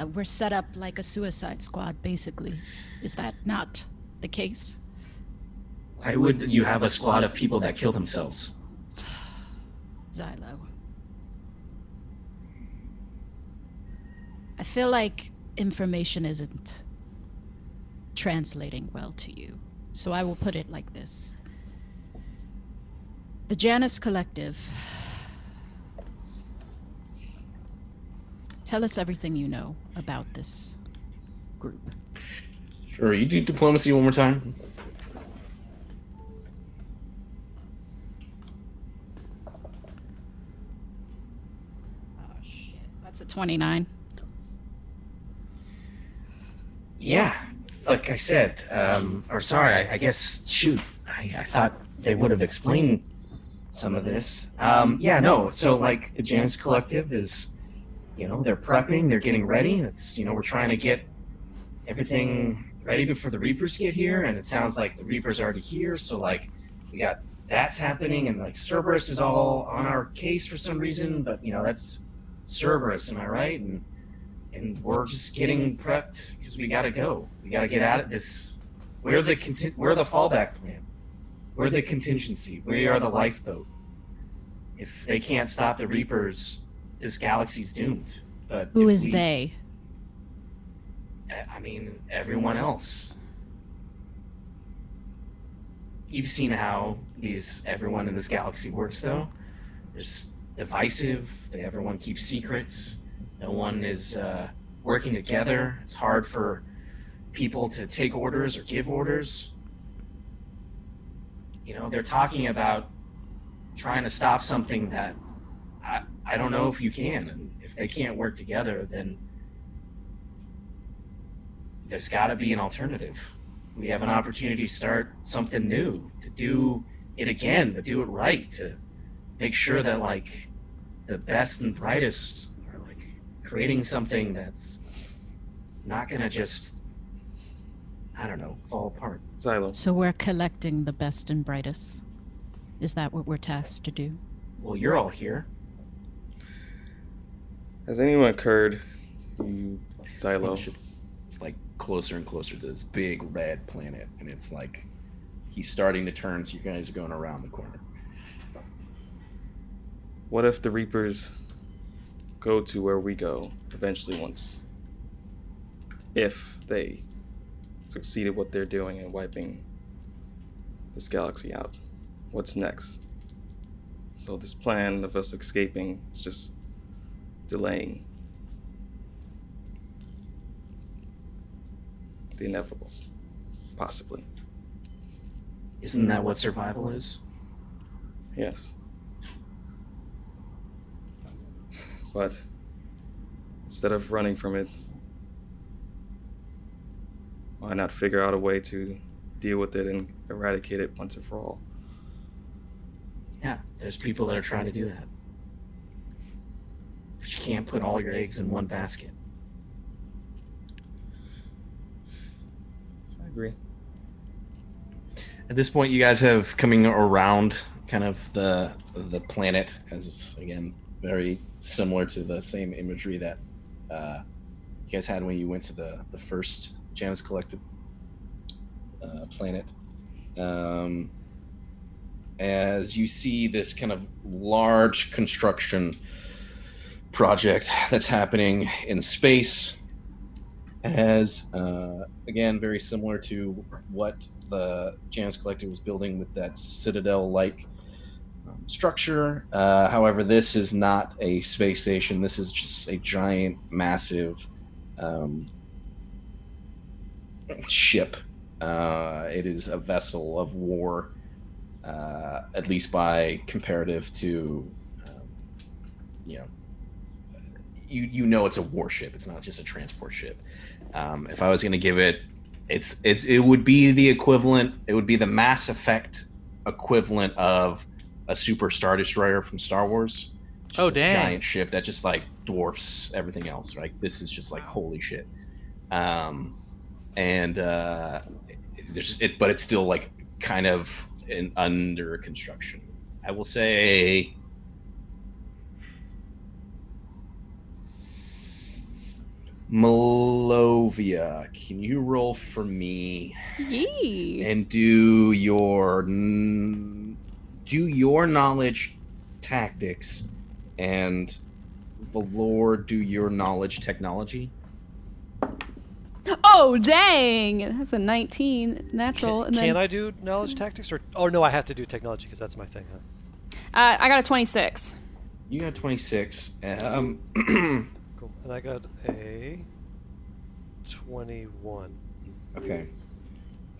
Uh, we're set up like a suicide squad, basically. Is that not the case? Why would you have a squad of people that kill themselves? Xylo. I feel like information isn't translating well to you, so I will put it like this. The Janus Collective. Tell us everything you know about this group. Sure, you do diplomacy one more time. Oh shit, that's a 29. Yeah, like I said, um, or sorry, I, I guess, shoot, I, I thought they would have explained some of this. Um, yeah, no, so like the Janus Collective is, you know, they're prepping, they're getting ready. It's, you know, we're trying to get everything ready before the Reapers get here, and it sounds like the Reapers are already here, so like we got that's happening, and like Cerberus is all on our case for some reason, but you know, that's Cerberus, am I right? And and we're just getting prepped because we got to go. We got to get out of this. We're the conti- we're the fallback plan. We're the contingency. We are the lifeboat. If they can't stop the Reapers, this galaxy's doomed. But who is we- they? I mean, everyone else. You've seen how these everyone in this galaxy works, though. There's divisive. They everyone keeps secrets. No one is uh, working together. It's hard for people to take orders or give orders. You know, they're talking about trying to stop something that I, I don't know if you can. And if they can't work together, then there's got to be an alternative. We have an opportunity to start something new, to do it again, to do it right, to make sure that like the best and brightest creating something that's not gonna just I don't know fall apart. Xylo. So we're collecting the best and brightest. Is that what we're tasked to do? Well, you're all here. Has anyone heard you, Xylo? It's like closer and closer to this big red planet, and it's like he's starting to turn. So you guys are going around the corner. What if the Reapers go to where we go eventually once? If they succeeded what they're doing in wiping this galaxy out, what's next? So this plan of us escaping is just delaying the inevitable, possibly. Isn't that what survival is? Yes. But instead of running from it, why not figure out a way to deal with it and eradicate it once and for all? Yeah, there's people that are trying to do that. But you can't put all your eggs in one basket. I agree. At this point, you guys have coming around kind of the the planet, as it's again very similar to the same imagery that uh, you guys had when you went to the the first Janus Collective uh, planet. Um, as you see this kind of large construction project that's happening in space, as uh, again very similar to what the Janus Collective was building with that citadel-like structure. Uh, however, this is not a space station. This is just a giant, massive um, ship. Uh, it is a vessel of war, uh, at least by comparative to, um, you know, you you know it's a warship. It's not just a transport ship. Um, if I was going to give it, it's it's it would be the equivalent. It would be the Mass Effect equivalent of a super star destroyer from Star Wars. Just Oh, this dang. Giant ship that just like dwarfs everything else. Right? This is just like holy shit. Um, and uh, there's just it, but it's still like kind of in under construction. I will say Malovia, can you roll for me Yee. and do your n- do your knowledge tactics and Valor do your knowledge technology? Oh dang! That's a 19 natural, and then Can I do knowledge tactics or? Oh no, I have to do technology because that's my thing. Huh? uh, I got a 26. You got 26. Um Cool. And I got a twenty-one. okay.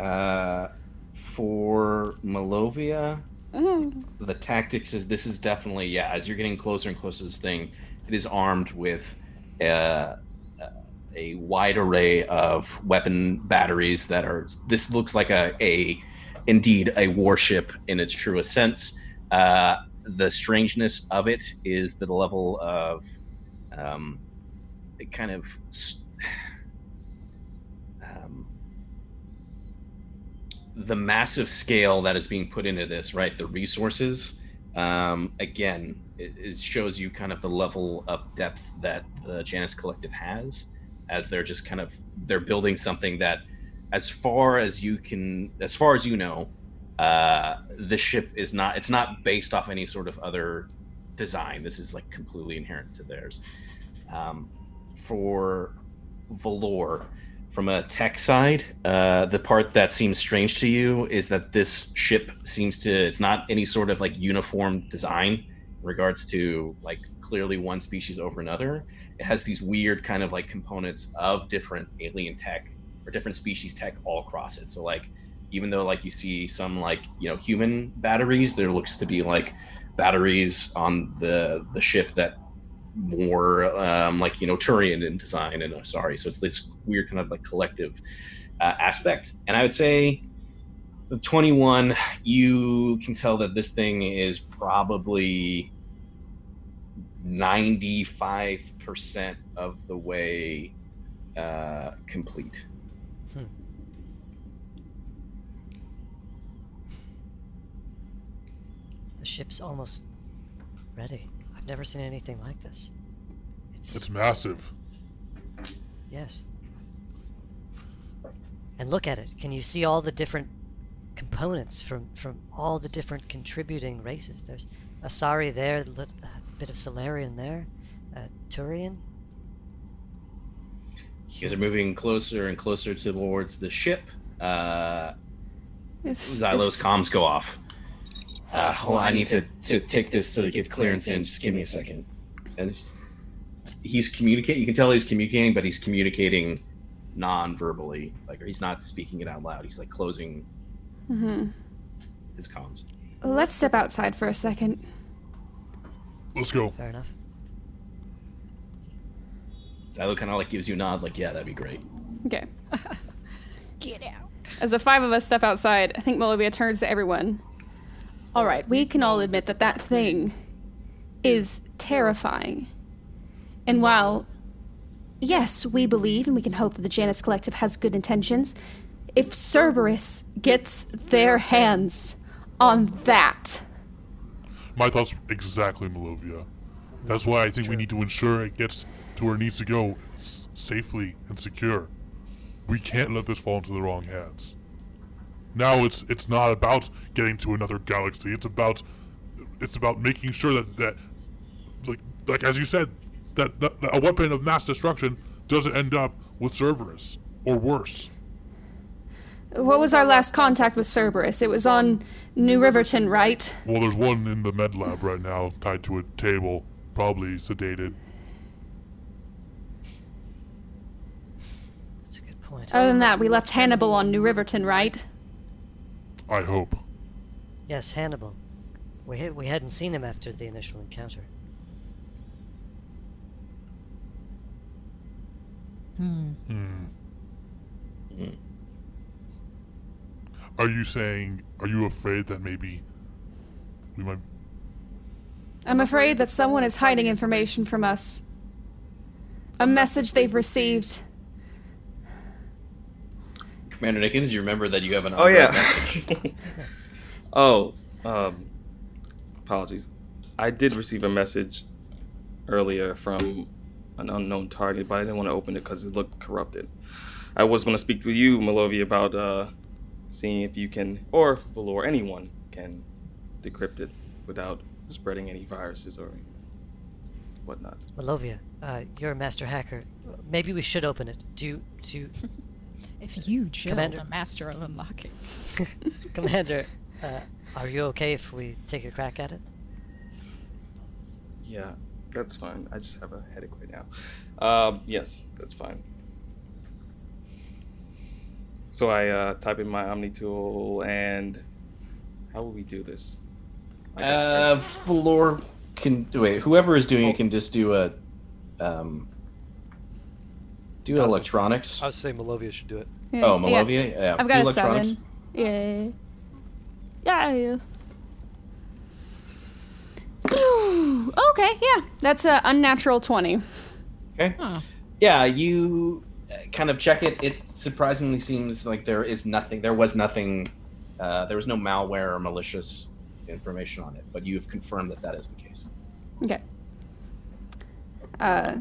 Uh for Malovia, Mm. the tactics is this is definitely yeah as you're getting closer and closer to this thing it is armed with uh, a wide array of weapon batteries that are this looks like a, a indeed a warship in its truest sense uh, the strangeness of it is the level of um, it kind of s- the massive scale that is being put into this, right? The resources, um, again, it, it shows you kind of the level of depth that the Janus Collective has, as they're just kind of they're building something that, as far as you can, as far as you know, uh, the ship is not. It's not based off any sort of other design. This is like completely inherent to theirs. Um, for Valor, from a tech side, uh, the part that seems strange to you is that this ship seems to it's not any sort of like uniform design in regards to like clearly one species over another. It has these weird kind of like components of different alien tech or different species tech all across it. So like even though like you see some like you know human batteries, there looks to be like batteries on the the ship that more um, like you know Turian in design and sorry, so it's this weird kind of like collective uh, aspect. And I would say the 21, you can tell that this thing is probably 95% of the way uh, complete. The ship's almost ready. I've never seen anything like this. It's, It's massive. yes. And look at it. Can you see all the different components from from all the different contributing races? There's Asari there, a bit of Salarian there, uh, Turian. You guys are moving closer and closer towards the ship. Uh, If, Xylo's if- comms go off. Uh, hold on, I need to, to take this to get clearance in. Just give me a second. As he's communicating, you can tell he's communicating, but he's communicating non-verbally. Like, or he's not speaking it out loud. He's like closing Mhm. his comms. Let's step outside for a second. Let's go. Fair enough. Xylo kind of like gives you a nod, like, yeah, that'd be great. Okay. Get out. As the five of us step outside, I think Malovia turns to everyone. All right, we can all admit that that thing is terrifying. And while, yes, we believe and we can hope that the Janus Collective has good intentions, if Cerberus gets their hands on that, My thoughts exactly, Malovia. That's why I think we need to ensure it gets to where it needs to go s- safely and secure. We can't let this fall into the wrong hands. Now it's it's not about getting to another galaxy. It's about it's about making sure that that like like as you said that, that, that a weapon of mass destruction doesn't end up with Cerberus or worse. what was our last contact with Cerberus? It was on New Riverton, right? Well, there's one in the med lab right now, tied to a table, probably sedated. That's a good point. Other than that, we left Hannibal on New Riverton, right? I hope. Yes, Hannibal. We had, we hadn't seen him after the initial encounter. Hmm. Hmm. Are you saying? Are you afraid that maybe we might? I'm afraid that someone is hiding information from us. A message they've received. Commander Nickens, you remember that you have an Oh yeah. oh, um, apologies. I did receive a message earlier from an unknown target, but I didn't want to open it because it looked corrupted. I was going to speak with you, Malovia, about uh, seeing if you can, or Valor, anyone can decrypt it without spreading any viruses or whatnot. Malovia, uh, you're a master hacker. Maybe we should open it. Do you, do you, If you, Jill, Commander- the master of unlocking. Commander, uh, are you okay if we take a crack at it? Yeah, that's fine. I just have a headache right now. Um, yes, that's fine. So I uh, type in my Omni tool, and how will we do this? I guess I- Uh, Floor can wait. Whoever is doing it can just do a, um, do I was- electronics. I was saying Malovia should do it. Yeah, Oh, yeah. Malovia. Yeah, I've do got a electronics. seven. Yeah. Yeah. Okay, yeah. That's a unnatural 20. Okay. Huh. Yeah, you uh, kind of check it. It surprisingly seems like there is nothing. There was nothing. Uh, there was no malware or malicious information on it, but you have confirmed that that is the case. Okay. Uh,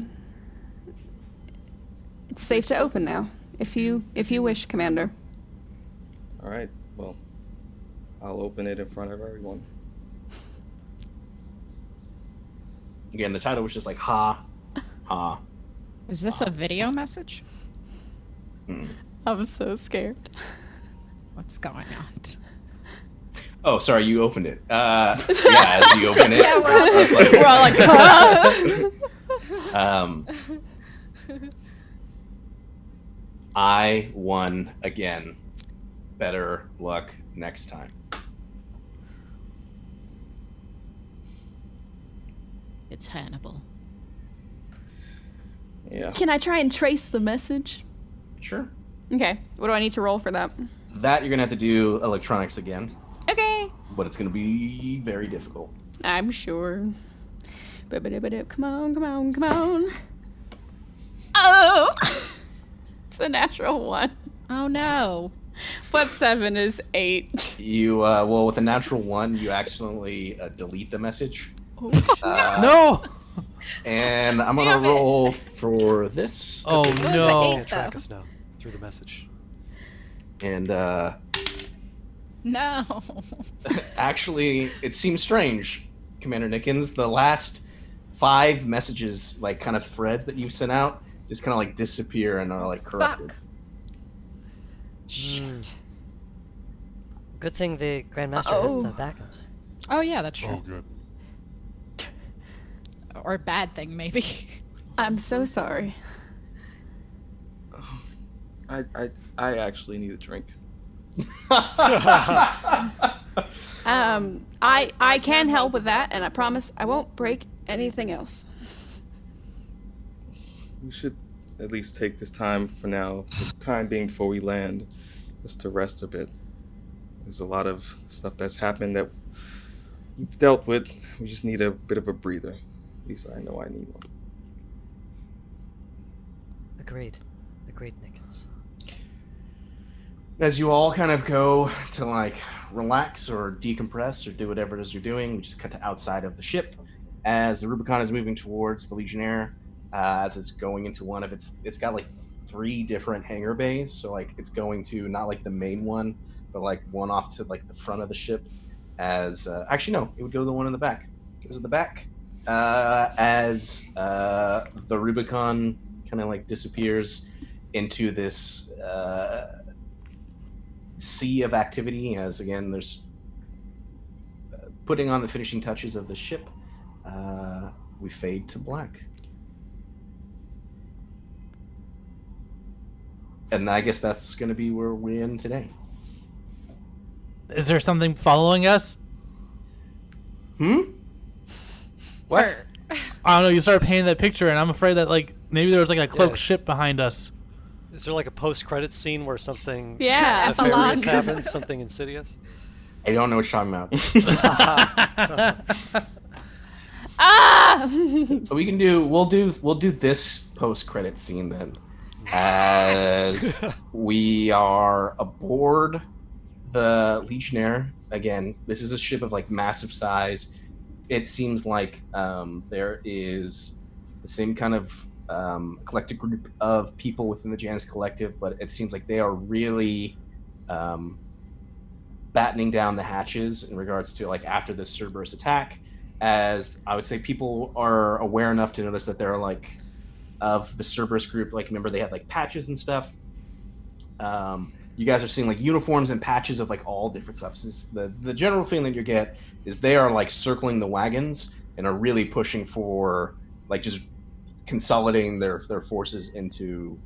it's safe to open now, if you if you wish, Commander. All right. Well, I'll open it in front of everyone. Again, the title was just like ha, ha. Is this a video message? Hmm. I'm so scared. What's going on? Oh, sorry, you opened it. Uh, yeah, as you open it, Yeah, we're all like- We're all like, huh? um, I won again. Better luck next time. It's Hannibal. Yeah. Can I try and trace the message? Sure. Okay. What do I need to roll for that? That you're gonna have to do electronics again, Okay. but it's gonna be very difficult. I'm sure. Come on, come on, come on. Oh! it's a natural one. Oh no. Plus seven is eight. You uh, well with a natural one, you accidentally uh, delete the message. Uh, No. And I'm gonna Damn it. roll for this. Oh was an no. eight. Can't track though. us now through the message. And uh, No. actually, it seems strange, Commander Nickens. The last five messages, like kind of threads that you've sent out, just kind of like disappear and are like corrupted. Fuck. Shit. Good thing the Grandmaster has Oh. the backups. Oh yeah, that's true. Oh, true. good. Or bad thing maybe. I'm so sorry. I, I, I actually need a drink. Um, I I can help with that, and I promise I won't break anything else. We should at least take this time for now, the time being before we land, just to rest a bit. There's a lot of stuff that's happened that we've dealt with. We just need a bit of a breather. At least I know I need one. Agreed. Agreed, Nickens. As you all kind of go to like relax or decompress or do whatever it is you're doing, we just cut to outside of the ship as the Rubicon is moving towards the Legionnaire. Uh, as it's going into one of its, it's got like three different hangar bays. So like it's going to not like the main one, but like one off to like the front of the ship. As uh, actually no, it would go to the one in the back. It was the back. Uh, as uh, the Rubicon kind of like disappears into this uh, sea of activity as again there's uh, putting on the finishing touches of the ship uh, we fade to black and i guess that's going to be where we end today Is there something following us? hmm what I don't know. You started painting that picture, and I'm afraid that like maybe there was like a cloaked Yeah. ship behind us. Is there like a post-credit scene where something Yeah, nefarious happens, something insidious? i don't know what you're talking about Ah! We can do we'll do we'll do this post credit scene then as we are aboard the legionnaire again this is a ship of like massive size it seems like um, there is the same kind of um, collective group of people within the Janus Collective, but it seems like they are really um, battening down the hatches in regards to like after this Cerberus attack. As I would say, people are aware enough to notice that there are like of the Cerberus group. Like, remember they had like patches and stuff. Um, you guys are seeing like uniforms and patches of like all different stuff. So the the general feeling you get is they are like circling the wagons and are really pushing for like just consolidating their their forces into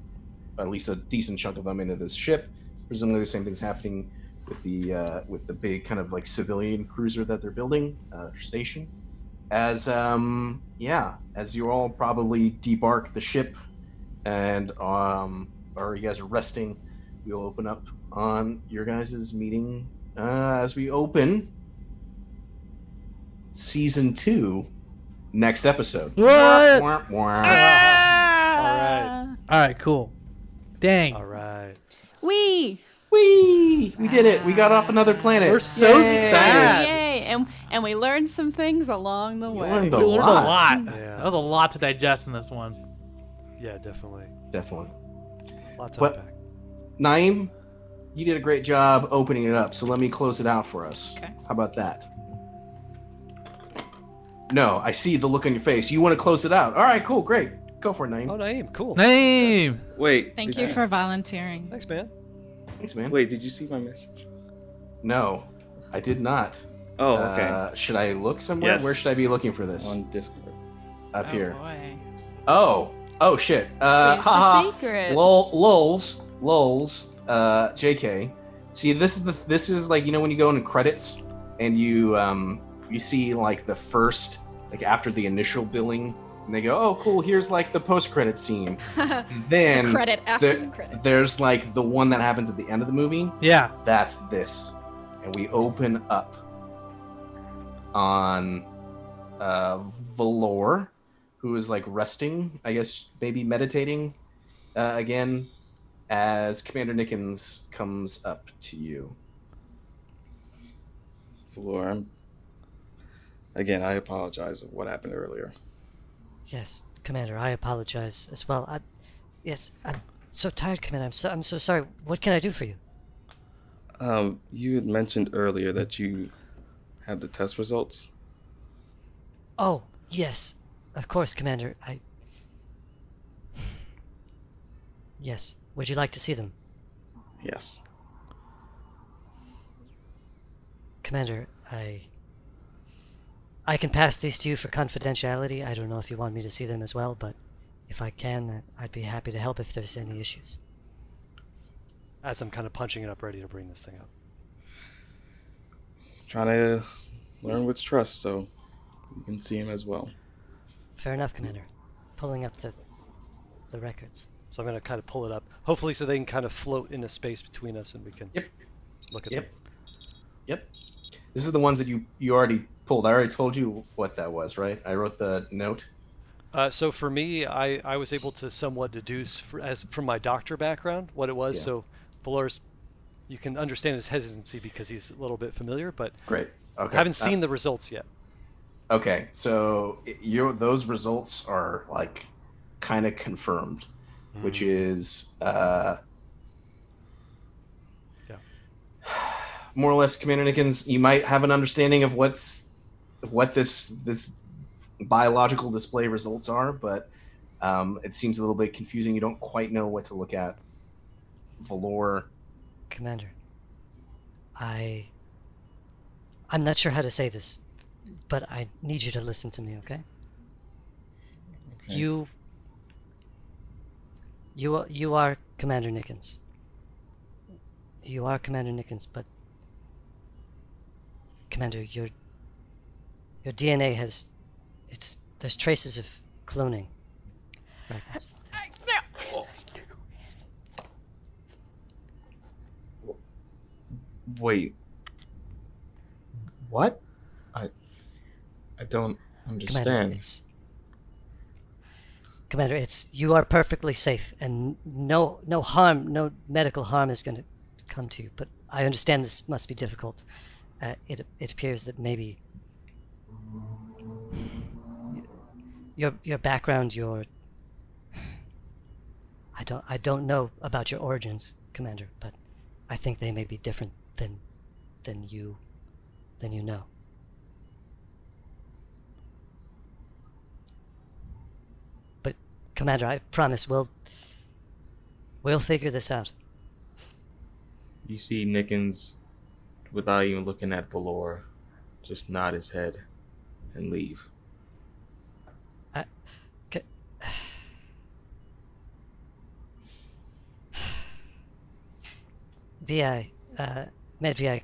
at least a decent chunk of them into this ship. Presumably, the same thing's happening with the uh, with the big kind of like civilian cruiser that they're building uh, station. As um yeah, as you all probably debark the ship and um or you guys are resting, we'll open up on your guys' meeting uh, as we open season two next episode. What? Wah, wah, wah. Ah! All right, cool. Dang. All right. We. Whee! We did it. We got off another planet. We're so Yay! sad. Yay! And and we learned some things along the way. learned a learned a lot. lot. Yeah. That was a lot to digest in this one. Yeah, definitely. Definitely. Lots But- to unpack. Naeem, you did a great job opening it up, so let me close it out for us. Okay. How about that? No, I see the look on your face. You want to close it out. All right, cool, great. Go for it, Naeem. Oh, Naeem, cool. Name. Wait. Thank did you for volunteering. Thanks, man. Thanks, man. Wait, did you see my message? No, I did not. Oh, okay. Uh, should I look somewhere? Yes. Where should I be looking for this? On Discord. Up oh, here. boy. Oh, oh shit. Uh, It's haha. a secret. Lol, lols, lols. Uh, Jk. See, this is the this is like you know when you go into credits and you um you see like the first like after the initial billing and they go oh cool here's like the post credit scene then credit after there- the credit. there's like the one that happens at the end of the movie Yeah. that's this and we open up on uh Valor who is like resting I guess maybe meditating uh, again as Commander Nickens comes up to you Floor. I'm... Again, I apologize for what happened earlier. Yes, Commander, I apologize as well. I, yes, I'm so tired, Commander. I'm so I'm so sorry. What can I do for you? Um, you had mentioned earlier that you have the test results. Oh, yes, of course, Commander. I. Yes. Would you like to see them, Yes. Commander? I. I can pass these to you for confidentiality. I don't know if you want me to see them as well, but if I can, uh, I'd be happy to help if there's any issues. As I'm kind of punching it up, ready to bring this thing up. Trying to learn what's trust, so you can see him as well. Fair enough, Commander. Pulling up the the records. So I'm going to kind of pull it up, hopefully, so they can kind of float in a space between us and we can Yep. look at Yep. them. Yep. This is the ones that you you already pulled. I already told you what that was, right? I wrote the note. Uh, so for me, I, I was able to somewhat deduce fr as from my doctor background what it was. Yeah. So Valor's, you can understand his hesitancy because he's a little bit familiar, but Great. Okay. haven't Uh, seen the results yet. Okay, so you those results are like kind of confirmed, which is uh, Yeah. more or less Commander Nickens. You might have an understanding of what's what this this biological display results are, but um, it seems a little bit confusing. You don't quite know what to look at. Valor. Commander, I. I'm not sure how to say this, but I need you to listen to me, okay? Okay. You. You are, you are Commander Nickens. You are Commander Nickens, but Commander, your your DNA has it's there's traces of cloning. records. Wait. What? I I don't Commander, understand. it's Commander, it's you are perfectly safe, and no no harm, no medical harm is going to come to you. But I understand this must be difficult. Uh, it it appears that maybe your your background, your I don't I don't know about your origins, Commander, but I think they may be different than than you than you know. But Commander, I promise we'll we'll figure this out. You see Nickens, without even looking at Valor, just nod his head and leave. I, VI, uh, Med VI,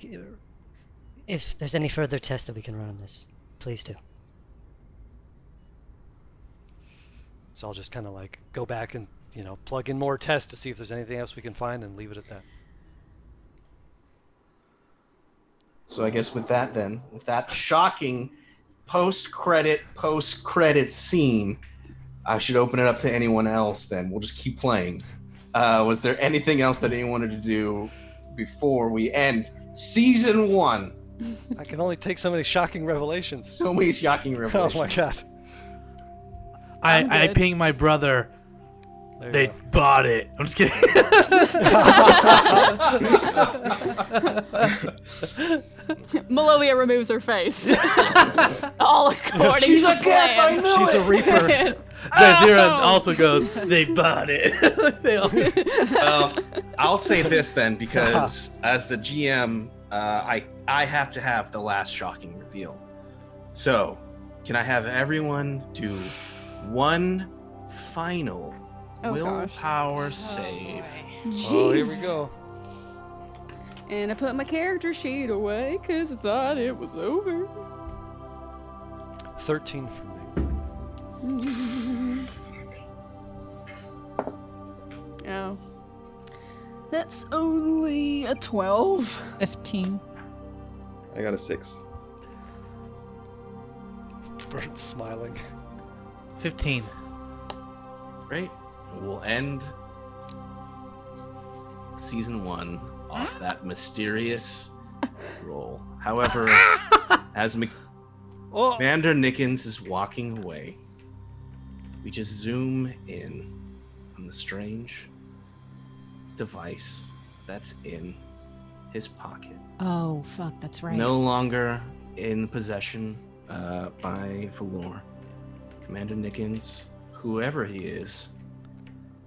if there's any further tests that we can run on this, please do. So I'll just kind of like go back and you know plug in more tests to see if there's anything else we can find and leave it at that. So I guess with that, then, with that shocking post-credit, post-credit scene, I should open it up to anyone else. Then we'll just keep playing. Uh, was there anything else that anyone wanted to do before we end season one? I can only take so many shocking revelations. So many shocking revelations. Oh my god. I, I'm I good. ping my brother. They go. bought it. I'm just kidding. Malovia removes her face. All according She's to a gift, I plan. knew She's a reaper. Jazeera Oh. also goes, they bought it. They all- well, I'll say this then, because as the GM, uh, I I have to have the last shocking reveal. So, can I have everyone do one final Oh, gosh. willpower save? Jeez. Oh, here we go. And I put my character sheet away because I thought it was over. 13 for me. Mm. Oh. That's only a 12. 15. I got a six. Bird's smiling. 15. Great. We'll end season one off ah. that mysterious roll. However, as Mc- Oh, Commander Nickens is walking away, we just zoom in on the strange device that's in his pocket. Oh, fuck, that's right. No longer in possession uh, by Valor. Commander Nickens, whoever he is,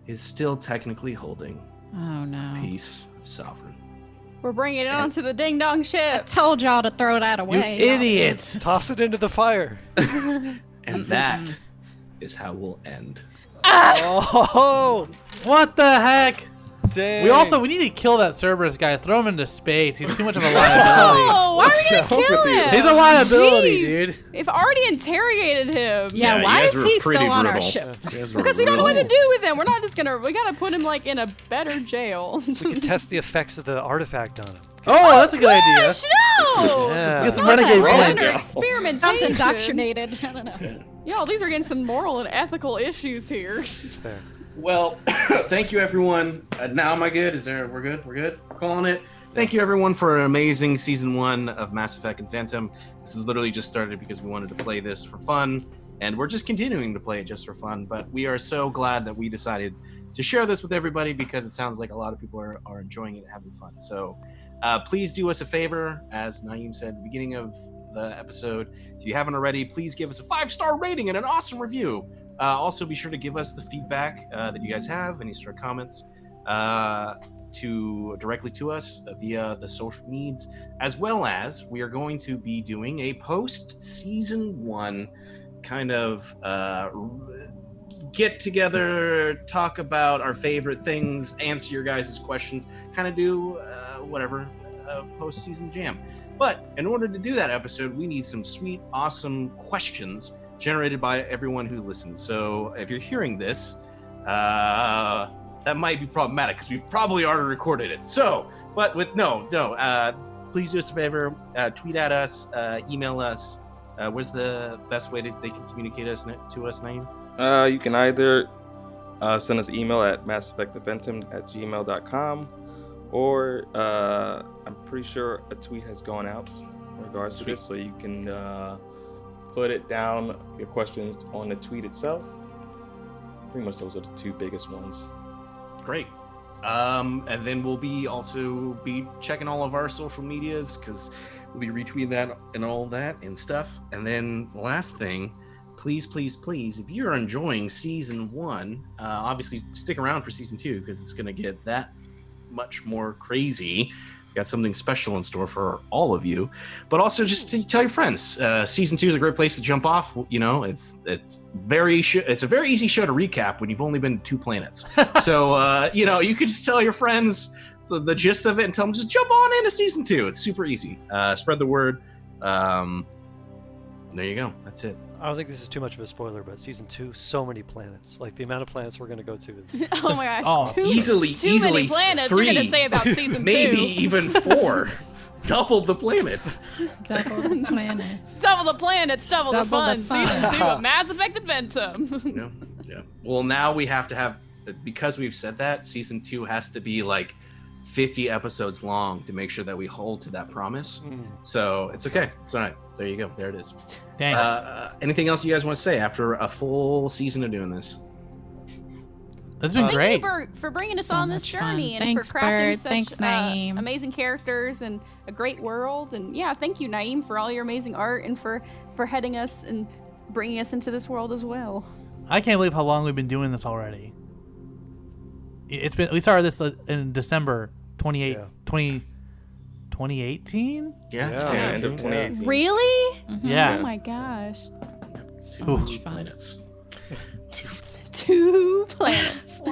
is still technically holding Oh, no. piece of sovereign. We're bringing it onto the ding dong ship. I told y'all to throw that You away. idiots. toss it into the fire. And that is how we'll end. Oh, What the heck? dang. We also we need to kill that Cerberus guy. Throw him into space. He's too much of a liability. Oh, why are we What's gonna kill him? He's a liability, Jeez. dude. If I already interrogated him. Yeah, you why is he pretty still on our ship? You guys were Because we don't know what to do with him. We're not just gonna. We gotta put him like in a better jail. we could test the effects of the artifact on him. Oh, that's a good idea. Gosh, no! Yeah. Get some Not renegade prisoner points. experimentation. Sounds indoctrinated. I don't know. Yo, these are getting some moral and ethical issues here. There. Well, thank you everyone. Uh, now am I good? Is there? We're good. We're good. Calling it. Thank you everyone for an amazing season one of Mass Effect Adventum. This is literally just started because we wanted to play this for fun, and we're just continuing to play it just for fun. But we are so glad that we decided to share this with everybody because it sounds like a lot of people are, are enjoying it and having fun. So uh, please do us a favor, as Naeem said at the beginning of the episode. If you haven't already, please give us a five star rating and an awesome review. Uh, also, be sure to give us the feedback uh, that you guys have, any sort of comments, uh, to directly to us via the social medias, as well as we are going to be doing a post season one kind of uh, get together, talk about our favorite things, answer your guys' questions, kind of do uh, whatever uh, post season jam. But in order to do that episode, we need some sweet, awesome questions generated by everyone who listens. So if you're hearing this, uh, that might be problematic because we've probably already recorded it. So, but with no, no, uh, please do us a favor, uh, tweet at us, uh, email us. Uh, where's the best way that they can communicate us to us, Naeem? Uh, you can either uh, send us email at masseffectaventum at gmail.com or uh, I'm pretty sure a tweet has gone out in regards to this, so you can uh, put it down, your questions on the tweet itself. Pretty much those are the two biggest ones. great. Um, and then we'll be also be checking all of our social medias because we'll be retweeting that and all that and stuff. And then last thing, please, please, please, if you're enjoying season one, uh, obviously stick around for season two because it's gonna get that much more crazy. Got something special in store for all of you, but also just to tell your friends. Uh, season two is a great place to jump off. You know, it's it's very sh- it's a very easy show to recap when you've only been to two planets. so uh, you know, you could just tell your friends the, the gist of it and tell them just jump on into season two. It's super easy. Uh, spread the word. Um, there you go. That's it. I don't think this is too much of a spoiler, but season two, so many planets. Like the amount of planets we're gonna go to is Oh my gosh. Oh, too, easily, too easily many planets three, you're gonna say about season two, maybe two. even four. Double the planets. Double the planets. Double the planets, double, the fun. the fun. Season two of Mass Effect Adventum. yeah, yeah. Well, now we have to have because we've said that season two has to be like 50 episodes long to make sure that we hold to that promise. So it's okay. It's all right. There you go. There it is. Dang. Uh, anything else you guys want to say after a full season of doing this? That's been Thank great. you for, for bringing us So on this much fun. journey and Thanks, for crafting Bird. such Thanks, uh, amazing characters and a great world. And yeah, thank you, Naeem, for all your amazing art and for for heading us and bringing us into this world as well. I can't believe how long we've been doing this already. It's been we started this uh, in December 28 Yeah. 20 2018? Yeah. Yeah, Yeah, end of Yeah. 2018. Really? Yeah. Oh my gosh. So Oof. much fun. Planets. Two planets.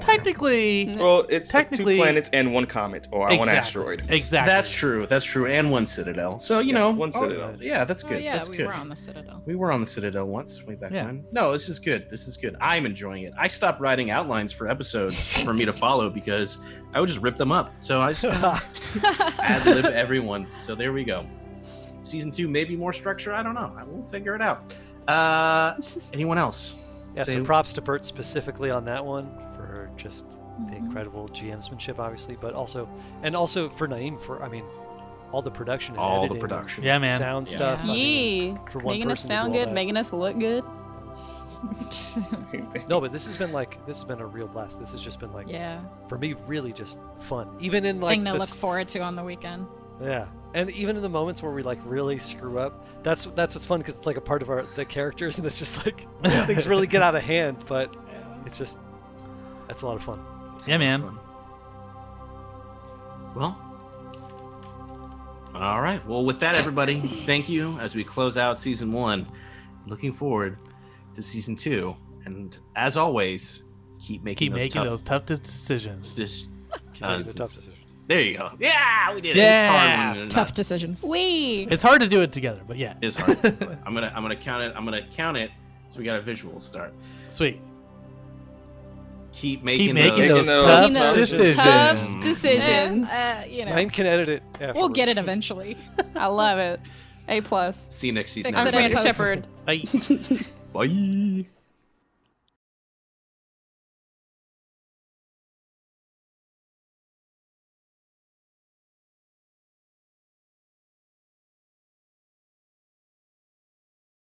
Technically, Well, it's like two planets and one comet or one exactly. asteroid. Exactly. That's true. That's true. And one Citadel. So you Yeah, know, one oh, Citadel. yeah, that's Oh, good. yeah, that's we good. were on the Citadel. We were on the Citadel once, way back Yeah. when. No, this is good. This is good. I'm enjoying it. I stopped writing outlines for episodes for me to follow because I would just rip them up. So I just ad lib everyone. So there we go. Season two, maybe more structure. I don't know. I will figure it out. Uh, anyone else? Yeah, Say- so props to Bert specifically on that one for just the Mm-hmm. incredible GMsmanship, obviously, but also and also for Naeem for I mean, all the production, and All the editing and production. Yeah, man. sound Yeah. stuff. I mean, Yee. for one Making us person to do sound good, that. making us look good. no, but this has been like this has been a real blast. This has just been like yeah. for me really just fun. Even in like Thing to the look s- forward to on the weekend. Yeah, and even in the moments where we like really screw up, that's that's what's fun because it's like a part of our the characters, and it's just like things really get out of hand. But it's just that's a lot of fun. Yeah, man. Fun. Well, all right. Well, with that, everybody, thank you as we close out season one. Looking forward to season two, and as always, keep making Keep those making tough, those tough decisions. Just, Keep Uh, making the tough s- decision. There you go. Yeah, we did it. Yeah. It's hard when Tough not- decisions. We. It's hard to do it together, but yeah. It's hard. I'm gonna I'm gonna count it. I'm gonna count it. So we got a visual start. Sweet. Keep making, Keep making those, those those tough Making those decisions. tough decisions. Uh, you know, Naeem can edit it. we'll get it eventually. I love it. A plus. See you next season. Fix I'm it in Shepard. Bye. Bye.